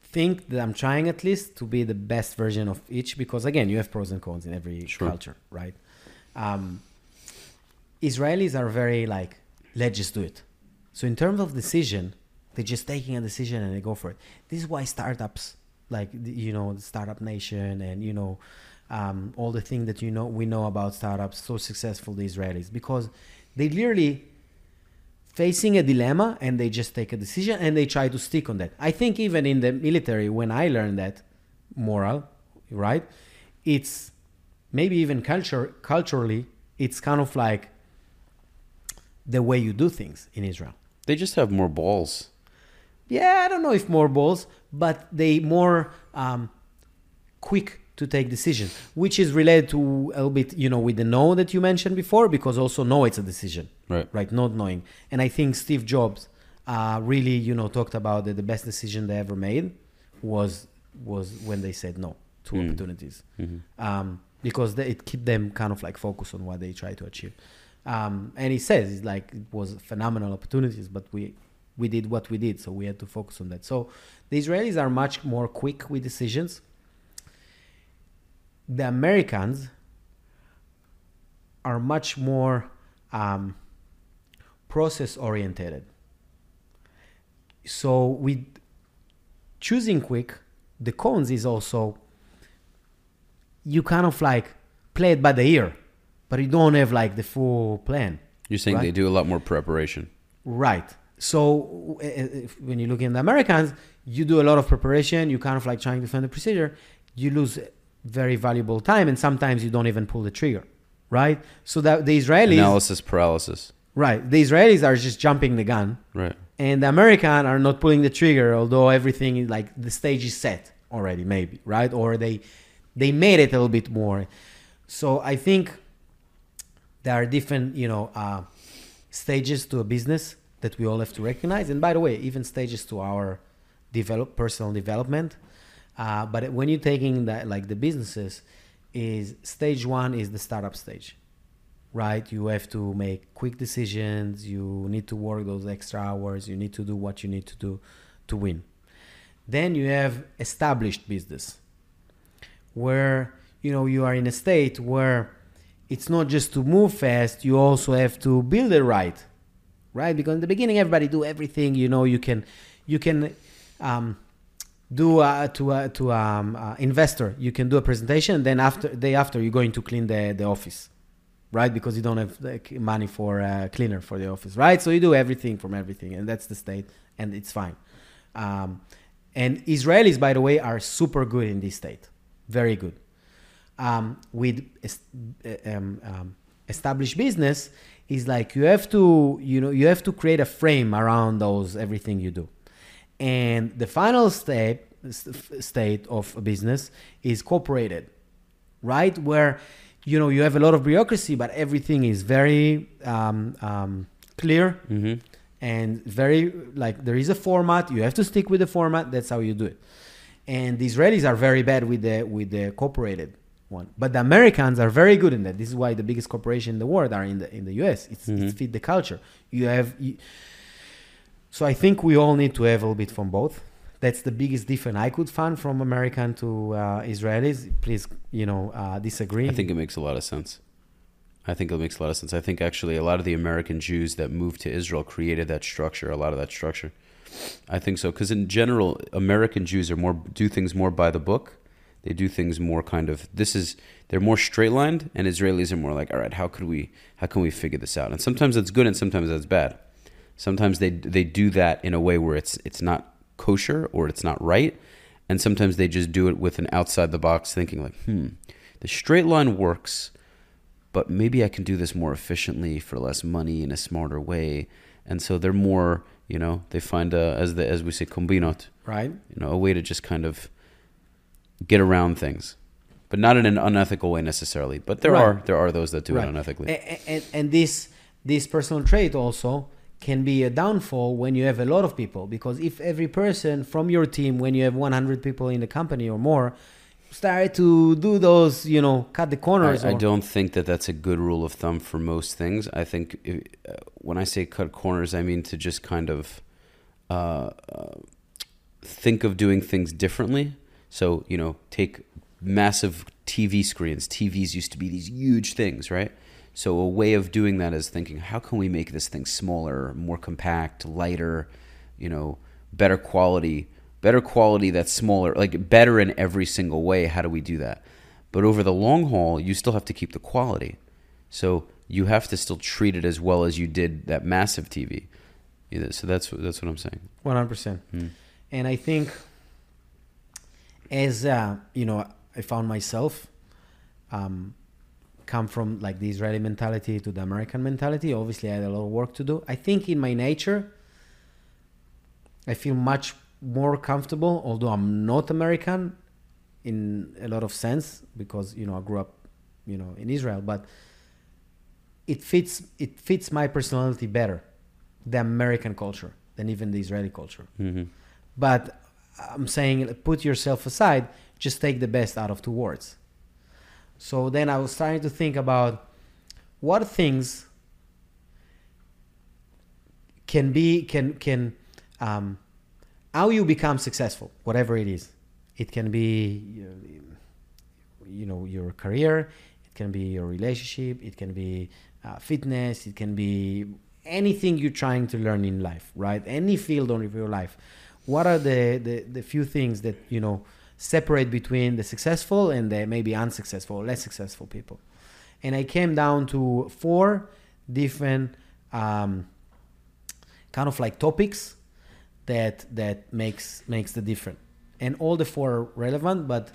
think that I'm trying at least to be the best version of each because again, you have pros and cons in every Sure. culture, right? Um, Israelis are very like, let's just do it. So in terms of decision, they're just taking a decision and they go for it. This is why startups, like you know, the startup nation, and you know, um, all the thing that you know we know about startups, so successful the Israelis because they literally facing a dilemma and they just take a decision and they try to stick on that. I think even in the military, when I learned that moral, right, it's maybe even culture culturally, it's kind of like the way you do things in Israel. They just have more balls. Yeah, I don't know if more balls, but they more um, quick to take decisions, which is related to a little bit, you know, with the no that you mentioned before, because also no, it's a decision, Right. right? Not knowing, and I think Steve Jobs uh, really, you know, talked about that the best decision they ever made was was when they said no to Mm. opportunities, hmm um, because they, it kept them kind of like focused on what they try to achieve. Um, and he says like it was phenomenal opportunities, but we we did what we did, so we had to focus on that. So the Israelis are much more quick with decisions. The Americans are much more um, process orientated. So with choosing quick, the cons is also you kind of like play it by the ear, but you don't have like the full plan. You're saying Right. they do a lot more preparation. Right. So uh, when you look in the Americans, you do a lot of preparation. You kind of like trying to find the procedure. You lose very valuable time, and sometimes you don't even pull the trigger. Right. So that the Israelis analysis paralysis. Right. The Israelis are just jumping the gun. Right. And the American are not pulling the trigger, although everything is like the stage is set already, maybe, right? Or they they made it a little bit more. So I think there are different, you know, uh, stages to a business that we all have to recognize. And by the way, even stages to our develop personal development. Uh, but when you're taking that, like the businesses, is stage one is the startup stage right? You have to make quick decisions. You need to work those extra hours. You need to do what you need to do to win. Then you have established business, where you know you are in a state where it's not just to move fast. You also have to build it right, right? Because in the beginning, everybody do everything. You know, you can, you can. Um, do uh, to uh, to um, uh, investor you can do a presentation and then after day after you're going to clean the, the office right? Because you don't have like, money for a cleaner for the office, right? So you do everything from everything, and that's the state, and it's fine. Um, and Israelis, by the way, are super good in this state, very good. Um, with um, um, established business, is like you have to, you know, you have to create a frame around those everything you do, and the final step state of a business is cooperated, right? Where you know you have a lot of bureaucracy, but everything is very um, um, clear mm-hmm. and very like there is a format. You have to stick with the format. That's how you do it. And the Israelis are very bad with the with the cooperated one, but the Americans are very good in that. This is why the biggest corporation in the world are in the in the U.S. It's, mm-hmm. It fit the culture. You have. You, so I think we all need to have a little bit from both that's the biggest difference I could find from American to uh, Israelis. Please, you know, uh, disagree. I think it makes a lot of sense. I think it makes a lot of sense. I think actually a lot of the American Jews that moved to Israel created that structure, a lot of that structure. I think so because in general, American Jews are more do things more by the book. They do things more kind of this is they're more straight lined, and Israelis are more like, all right, how could we how can we figure this out? And sometimes that's good, and sometimes that's bad. Sometimes they they do that in a way where it's it's not kosher or it's not right. And sometimes they just do it with an outside the box thinking, like, hmm, the straight line works, but maybe I can do this more efficiently for less money in a smarter way. And so they're more, you know, they find a, as the as we say combinot, right? You know, a way to just kind of get around things, but not in an unethical way necessarily. But there right. are there are those that do right. it unethically. And, and, and this this personal trait also can be a downfall when you have a lot of people because if every person from your team when you have 100 people in the company or more start to do those you know cut the corners I, I don't think that that's a good rule of thumb for most things i think if, uh, when i say cut corners i mean to just kind of uh, uh, think of doing things differently so you know take massive tv screens tvs used to be these huge things right so a way of doing that is thinking, how can we make this thing smaller, more compact, lighter, you know, better quality, better quality that's smaller, like better in every single way. How do we do that? But over the long haul, you still have to keep the quality. So you have to still treat it as well as you did that massive TV. So that's that's what I'm saying. One hundred percent. Hmm. And I think, as uh, you know, I found myself. Um, come from like the Israeli mentality to the American mentality. Obviously, I had a lot of work to do. I think in my nature, I feel much more comfortable, although I'm not American in a lot of sense because you know I grew up, you know, in Israel, but it fits it fits my personality better, the American culture than even the Israeli culture. Mm-hmm. But I'm saying put yourself aside, just take the best out of two words so then I was trying to think about what things can be can can um, how you become successful, whatever it is. It can be you know your career, it can be your relationship, it can be uh, fitness, it can be anything you're trying to learn in life, right? Any field of your life. What are the, the, the few things that you know separate between the successful and the maybe unsuccessful, less successful people. And I came down to four different um, kind of like topics that that makes makes the difference. And all the four are relevant, but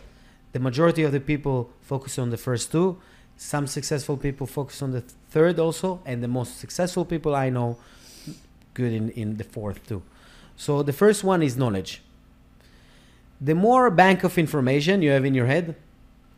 the majority of the people focus on the first two. Some successful people focus on the third also, and the most successful people I know good in, in the fourth too. So the first one is knowledge. The more bank of information you have in your head,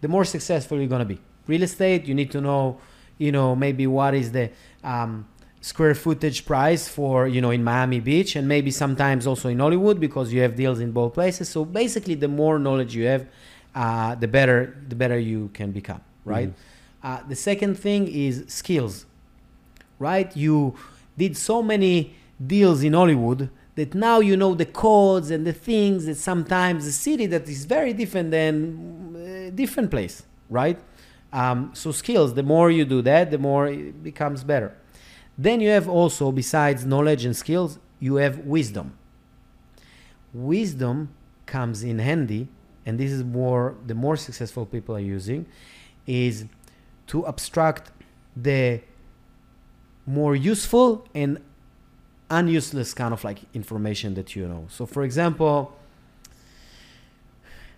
the more successful you're gonna be. Real estate, you need to know, you know, maybe what is the um, square footage price for, you know, in Miami Beach, and maybe sometimes also in Hollywood because you have deals in both places. So basically, the more knowledge you have, uh, the better the better you can become, right? Mm-hmm. Uh, the second thing is skills, right? You did so many deals in Hollywood that now you know the codes and the things that sometimes a city that is very different than a uh, different place, right? Um, so skills, the more you do that, the more it becomes better. Then you have also, besides knowledge and skills, you have wisdom. Wisdom comes in handy, and this is more the more successful people are using, is to abstract the more useful and unuseless kind of like information that you know. So, for example,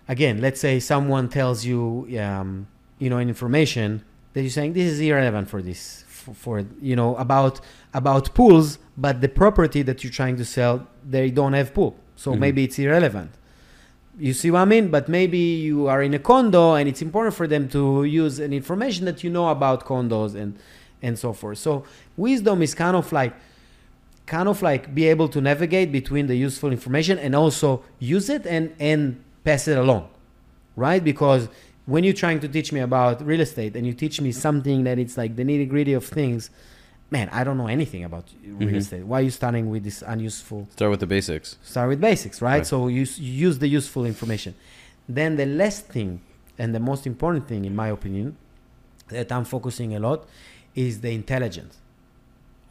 again, let's say someone tells you, um, you know, an information that you're saying this is irrelevant for this, for, for, you know, about about pools, but the property that you're trying to sell, they don't have pool, so mm-hmm. maybe it's irrelevant. You see what I mean? But maybe you are in a condo, and it's important for them to use an information that you know about condos and and so forth. So wisdom is kind of like kind of like be able to navigate between the useful information and also use it and and pass it along right? Because when you're trying to teach me about real estate and you teach me something that it's like the nitty gritty of things man i don't know anything about real mm-hmm. estate. Why are you starting with this unuseful start with the basics. Start with basics right, right. so you, you use the useful information. Then the last thing and the most important thing in my opinion that i'm focusing a lot is the intelligence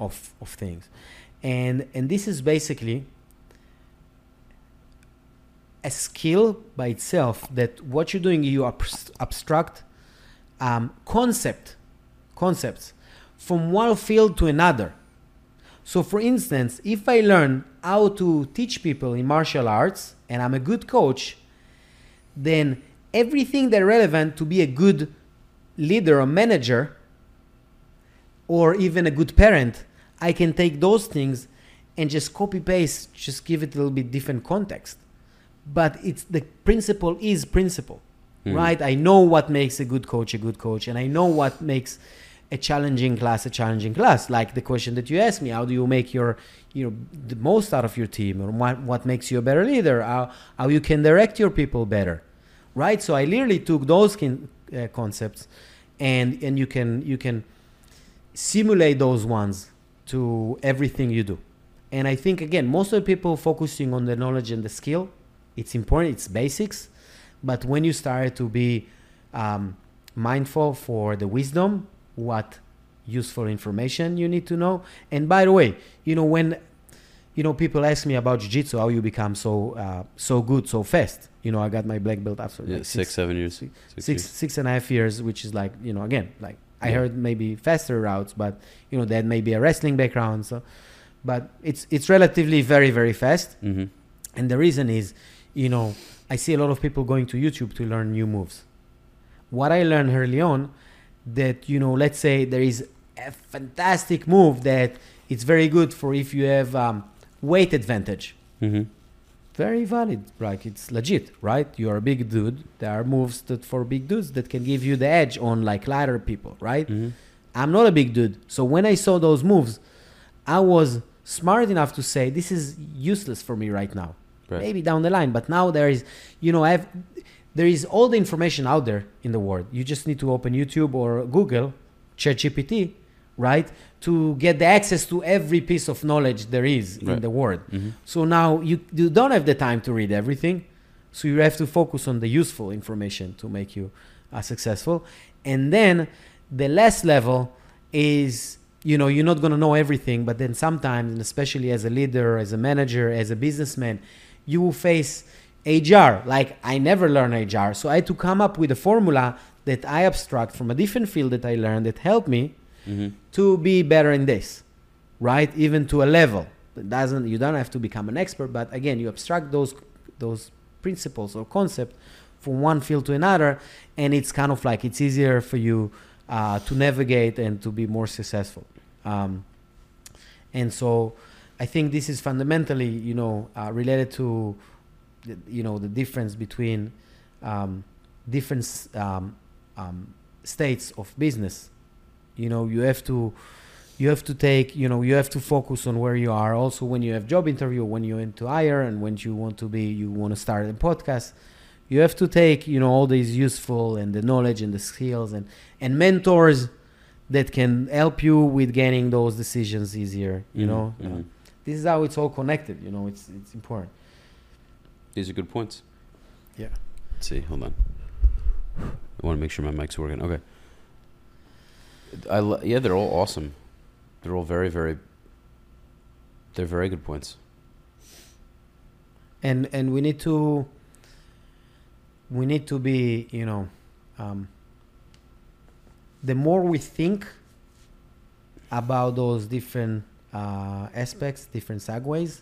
of of things and and this is basically a skill by itself that what you're doing you abstract um, concept concepts from one field to another. So for instance if i learn how to teach people in martial arts and i'm a good coach then everything that relevant to be a good leader or manager or even a good parent I can take those things and just copy paste, just give it a little bit different context. But it's the principle is principle, mm. right? I know what makes a good coach a good coach, and I know what makes a challenging class a challenging class. Like the question that you asked me, how do you make your you know the most out of your team, or what what makes you a better leader? How how you can direct your people better, right? So I literally took those kin, uh, concepts, and and you can you can simulate those ones to everything you do. And I think again, most of the people focusing on the knowledge and the skill, it's important, it's basics. But when you start to be um, mindful for the wisdom, what useful information you need to know. And by the way, you know when you know people ask me about jiu-jitsu, how you become so uh, so good so fast. You know, I got my black belt after yeah, like six, six, seven years, six, six, six, six and a half years, which is like you know again like I heard maybe faster routes, but you know that may be a wrestling background. So, but it's it's relatively very very fast. Mm-hmm. And the reason is, you know, I see a lot of people going to YouTube to learn new moves. What I learned early on, that you know, let's say there is a fantastic move that it's very good for if you have um, weight advantage. Mm-hmm very valid. Like it's legit, right? You are a big dude. There are moves that for big dudes that can give you the edge on like lighter people, right? Mm-hmm. I'm not a big dude, so when I saw those moves, I was smart enough to say this is useless for me right now. Right. Maybe down the line, but now there is, you know, I have there is all the information out there in the world. You just need to open YouTube or Google, ChatGPT, right? To get the access to every piece of knowledge there is right. in the world. Mm-hmm. So now you, you don't have the time to read everything. So you have to focus on the useful information to make you uh, successful. And then the last level is, you know, you're not going to know everything, but then sometimes, and especially as a leader, as a manager, as a businessman, you will face HR. Like I never learned HR. So I had to come up with a formula that I abstract from a different field that I learned that helped me mm-hmm. to be better in this, right? Even to a level, It doesn't you don't have to become an expert, but again, you abstract those those principles or concept from one field to another, and it's kind of like it's easier for you uh, to navigate and to be more successful. Um, and so, I think this is fundamentally, you know, uh, related to, the, you know, the difference between um, different um, um, states of business. You know, you have to you have to take you know you have to focus on where you are. Also when you have job interview when you want to hire and when you want to be you want to start a podcast you have to take you know all these useful and the knowledge and the skills and and mentors that can help you with getting those decisions easier you mm-hmm. know? Mm-hmm. Uh, this is how it's all connected you know it's it's important. These are good points. Yeah. Let's see hold on. I want to make sure my mic's working. Okay I yeah they're all awesome they're all very very they're very good points and and we need to we need to be, you know, um, the more we think about those different uh, aspects, different segues,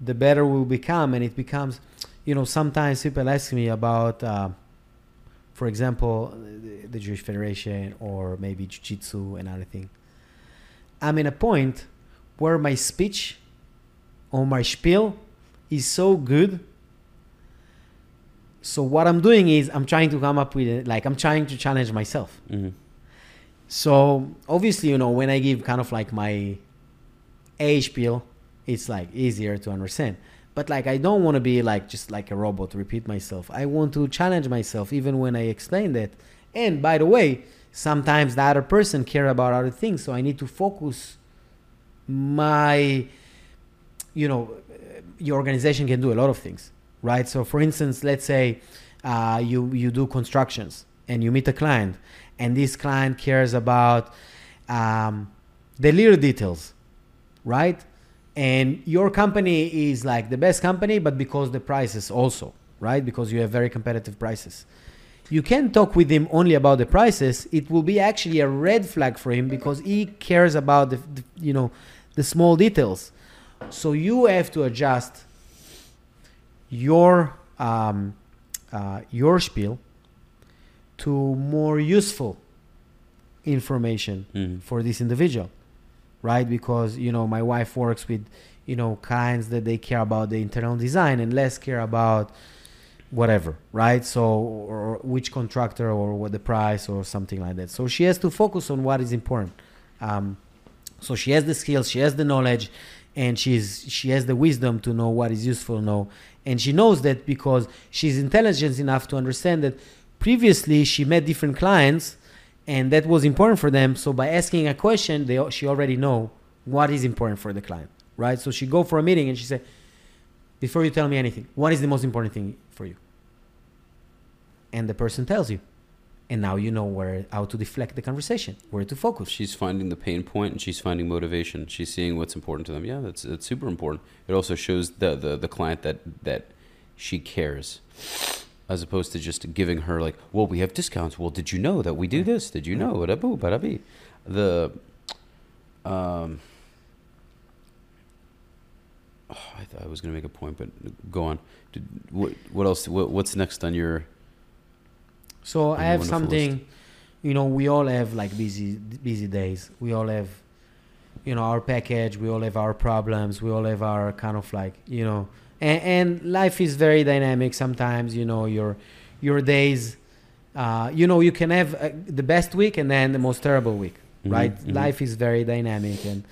the better we'll become. And it becomes, you know, sometimes people ask me about, uh, for example, the, the, Jewish Federation or maybe Jiu Jitsu and other things. I'm in a point where my speech or my spiel is so good so what i'm doing is i'm trying to come up with it like i'm trying to challenge myself mm-hmm. so obviously you know when i give kind of like my age spiel it's like easier to understand but like i don't want to be like just like a robot repeat myself i want to challenge myself even when i explain that and by the way sometimes the other person care about other things so i need to focus my you know your organization can do a lot of things right? So, for instance, let's say uh, you you do constructions and you meet a client, and this client cares about um, the little details, right? And your company is like the best company, but because the prices also, right? Because you have very competitive prices. You can talk with him only about the prices. It will be actually a red flag for him because he cares about the, the you know the small details. So you have to adjust your um, uh, your spiel to more useful information mm-hmm. for this individual right? Because you know my wife works with you know clients that they care about the internal design and less care about whatever right? So or which contractor or what the price or something like that. So she has to focus on what is important. Um, so she has the skills she has the knowledge and she's she has the wisdom to know what is useful know and she knows that because she's intelligent enough to understand that previously she met different clients and that was important for them. So by asking a question they she already know what is important for the client right? So she go for a meeting and she say before you tell me anything what is the most important thing for you? And the person tells you. And now you know where how to deflect the conversation where to focus. She's finding the pain point and she's finding motivation. She's seeing what's important to them. Yeah that's that's super important. It also shows the the, the client that that she cares as opposed to just giving her like well we have discounts well did you know that we do this did you know the um oh, I thought I was going to make a point, but go on. Did, what, what else? What, what's next on your so I have something, list. you know, we all have like busy busy days. We all have, you know, our package. We all have our problems. We all have our kind of like, you know, and, and life is very dynamic. Sometimes, you know, your your days, uh, you know, you can have uh, the best week and then the most terrible week, mm-hmm, right? Mm-hmm. Life is very dynamic, and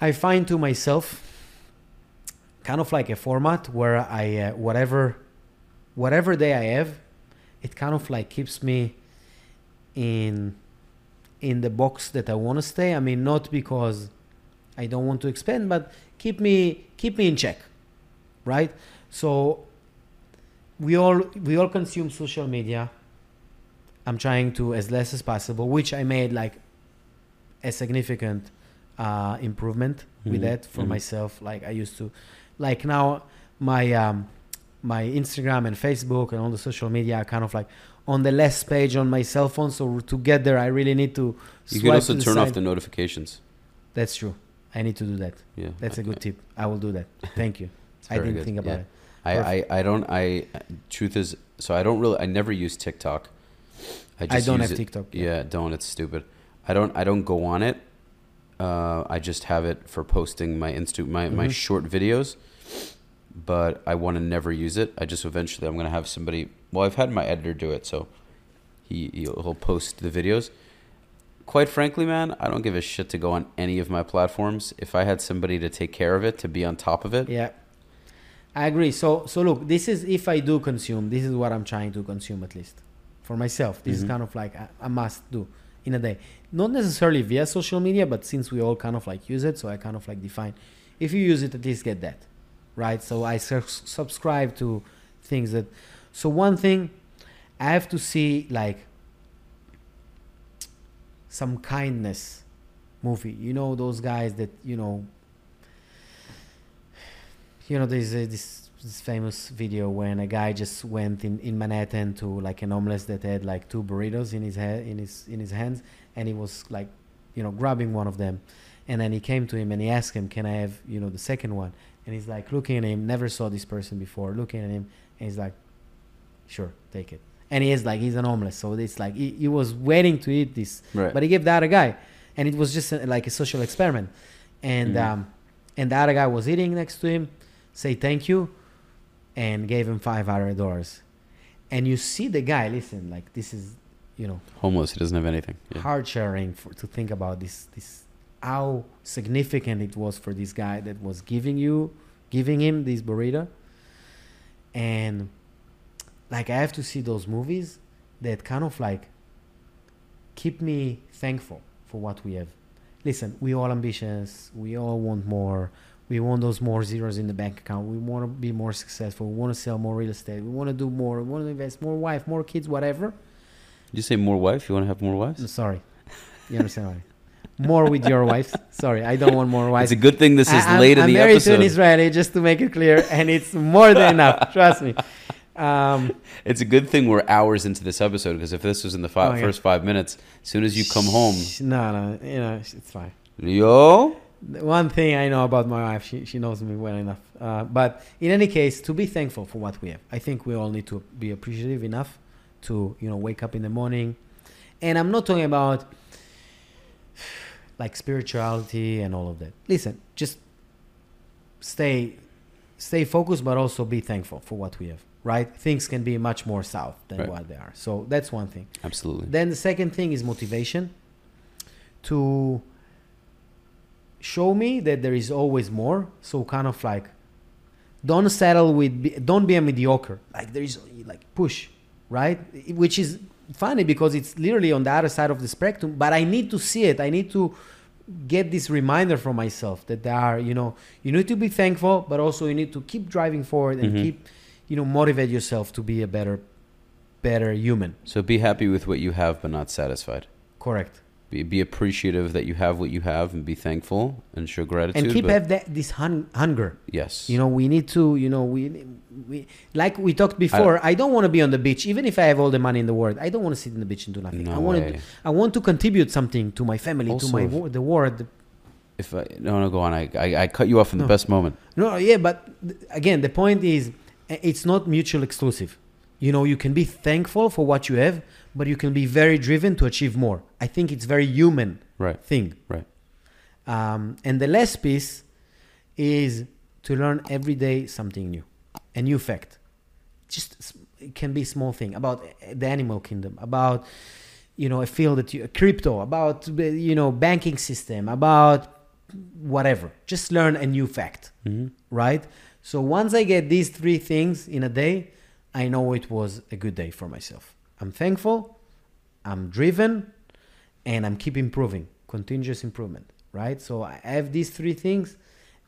I find to myself kind of like a format where I uh, whatever whatever day I have it kind of like keeps me in in the box that I want to stay. I mean, not because I don't want to expand, but keep me keep me in check, right? So we all we all consume social media. I'm trying to as less as possible, which I made like a significant uh, improvement mm-hmm. with that for mm-hmm. myself. Like I used to, like now my um, my Instagram and Facebook and all the social media are kind of like on the last page on my cell phone. So to get there, I really need to. You can also turn side. off the notifications. That's true. I need to do that. Yeah, That's a good tip. I will do that. Thank you. I didn't good. think about Yeah. it. I, I, I don't I truth is so I don't really I never use TikTok. I, I don't use have it- TikTok. Yeah, don't. It's stupid. I don't. I don't go on it. Uh, I just have it for posting my instu my, my Mhm. short videos. But I want to never use it. I just eventually I'm gonna have somebody. Well, I've had my editor do it, so he he'll post the videos. Quite frankly, man, I don't give a shit to go on any of my platforms. If I had somebody to take care of it, to be on top of it, Yeah. I agree. So so look, this is if I do consume, this is what I'm trying to consume at least for myself. This Mhm. is kind of like a, a must do in a day. Not necessarily via social media, but since we all kind of like use it, so I kind of like define. If you use it, at least get that, right? So I subscribe to things that. So one thing, I have to see like some kindness movie. You know those guys that you know you know there's a, this, this famous video when a guy just went in, in Manhattan to like an homeless that had like two burritos in his head in his in his hands and he was like you know grabbing one of them and then he came to him and he asked him can I have you know the second one and he's like looking at him never saw this person before looking at him and he's like sure take it and he is like he's an homeless so it's like he, he was waiting to eat this right? but he gave the other guy, and it was just a, like a social experiment. And Mhm. um, and the other guy was eating next to him, say thank you, and gave him five hundred dollars. And you see the guy. Listen, like this is, you know, Homeless. He doesn't have anything. Yeah. heart sharing for to think about this this how significant it was for this guy that was giving you giving him this burrito and like i have to see those movies that kind of like keep me thankful for what we have listen we all ambitious we all want more we want those more zeros in the bank account we want to be more successful we want to sell more real estate we want to do more we want to invest more wife more kids whatever Did you say more wife? You want to have more wives? I'm sorry. You understand why? More with your wife. Sorry, I don't want more wives. It's a good thing this is I- I'm- late in I'm the married episode. to an Israeli, just to make it clear, and it's more than enough. Trust me. Um, It's a good thing we're hours into this episode because if this was in the fi- Oh, first five minutes, as soon as you come home, No, no, you know, it's fine. yo, The One thing I know about my wife, she, she knows me well enough. Uh, but in any case, to be thankful for what we have. I think we all need to be appreciative enough to, you know, wake up in the morning. And I'm not talking about like spirituality and all of that. Listen, just stay stay focused but also be thankful for what we have, right? Things can be much more south than Right. what they are. So that's one thing. absolutely. Then the second thing is motivation to show me that there is always more. So kind of like don't settle with don't be a mediocre. Like there is like push, right? Which is funny because it's literally on the other side of the spectrum, but I need to see it. I need to get this reminder from myself that there are, you know, you need to be thankful, but also you need to keep driving forward and Mhm. keep, you know, motivate yourself to be a better better human. So be happy with what you have, but not satisfied. Correct. Be, be appreciative that you have what you have, and be thankful and show gratitude. and keep have that this hun- hunger. Yes, you know we need to you know we we like we talked before i, don't want to be on the beach. Even if i have all the money in the world i don't want to sit in the beach and do nothing. No i want to i want to contribute something to my family Also, to my if- the world. If I no no go on, I I, I cut you off in the best moment. no yeah but th- again the point is it's not mutual exclusive. You know you can be thankful for what you have but you can be very driven to achieve more. I think it's very human Right. thing. Right. um, and the last piece is to learn every day something new a new fact. Just it can be a small thing about uh, the animal kingdom about you know a field that you crypto about you know banking system about whatever. Just learn a new fact hmm right? So once i get these three things in a day i know it was a good day for myself i'm thankful i'm driven and i'm keep improving continuous improvement right so i have these three things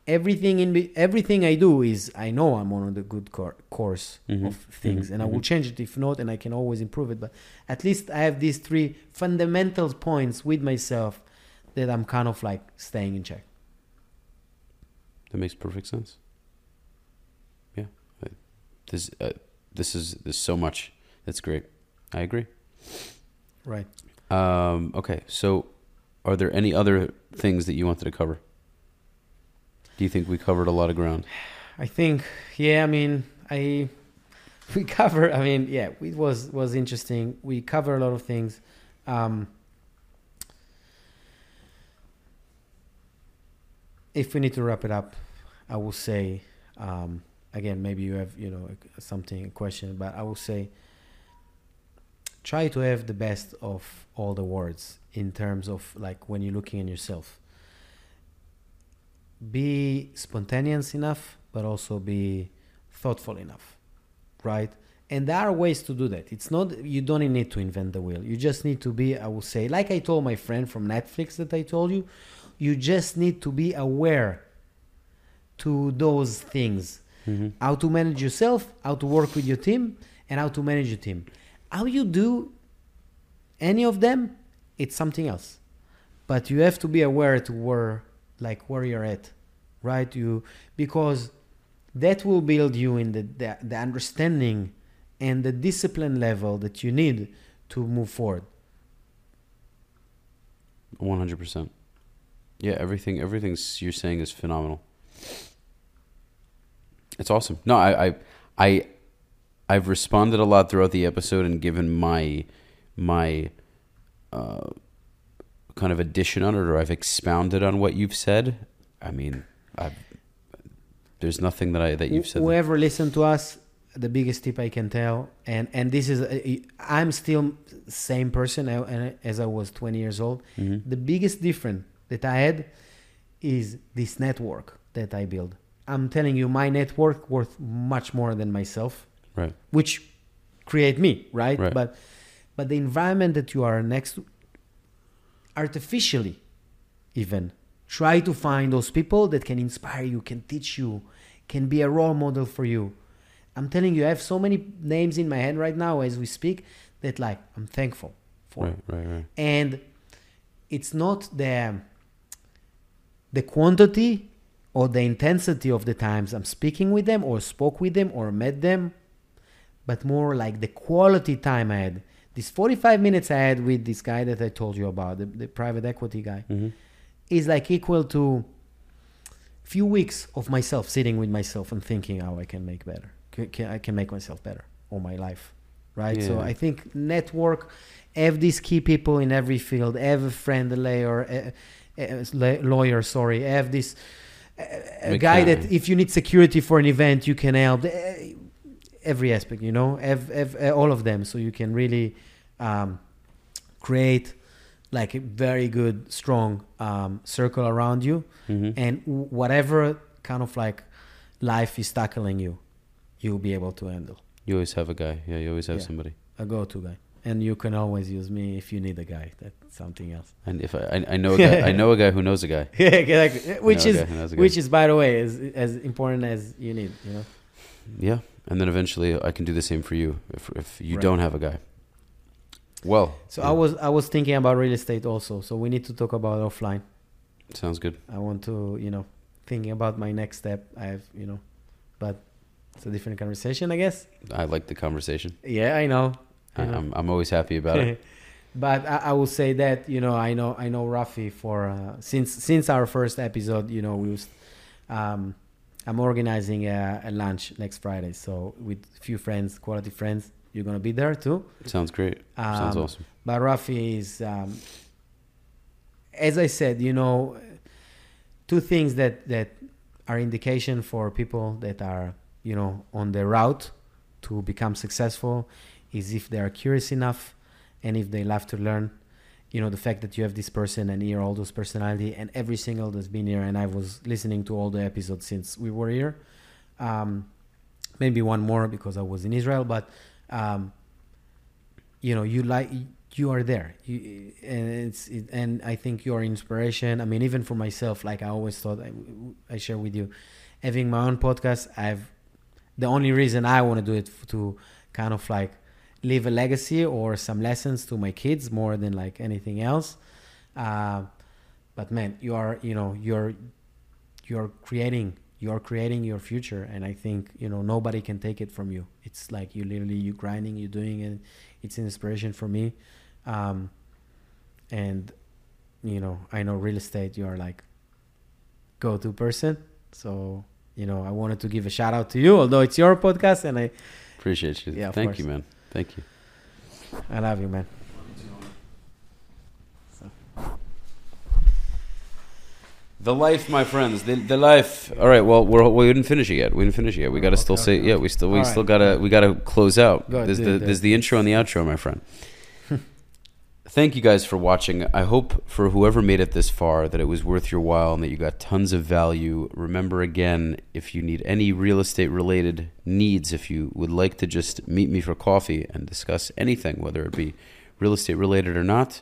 everything in everything i do is i know i'm on the good cour- course Mhm, of things mhm, and i will mhm. change it if not and i can always improve it but at least i have these three fundamental points with myself that i'm kind of like staying in check That makes perfect sense. Yeah, I- this uh, this is there's so much. That's great. I agree. right Um, okay, so are there any other things that you wanted to cover? Do you think we covered a lot of ground? I think, yeah. I mean, I we cover. I mean, yeah, it was was interesting. We cover a lot of things. Um, if we need to wrap it up, I will say um, again. Maybe you have you know something a question, but I will say try to have the best of all the words in terms of like when you're looking at yourself. Be spontaneous enough, but also be thoughtful enough, right? And there are ways to do that. It's not you don't need to invent the wheel. You just need to be, I will say, like I told my friend from Netflix that I told you, you just need to be aware to those things. Mm-hmm. How to manage yourself, how to work with your team, and how to manage your team. How you do any of them, it's something else. But you have to be aware to where like where you're at, right? You because that will build you in the, the, the understanding and the discipline level that you need to move forward. One hundred percent. Yeah, everything everything's you're saying is phenomenal. It's awesome. No, I I I I've responded a lot throughout the episode and given my my uh, kind of addition on it, or I've expounded on what you've said. I mean, I've there's nothing that I that you've said. that- Whoever listened to us, the biggest tip I can tell, and and this is, I'm still same person as I was 20 years old. Mhm. The biggest difference that I had is this network that I build. I'm telling you, my network worth much more than myself, Right. which create me, right? Right. But but the environment that you are next to, artificially, even try to find those people that can inspire you, can teach you, can be a role model for you. I'm telling you, I have so many names in my head right now as we speak that like I'm thankful for Right. Right. Right. and it's not the the quantity or the intensity of the times I'm speaking with them or spoke with them or met them, but more like the quality time I had. This 45 minutes I had with this guy that I told you about, the, the private equity guy, Mm-hmm. is like equal to few weeks of myself sitting with myself and thinking how I can make better. Can, can, I can make myself better or my life, right? So I think network, have these key people in every field. Have a friend, a lawyer, a, a, a lawyer. Sorry, have this a, a guy that if you need security for an event, you can help. Every aspect, you know, have, have eh, all of them, so you can really um, create like a very good, strong um, circle around you Mm-hmm. and w- whatever kind of like life is tackling you, you'll be able to handle. You always have a guy. Yeah. You always have Yeah. somebody. A go-to guy, and you can always use me if you need a guy. That's something else. And if I I, I know a guy, I know a guy who knows a guy. yeah, exactly. Which I know a is guy who knows a guy. which is by the way as as important as you need. You know. Yeah, and then eventually I can do the same for you if if you Right. don't have a guy. Well, So yeah, I was I was thinking about real estate also. So we need to talk about offline. sounds good. I want to you know thinking about my next step. I have you know, but it's a different conversation, I guess. I like the conversation. Yeah, I know. I, know. I'm I'm always happy about it. but I, I will say that you know I know I know Rafi for uh, since since our first episode. You know we was, um, I'm organizing a, a lunch next Friday. So with a few friends, quality friends, you're gonna be there too. Sounds great. Sounds Um, awesome. But Rafi is, um, as I said, you know, two things that that are indication for people that are you know on the route to become successful is if they are curious enough and if they love to learn. You know, the fact that you have this person and hear all those personality and every single that's been here, and I was listening to all the episodes since we were here. Um, maybe one more because I was in Israel, but um, you know you like you are there you, and it's it, and i think you are inspiration i mean even for myself like i always thought i, I share with you having my own podcast i've the only reason i want to do it to kind of like leave a legacy or some lessons to my kids more than like anything else uh, but man you are you know you're you're creating you're creating your future and i think you know nobody can take it from you it's like you literally you grinding you doing it it's an inspiration for me um, and you know i know real estate you are like go-to person So you know, I wanted to give a shout out to you, although it's your podcast, and I appreciate you. Yeah, thank course. you, man. Thank you. I love you, man. The life, my friends. The, the life. All right. Well, we're, we didn't finish it yet. We didn't finish it yet. We got to okay, still say. Yeah, we still we All still right. gotta we gotta close out. Go there's the there's the intro and the outro, my friend. Thank you guys for watching. I hope for whoever made it this far that it was worth your while and that you got tons of value. Remember again, if you need any real estate related needs, if you would like to just meet me for coffee and discuss anything, whether it be real estate related or not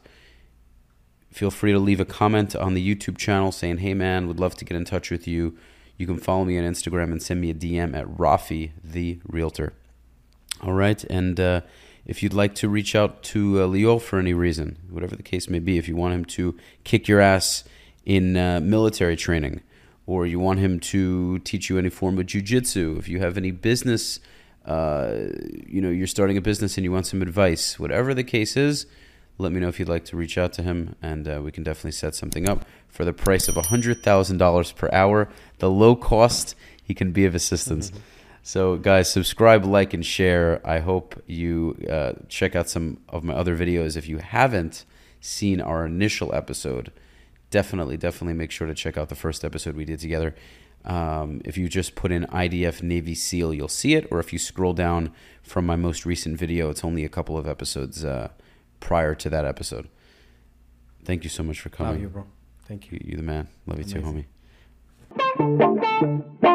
Feel free to leave a comment on the YouTube channel saying, hey man, would love to get in touch with you. You can follow me on Instagram and send me a DM at Rafi, the realtor. All right. And uh, if you'd like to reach out to uh, Lior for any reason, whatever the case may be, if you want him to kick your ass in uh, military training, or you want him to teach you any form of jujitsu, if you have any business, uh, you know, you're starting a business and you want some advice, whatever the case is, let me know if you'd like to reach out to him, and uh, we can definitely set something up for the price of $100,000 per hour. The low cost, he can be of assistance. Mm-hmm. So, guys, subscribe, like, and share. I hope you uh, check out some of my other videos. If you haven't seen our initial episode, definitely, definitely make sure to check out the first episode we did together. Um, if you just put in IDF Navy SEAL, you'll see it. Or if you scroll down from my most recent video, it's only a couple of episodes. Uh, prior to that episode. Thank you so much for coming. Love you, bro. Thank you. You, you the man. Love you Amazing. too, homie.